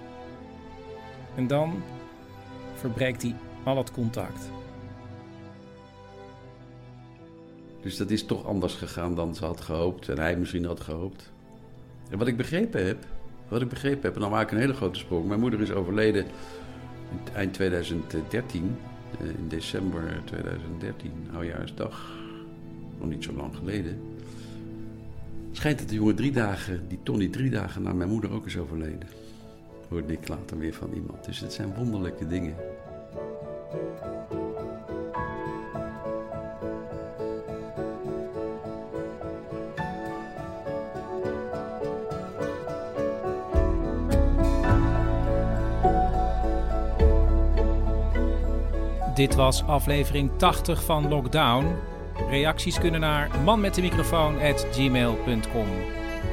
Speaker 1: En dan verbreekt hij al het contact.
Speaker 25: Dus dat is toch anders gegaan dan ze had gehoopt en hij misschien had gehoopt. En wat ik begrepen heb, wat ik begrepen heb, en dan maak ik een hele grote sprong. Mijn moeder is overleden in eind 2013, eh, in december 2013, oudjaarsdag, nog niet zo lang geleden. Schijnt dat de jongen drie dagen, die Tony drie dagen na mijn moeder ook is overleden. Hoorde ik later weer van iemand. Dus het zijn wonderlijke dingen.
Speaker 1: Dit was aflevering 80 van Lockdown. Reacties kunnen naar manmetdemicrofoon.gmail.com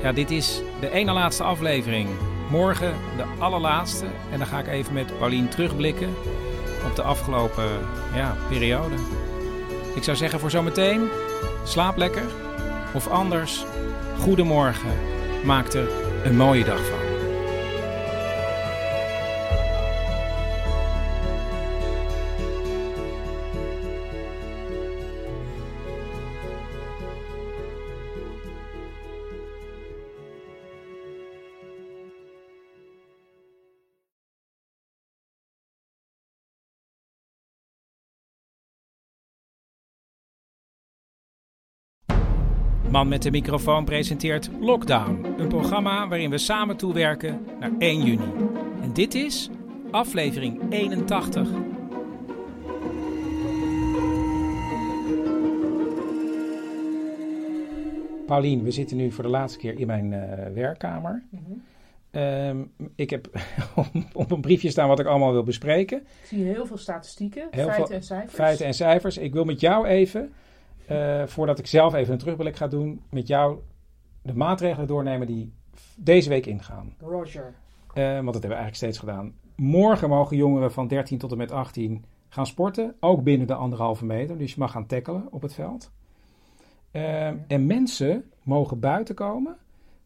Speaker 1: Ja, dit is de ene laatste aflevering. Morgen de allerlaatste. En dan ga ik even met Paulien terugblikken op de afgelopen ja, periode. Ik zou zeggen voor zometeen, slaap lekker. Of anders, goedemorgen. Maak er een mooie dag van. Man met de microfoon presenteert Lockdown, een programma waarin we samen toewerken naar 1 juni. En dit is aflevering 81. Paulien, we zitten nu voor de laatste keer in mijn eh, werkkamer. Ehm, ik heb op een briefje staan wat ik allemaal wil bespreken.
Speaker 2: Ik zie heel veel statistieken,
Speaker 1: Heel
Speaker 2: feiten
Speaker 1: veel
Speaker 2: en cijfers.
Speaker 1: Feiten en cijfers. Ik wil met jou even, eh, voordat ik zelf even een terugblik ga doen, met jou de maatregelen doornemen die deze week ingaan.
Speaker 2: Roger.
Speaker 1: Eh, want dat hebben we eigenlijk steeds gedaan. Morgen mogen jongeren van 13 tot en met 18 gaan sporten. Ook binnen de anderhalve meter. Dus je mag gaan tackelen op het veld. Eh, en mensen mogen buiten komen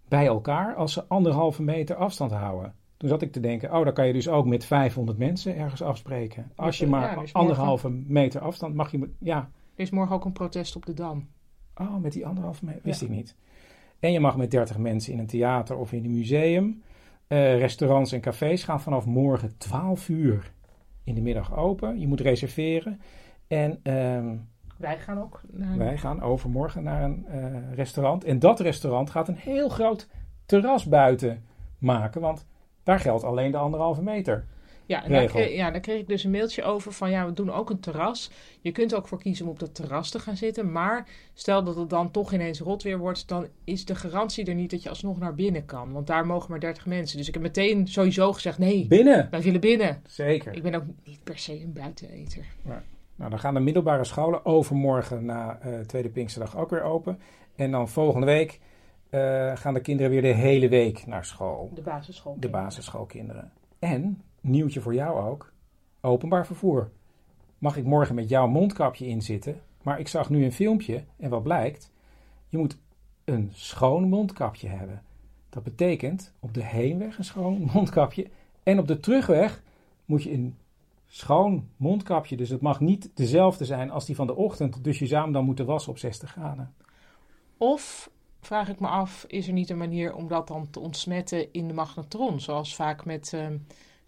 Speaker 1: bij elkaar als ze anderhalve meter afstand houden. Toen zat ik te denken, oh, dan kan je dus ook met 500 mensen ergens afspreken. Als je
Speaker 2: Ja,
Speaker 1: maar
Speaker 2: dus
Speaker 1: anderhalve meter afstand mag je... Ja,
Speaker 2: Er is morgen ook een protest op de Dam.
Speaker 1: Oh, met die anderhalve meter? Wist
Speaker 2: Ja.
Speaker 1: ik niet. En je mag met 30 mensen in een theater of in een museum. Eh, restaurants en cafés gaan vanaf morgen 12 uur in de middag open. Je moet reserveren. En ehm,
Speaker 2: Wij gaan ook naar...
Speaker 1: wij gaan overmorgen naar een eh, restaurant. En dat restaurant gaat een heel groot terras buiten maken. Want daar geldt alleen de anderhalve meter.
Speaker 2: Ja, en daar kreeg, ja, daar kreeg ik dus een mailtje over van ja, we doen ook een terras. Je kunt er ook voor kiezen om op dat terras te gaan zitten. Maar stel dat het dan toch ineens rot weer wordt, dan is de garantie er niet dat je alsnog naar binnen kan. Want daar mogen maar 30 mensen. Dus ik heb meteen sowieso gezegd nee.
Speaker 1: Binnen?
Speaker 2: Wij willen binnen.
Speaker 1: Zeker.
Speaker 2: Ik ben ook niet per se een buiteneter.
Speaker 1: Maar Nou, dan gaan de middelbare scholen overmorgen na eh, Tweede Pinksterdag ook weer open. En dan volgende week eh, gaan de kinderen weer de hele week naar school.
Speaker 2: De basisschool.
Speaker 1: De basisschoolkinderen. En, nieuwtje voor jou ook, openbaar vervoer. Mag ik morgen met jouw mondkapje inzitten? Maar ik zag nu een filmpje en wat blijkt? Je moet een schoon mondkapje hebben. Dat betekent op de heenweg een schoon mondkapje. En op de terugweg moet je een schoon mondkapje. Dus het mag niet dezelfde zijn als die van de ochtend. Dus je zou hem dan moeten wassen op 60 graden.
Speaker 2: Of vraag ik me af, is er niet een manier om dat dan te ontsmetten in de magnetron? Zoals vaak met ehm,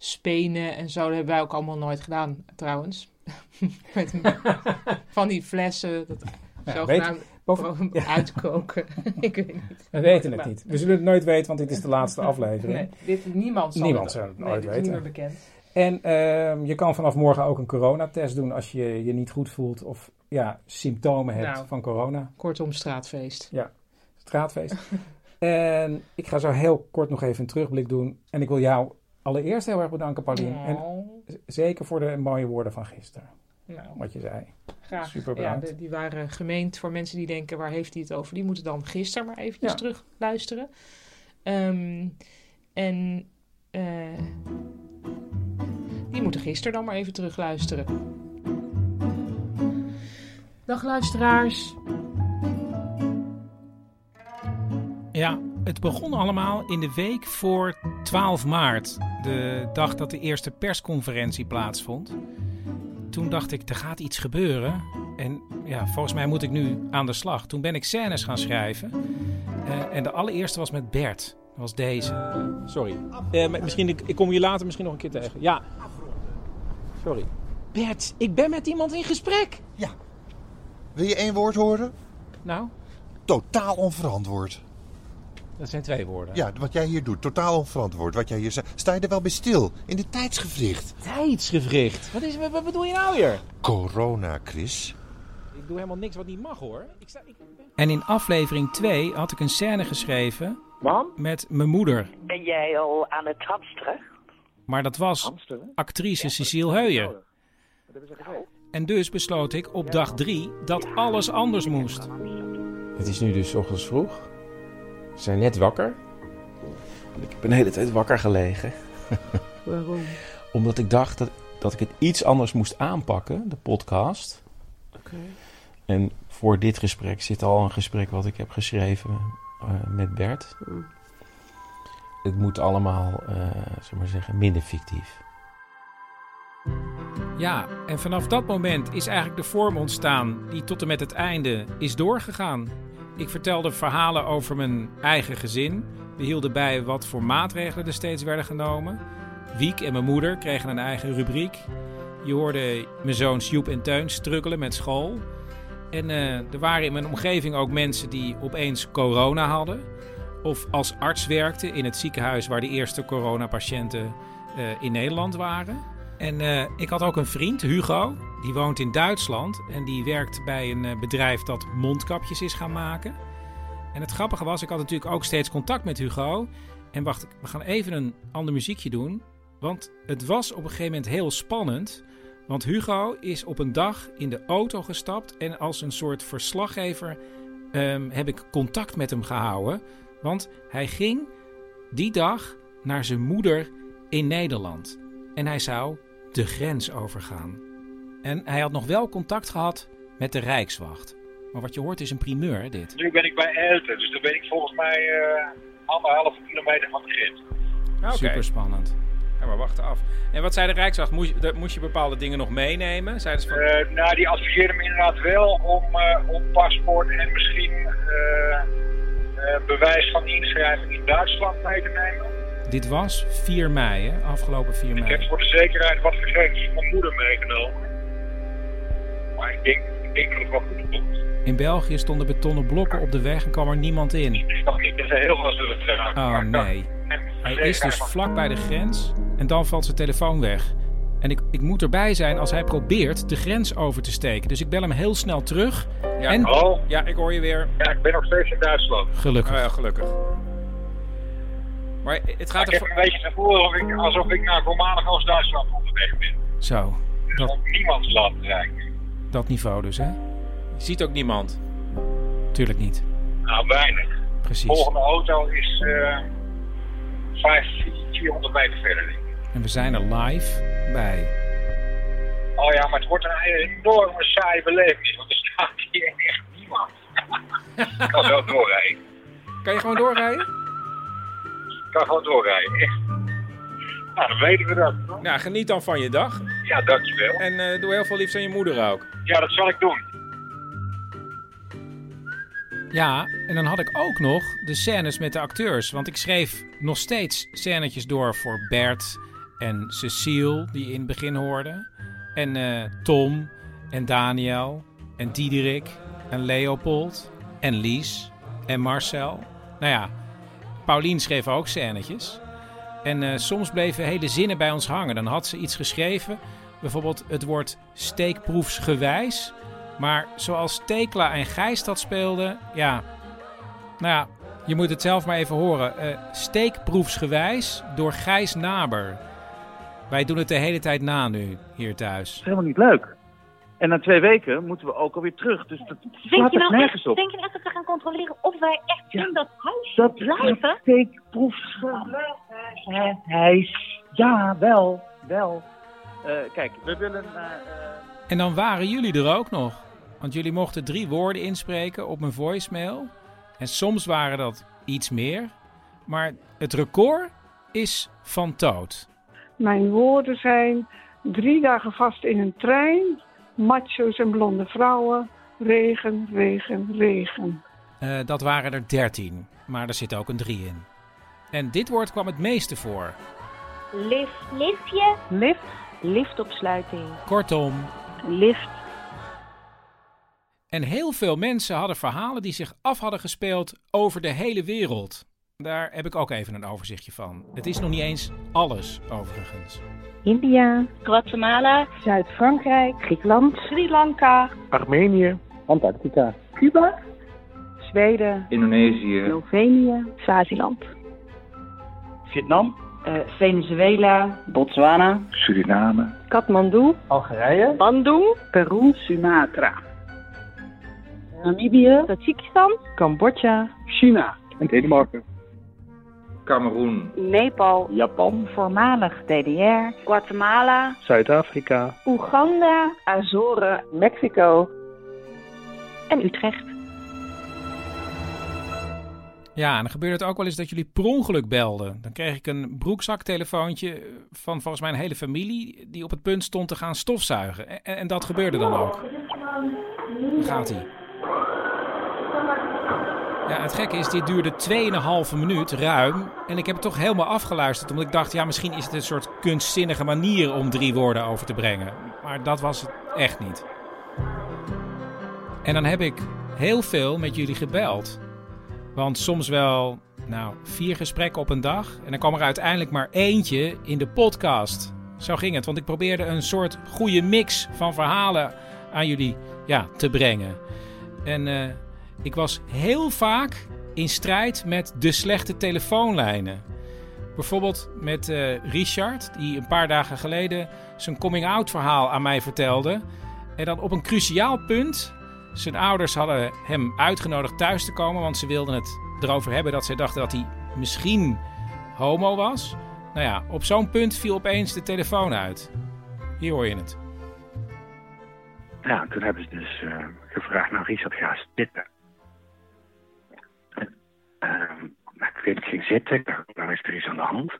Speaker 2: spenen en zo. Dat hebben wij ook allemaal nooit gedaan, trouwens. met van die flessen, dat
Speaker 1: Ja,
Speaker 2: zogenaamd
Speaker 1: boven- ja.
Speaker 2: uitkoken. ik weet niet.
Speaker 1: We weten het niet. We zullen het nooit weten, want dit is de laatste aflevering.
Speaker 2: Nee, dit, niemand zal
Speaker 1: Niemand
Speaker 2: het,
Speaker 1: zal het
Speaker 2: nee,
Speaker 1: ooit
Speaker 2: dit is
Speaker 1: weten.
Speaker 2: niet meer bekend.
Speaker 1: En ehm, je kan vanaf morgen ook een coronatest doen als je je niet goed voelt of ja, symptomen hebt
Speaker 2: Nou.
Speaker 1: van corona.
Speaker 2: Kortom, straatfeest.
Speaker 1: Ja, straatfeest. en ik ga zo heel kort nog even een terugblik doen. En ik wil jou allereerst heel erg bedanken, Paulien. En
Speaker 2: Oh.
Speaker 1: z- zeker voor de mooie woorden van gisteren.
Speaker 2: Nou,
Speaker 1: Wat je zei.
Speaker 2: Graag.
Speaker 1: Super
Speaker 2: ja,
Speaker 1: bedankt.
Speaker 2: de- die waren gemeend voor mensen die denken, waar heeft hij het over? Die moeten dan gisteren maar eventjes
Speaker 1: Ja.
Speaker 2: terug luisteren. Ehm, en eh, die moeten gisteren dan maar even terug luisteren. Dag luisteraars.
Speaker 1: Ja, het begon allemaal in de week voor 12 maart, de dag dat de eerste persconferentie plaatsvond. Toen dacht ik, er gaat iets gebeuren. En ja, volgens mij moet ik nu aan de slag. Toen ben ik scènes gaan schrijven. Eh, en de allereerste was met Bert. Dat was deze. Sorry. Eh, misschien, ik, ik kom je later misschien nog een keer tegen. Ja. Sorry. Bert, ik ben met iemand in gesprek.
Speaker 26: Ja. Wil je één woord horen?
Speaker 1: Nou?
Speaker 26: Totaal onverantwoord.
Speaker 1: Dat zijn twee woorden.
Speaker 26: Ja, wat jij hier doet, totaal onverantwoord. Wat jij hier zegt. Sta je er wel bij stil? In de tijdsgevricht.
Speaker 1: Tijdsgevricht? Wat, is, wat bedoel je nou weer?
Speaker 26: Corona, Chris.
Speaker 1: Ik doe helemaal niks wat niet mag hoor. Ik sta, ik... En in aflevering 2 had ik een scène geschreven met mijn moeder.
Speaker 9: Ben jij al aan het hamsteren?
Speaker 1: Maar dat was actrice Cecile Heuyer. En dus besloot ik op dag 3 dat alles anders moest.
Speaker 27: Het is nu dus ochtends vroeg. We zijn net wakker. Ik heb een hele tijd wakker gelegen.
Speaker 2: Waarom?
Speaker 27: Omdat ik dacht dat, dat ik het iets anders moest aanpakken, de podcast.
Speaker 2: Oké.
Speaker 27: En voor dit gesprek zit al een gesprek wat ik heb geschreven eh, met Bert.
Speaker 2: Hmm.
Speaker 27: Het moet allemaal, eh zeg maar zeggen, minder fictief.
Speaker 1: Ja, en vanaf dat moment is eigenlijk de vorm ontstaan die tot en met het einde is doorgegaan. Ik vertelde verhalen over mijn eigen gezin. We hielden bij wat voor maatregelen er steeds werden genomen. Wiek en mijn moeder kregen een eigen rubriek. Je hoorde mijn zoons Joep en Teun struggelen met school. En eh, er waren in mijn omgeving ook mensen die opeens corona hadden. Of als arts werkten in het ziekenhuis waar de eerste coronapatiënten eh, in Nederland waren. En eh, ik had ook een vriend, Hugo, die woont in Duitsland. En die werkt bij een eh, bedrijf dat mondkapjes is gaan maken. En het grappige was, ik had natuurlijk ook steeds contact met Hugo. En wacht, we gaan even een ander muziekje doen. Want het was op een gegeven moment heel spannend. Want Hugo is op een dag in de auto gestapt. En als een soort verslaggever ehm, heb ik contact met hem gehouden. Want hij ging die dag naar zijn moeder in Nederland. En hij zou de grens overgaan. En hij had nog wel contact gehad met de Rijkswacht. Maar wat je hoort is een primeur, dit.
Speaker 28: Nu ben ik bij Elten, dus dan ben ik volgens mij eh anderhalve kilometer van de grens.
Speaker 1: Super spannend. Ja, maar wacht af. En wat zei de Rijkswacht? Moest je, dat- moest je bepaalde dingen nog meenemen? Zeiden ze van...
Speaker 28: Eh, nou, die adviseerden me inderdaad wel om, eh, om paspoort en misschien eh, eh, bewijs van inschrijving in Duitsland mee te nemen.
Speaker 1: Dit was 4 mei, hè? Afgelopen 4
Speaker 28: Ik
Speaker 1: mei.
Speaker 28: heb voor de zekerheid wat gegevens van mijn moeder meegenomen. Maar ik denk, ik denk dat het wel goed komt.
Speaker 1: In België stonden betonnen blokken op de weg en kwam er niemand in.
Speaker 28: Ik snap niet dat ze heel veel.
Speaker 1: Oh nee. Hij is dus vlak bij de grens en dan valt zijn telefoon weg. En ik, ik moet erbij zijn als hij probeert de grens over te steken. Dus ik bel hem heel snel terug.
Speaker 28: Ja,
Speaker 1: en...
Speaker 28: hallo?
Speaker 1: Ja, ik hoor je weer.
Speaker 28: Ja, ik ben nog steeds in Duitsland.
Speaker 1: Gelukkig. ja, gelukkig. Maar het gaat
Speaker 28: ik heb een beetje het gevoel alsof ik, alsof ik naar voormalig Oost-Duitsland onderweg ben.
Speaker 1: Zo. Dat...
Speaker 28: Op niemands land eigenlijk.
Speaker 1: Dat niveau dus, hè? Je ziet ook niemand. Tuurlijk niet.
Speaker 28: Nou, weinig.
Speaker 1: Precies.
Speaker 28: De volgende auto is eh 500, 400 meter verder. denk ik.
Speaker 1: En we zijn er live bij.
Speaker 28: Oh ja, maar het wordt een enorme saaie beleving, want er staat hier echt niemand. Ik kan wel doorrijden.
Speaker 1: Kan je gewoon doorrijden?
Speaker 28: Ik kan gewoon doorrijden, echt. Nou, dan weten we dat.
Speaker 1: Nou, geniet dan van je dag.
Speaker 28: Ja, dankjewel.
Speaker 1: En eh, doe heel veel liefs aan je moeder ook.
Speaker 28: Ja, dat zal ik doen.
Speaker 1: Ja, en dan had ik ook nog de scènes met de acteurs. Want ik schreef nog steeds scènetjes door voor Bert en Cecile, die je in het begin hoorde. En eh, Tom en Daniel en Diederik en Leopold en Lies en Marcel. Nou ja, Paulien schreef ook scènetjes. En eh, soms bleven hele zinnen bij ons hangen. Dan had ze iets geschreven, bijvoorbeeld het woord steekproefsgewijs. Maar zoals Tekla en Gijs dat speelden, ja, nou ja, je moet het zelf maar even horen. Eh, steekproefsgewijs door Gijs Naber. Wij doen het de hele tijd na nu, hier thuis.
Speaker 29: helemaal niet leuk. En na twee weken moeten we ook alweer terug. Dus dat
Speaker 30: Denk
Speaker 29: slaat
Speaker 30: je,
Speaker 29: er
Speaker 30: nou
Speaker 29: nergens
Speaker 30: echt,
Speaker 29: op.
Speaker 30: denk je nou echt dat we gaan controleren of wij echt in dat huis
Speaker 29: Dat
Speaker 30: blijven?
Speaker 29: steekproefsgewijs. Ja, wel, wel. Eh, kijk, we willen naar...
Speaker 1: En dan waren jullie er ook nog. Want jullie mochten drie woorden inspreken op mijn voicemail. En soms waren dat iets meer. Maar het record is van Toot.
Speaker 31: Mijn woorden zijn drie dagen vast in een trein, macho's en blonde vrouwen, regen, regen, regen.
Speaker 1: Eh, dat waren er dertien. Maar er zit ook een drie in. En dit woord kwam het meeste voor.
Speaker 30: Lift. Liftje.
Speaker 32: Lift. Liftopsluiting.
Speaker 1: Kortom.
Speaker 32: Lift.
Speaker 1: En heel veel mensen hadden verhalen die zich af hadden gespeeld over de hele wereld. Daar heb ik ook even een overzichtje van. Het is nog niet eens alles, overigens.
Speaker 32: India. Guatemala. Zuid-Frankrijk. Griekenland. Sri Lanka.
Speaker 29: Armenië. Antarctica.
Speaker 32: Cuba. Zweden.
Speaker 29: Indonesië.
Speaker 32: Slovenië. Swaziland.
Speaker 29: Vietnam.
Speaker 32: Eh, Venezuela.
Speaker 29: Botswana. Suriname.
Speaker 32: Kathmandu.
Speaker 29: Algerije.
Speaker 32: Bandung. Peru.
Speaker 29: Sumatra.
Speaker 32: Namibië. Tajikistan. Cambodja.
Speaker 29: China. En Denemarken. Cameroen.
Speaker 32: Nepal.
Speaker 29: Japan.
Speaker 32: Voormalig DDR. Guatemala.
Speaker 29: Zuid-Afrika.
Speaker 32: Oeganda. Azoren. Mexico. En Utrecht.
Speaker 1: Ja, en dan gebeurde het ook wel eens dat jullie per ongeluk belden. Dan kreeg ik een broekzaktelefoontje van volgens mij een hele familie... die op het punt stond te gaan stofzuigen. En, en dat gebeurde dan ook. Gaat hij. Ja, het gekke is, dit duurde 2,5 minuut, ruim. En ik heb het toch helemaal afgeluisterd. Omdat ik dacht, ja, misschien is het een soort kunstzinnige manier om drie woorden over te brengen. Maar dat was het echt niet. En dan heb ik heel veel met jullie gebeld. Want soms wel, nou, vier gesprekken op een dag. En dan kwam er uiteindelijk maar eentje in de podcast. Zo ging het, want ik probeerde een soort goede mix van verhalen aan jullie ja, te brengen. En eh, ik was heel vaak in strijd met de slechte telefoonlijnen. Bijvoorbeeld met eh, Richard, die een paar dagen geleden zijn coming-out verhaal aan mij vertelde. En dan op een cruciaal punt. Zijn ouders hadden hem uitgenodigd thuis te komen, want ze wilden het erover hebben dat ze dachten dat hij misschien homo was. Nou ja, op zo'n punt viel opeens de telefoon uit. Hier hoor je het.
Speaker 29: Ja, toen hebben ze dus eh, gevraagd, nou Richard, ga zitten. Nou, ik weet, ik ging zitten, nou is er iets aan de hand.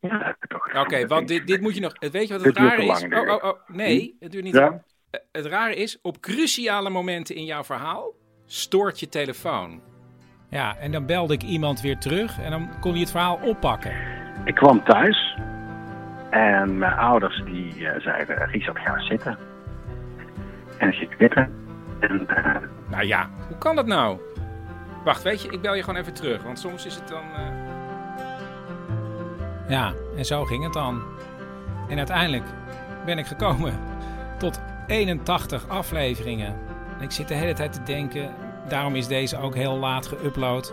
Speaker 29: Ja,
Speaker 1: Oké, want dit, dit moet je nog. Weet je wat het
Speaker 29: te
Speaker 1: is? Oh, oh, oh, nee, het duurt niet.
Speaker 29: Ja?
Speaker 1: Het rare is, op cruciale momenten in jouw verhaal stoort je telefoon. Ja, en dan belde ik iemand weer terug en dan kon hij het verhaal oppakken.
Speaker 29: Ik kwam thuis en mijn ouders die eh, zeiden, Richard, ga zitten. En ik zit zitten. En eh,
Speaker 1: Nou ja, hoe kan dat nou? Wacht, weet je, ik bel je gewoon even terug, want soms is het dan. eh, Ja, en zo ging het dan. En uiteindelijk ben ik gekomen tot 81 afleveringen. En ik zit de hele tijd te denken, daarom is deze ook heel laat geüpload.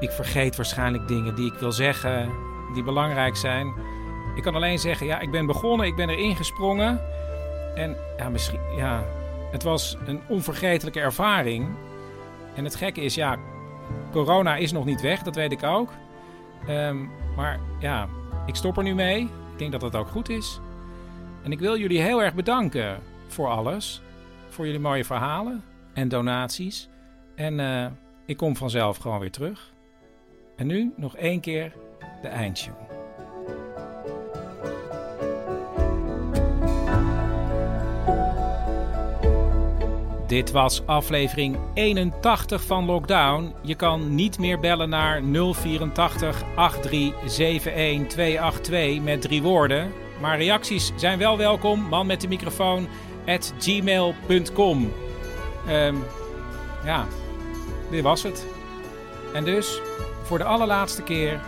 Speaker 1: Ik vergeet waarschijnlijk dingen die ik wil zeggen, die belangrijk zijn. Ik kan alleen zeggen, ja, ik ben begonnen, ik ben erin gesprongen. En ja, misschien, ja, Het was een onvergetelijke ervaring. En het gekke is, ja, corona is nog niet weg, dat weet ik ook. Ehm, maar ja, ik stop er nu mee. Ik denk dat dat ook goed is. En ik wil jullie heel erg bedanken voor alles. Voor jullie mooie verhalen en donaties. En eh, ik kom vanzelf gewoon weer terug. En nu nog één keer de eindtune. Dit was aflevering 81 van Lockdown. Je kan niet meer bellen naar 084 8371 282 met drie woorden. Maar reacties zijn wel welkom. Man met de microfoon gmail.com. Ehm, ja, dit was het. En dus voor de allerlaatste keer